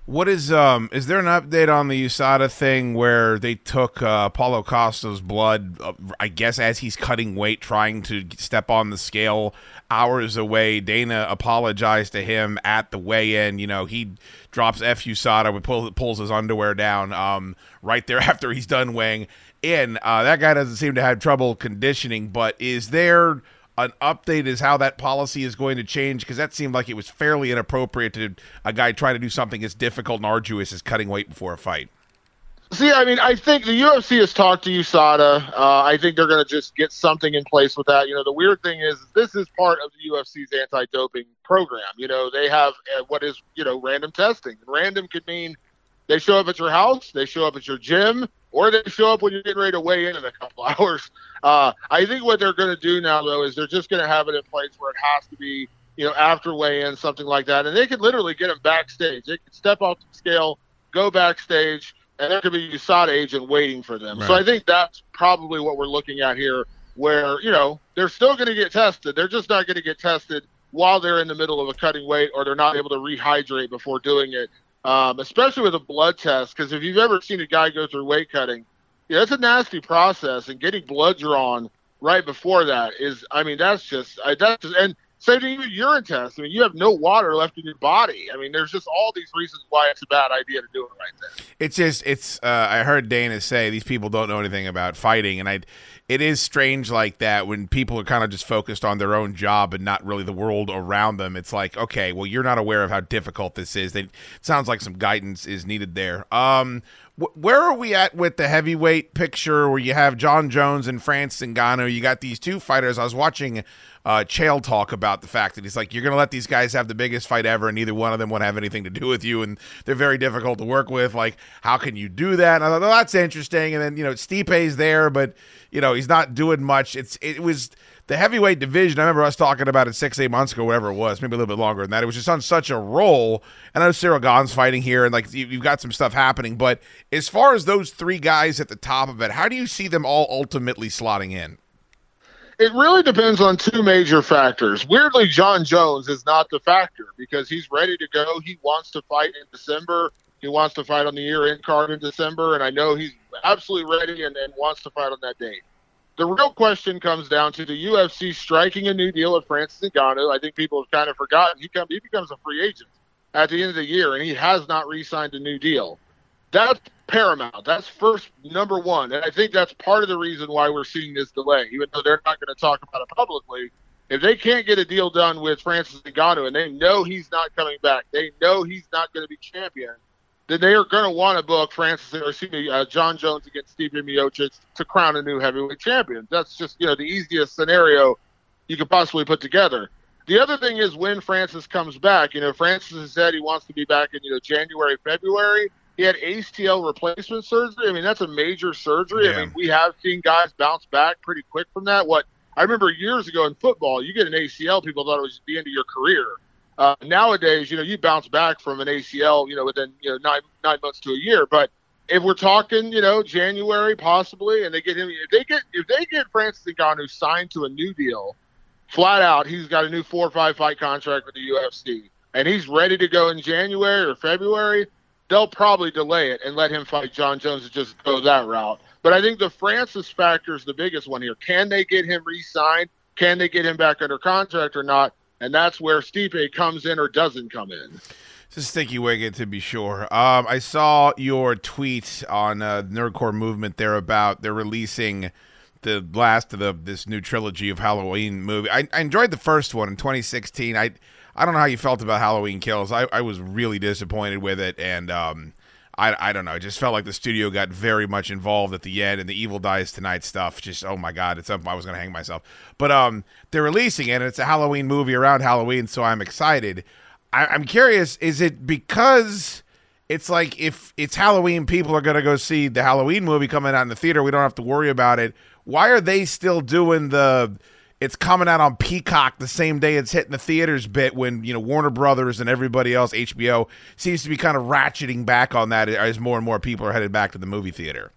What is um? Is there an update on the USADA thing where they took uh, Paulo Costa's blood? Uh, I guess as he's cutting weight, trying to step on the scale, hours away. Dana apologized to him at the weigh-in. You know, he drops F USADA, pull, pulls his underwear down. Um, right there [LAUGHS] after he's done weighing in. Uh, that guy doesn't seem to have trouble conditioning. But is there an update as how that policy is going to change because that seemed like it was fairly inappropriate to a guy trying to do something as difficult and arduous as cutting weight before a fight. See, I mean, I think the UFC has talked to USADA. Uh, I think they're going to just get something in place with that. You know, the weird thing is, this is part of the UFC's anti-doping program. You know, they have uh, what is you know random testing. Random could mean they show up at your house, they show up at your gym, or they show up when you're getting ready to weigh in in a couple [LAUGHS] hours. Uh, I think what they're going to do now, though, is they're just going to have it in place where it has to be, you know, after weigh-in, something like that, and they could literally get them backstage. They could step off the scale, go backstage and there could be a USADA agent waiting for them. Right. So I think that's probably what we're looking at here, where you know they're still going to get tested. They're just not going to get tested while they're in the middle of a cutting weight, or they're not able to rehydrate before doing it. Um, especially with a blood test, because if you've ever seen a guy go through weight cutting, yeah, it's a nasty process, and getting blood drawn right before that is, I mean, that's just, I, that's just, and same thing with urine tests. I mean, you have no water left in your body. I mean, there's just all these reasons why it's a bad idea to do it right there. It's just, it's. Uh, I heard Dana say these people don't know anything about fighting, and I, it is strange like that when people are kind of just focused on their own job and not really the world around them. It's like, okay, well, you're not aware of how difficult this is. It sounds like some guidance is needed there. Um, where are we at with the heavyweight picture where you have Jon Jones and Francis Ngannou? You got these two fighters. I was watching uh, Chael talk about the fact that he's like, you're going to let these guys have the biggest fight ever, and neither one of them want to have anything to do with you, and they're very difficult to work with. Like, how can you do that? And I thought, that's interesting. And then you know, Stipe's there, but you know, he's not doing much. It's it was the heavyweight division. I remember us talking about it six, eight months ago, whatever it was, maybe a little bit longer than that. It was just on such a roll. And I know Ciryl Gane's fighting here, and like you've got some stuff happening. But as far as those three guys at the top of it, how do you see them all ultimately slotting in? It really depends on two major factors. Weirdly, Jon Jones is not the factor because he's ready to go. He wants to fight in December. He wants to fight on the year end card in December, and I know he's absolutely ready and, and wants to fight on that date. The real question comes down to the UFC striking a new deal with Francis Ngannou. I think people have kind of forgotten he come he becomes a free agent at the end of the year, and he has not re-signed a new deal. That's paramount. That's first number one. And I think that's part of the reason why we're seeing this delay, even though they're not going to talk about it publicly. If they can't get a deal done with Francis Ngannou and they know he's not coming back, they know he's not going to be champion, then they are going to want to book Francis, or excuse me, uh, Jon Jones against Stipe Miocic to crown a new heavyweight champion. That's just, you know, the easiest scenario you could possibly put together. The other thing is when Francis comes back. You know, Francis has said he wants to be back in, you know, January, February. He had ACL replacement surgery. I mean, that's a major surgery. Yeah. I mean, we have seen guys bounce back pretty quick from that. What I remember years ago in football, you get an ACL, people thought it was the end of your career. Uh, nowadays, you know, you bounce back from an ACL, you know, within you know nine nine months to a year. But if we're talking, you know, January possibly, and they get him, if they get if they get Francis Ngannou signed to a new deal, flat out, he's got a new four or five fight contract with the UFC, and he's ready to go in January or February they'll probably delay it and let him fight Jon Jones and just go that route. But I think the Francis factor is the biggest one here. Can they get him re-signed? Can they get him back under contract or not? And that's where Stipe comes in or doesn't come in. It's a sticky wicket to be sure. Um, I saw your tweet on uh, Nerdcore Movement there about they're releasing the last of the this new trilogy of Halloween movie. I, I enjoyed the first one in 2016. I I don't know how you felt about Halloween Kills. I, I was really disappointed with it, and um, I, I don't know. It just felt like the studio got very much involved at the end, and the Evil Dies Tonight stuff. Just oh my god, it's something I was gonna hang myself. But um, they're releasing it, and it's a Halloween movie around Halloween, so I'm excited. I, I'm curious, is it because? It's like if it's Halloween, people are going to go see the Halloween movie coming out in the theater. We don't have to worry about it. Why are they still doing the it's coming out on Peacock the same day it's hitting the theaters bit when you know Warner Brothers and everybody else HBO seems to be kind of ratcheting back on that as more and more people are headed back to the movie theater.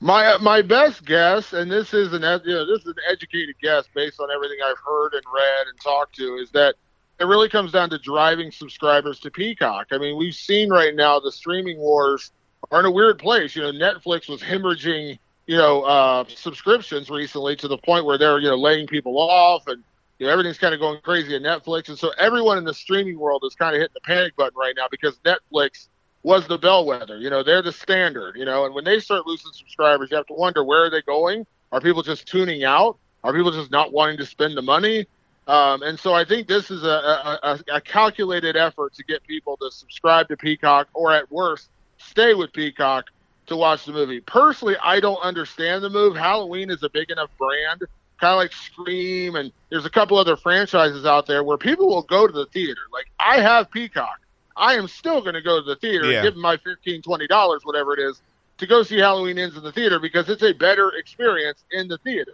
My uh, my best guess, and this is an you know this is an educated guess based on everything I've heard and read and talked to, is that it really comes down to driving subscribers to Peacock. I mean, we've seen right now the streaming wars are in a weird place. You know, Netflix was hemorrhaging you know, uh, subscriptions recently to the point where they're, you know, laying people off and, you know, everything's kind of going crazy at Netflix. And so everyone in the streaming world is kind of hitting the panic button right now because Netflix was the bellwether. You know, they're the standard, you know, and when they start losing subscribers, you have to wonder where are they going? Are people just tuning out? Are people just not wanting to spend the money? Um, and so I think this is a, a, a calculated effort to get people to subscribe to Peacock or at worst, stay with Peacock to watch the movie. Personally, I don't understand the move. Halloween is a big enough brand, kind of like Scream, and there's a couple other franchises out there where people will go to the theater. Like I have Peacock. I am still going to go to the theater Yeah. and give them my $15, $20, whatever it is, to go see Halloween Ends in the theater because it's a better experience in the theater.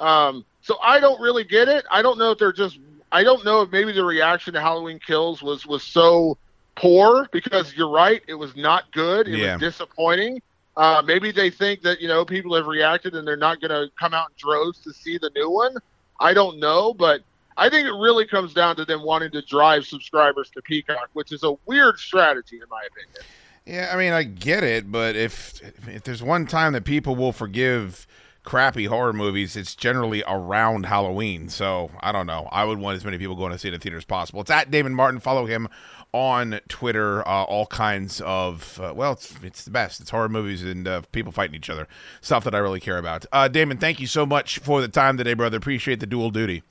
Um, so I don't really get it. I don't know if they're just. I don't know if maybe the reaction to Halloween Kills was was so poor because you're right, it was not good. It Yeah. was disappointing. Uh, maybe they think that you know people have reacted and they're not going to come out in droves to see the new one. I don't know, but I think it really comes down to them wanting to drive subscribers to Peacock, which is a weird strategy in my opinion. Yeah, I mean, I get it, but if if there's one time that people will forgive crappy horror movies, it's generally around Halloween. So I don't know. I would want as many people going to see it in theater as possible. It's at Damon Martin. Follow him on Twitter. Uh, all kinds of uh, well, it's it's the best. It's horror movies and uh, people fighting each other. Stuff that I really care about. Uh, Damon, thank you so much for the time today, brother. Appreciate the dual duty.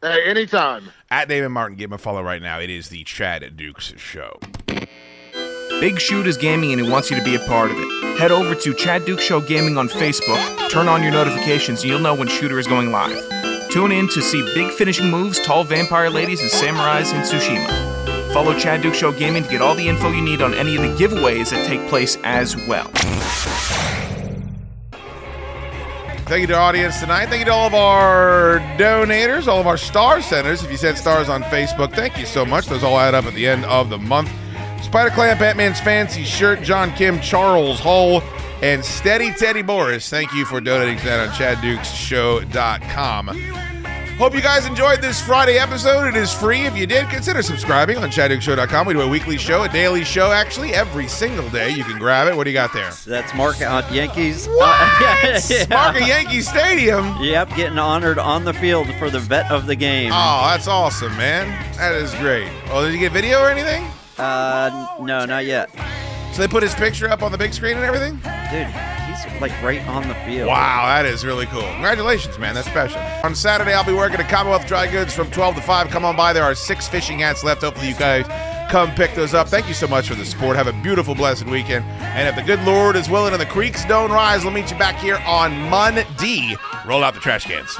Hey, anytime. At Damon Martin, give him a follow right now. It is the Chad Dukes Show. Big Shoot is gaming and he wants you to be a part of it. Head over to Chad Duke Show Gaming on Facebook, turn on your notifications, and you'll know when Shooter is going live. Tune in to see big finishing moves, tall vampire ladies, and samurais in Tsushima. Follow Chad Duke Show Gaming to get all the info you need on any of the giveaways that take place as well. Thank you to our audience tonight. Thank you to all of our donators, all of our star centers. If you sent stars on Facebook, thank you so much. Those all add up at the end of the month. Spider Clan, Ant Man's Fancy Shirt, John Kim, Charles Hull, and Steady Teddy Boris. Thank you for donating to that on ChadDukesShow.com. Hope you guys enjoyed this Friday episode. It is free. If you did, consider subscribing on ChadDukesShow.com. We do a weekly show, a daily show, actually, every single day. You can grab it. What do you got there? That's Mark out Yankees. What? [LAUGHS] yeah. Mark at Yankee Stadium. Yep, getting honored on the field for the vet of the game. Oh, that's awesome, man. That is great. Oh, did you get video or anything? Uh, no, not yet. So they put his picture up on the big screen and everything? Dude, like right on the field. Wow, that is really cool. Congratulations, man. That's special. On Saturday, I'll be working at Commonwealth Dry Goods from 12 to 5. Come on by. There are six fishing hats left. Hopefully, you guys come pick those up. Thank you so much for the support. Have a beautiful, blessed weekend. And if the good Lord is willing and the creeks don't rise, we'll meet you back here on Monday. Roll out the trash cans.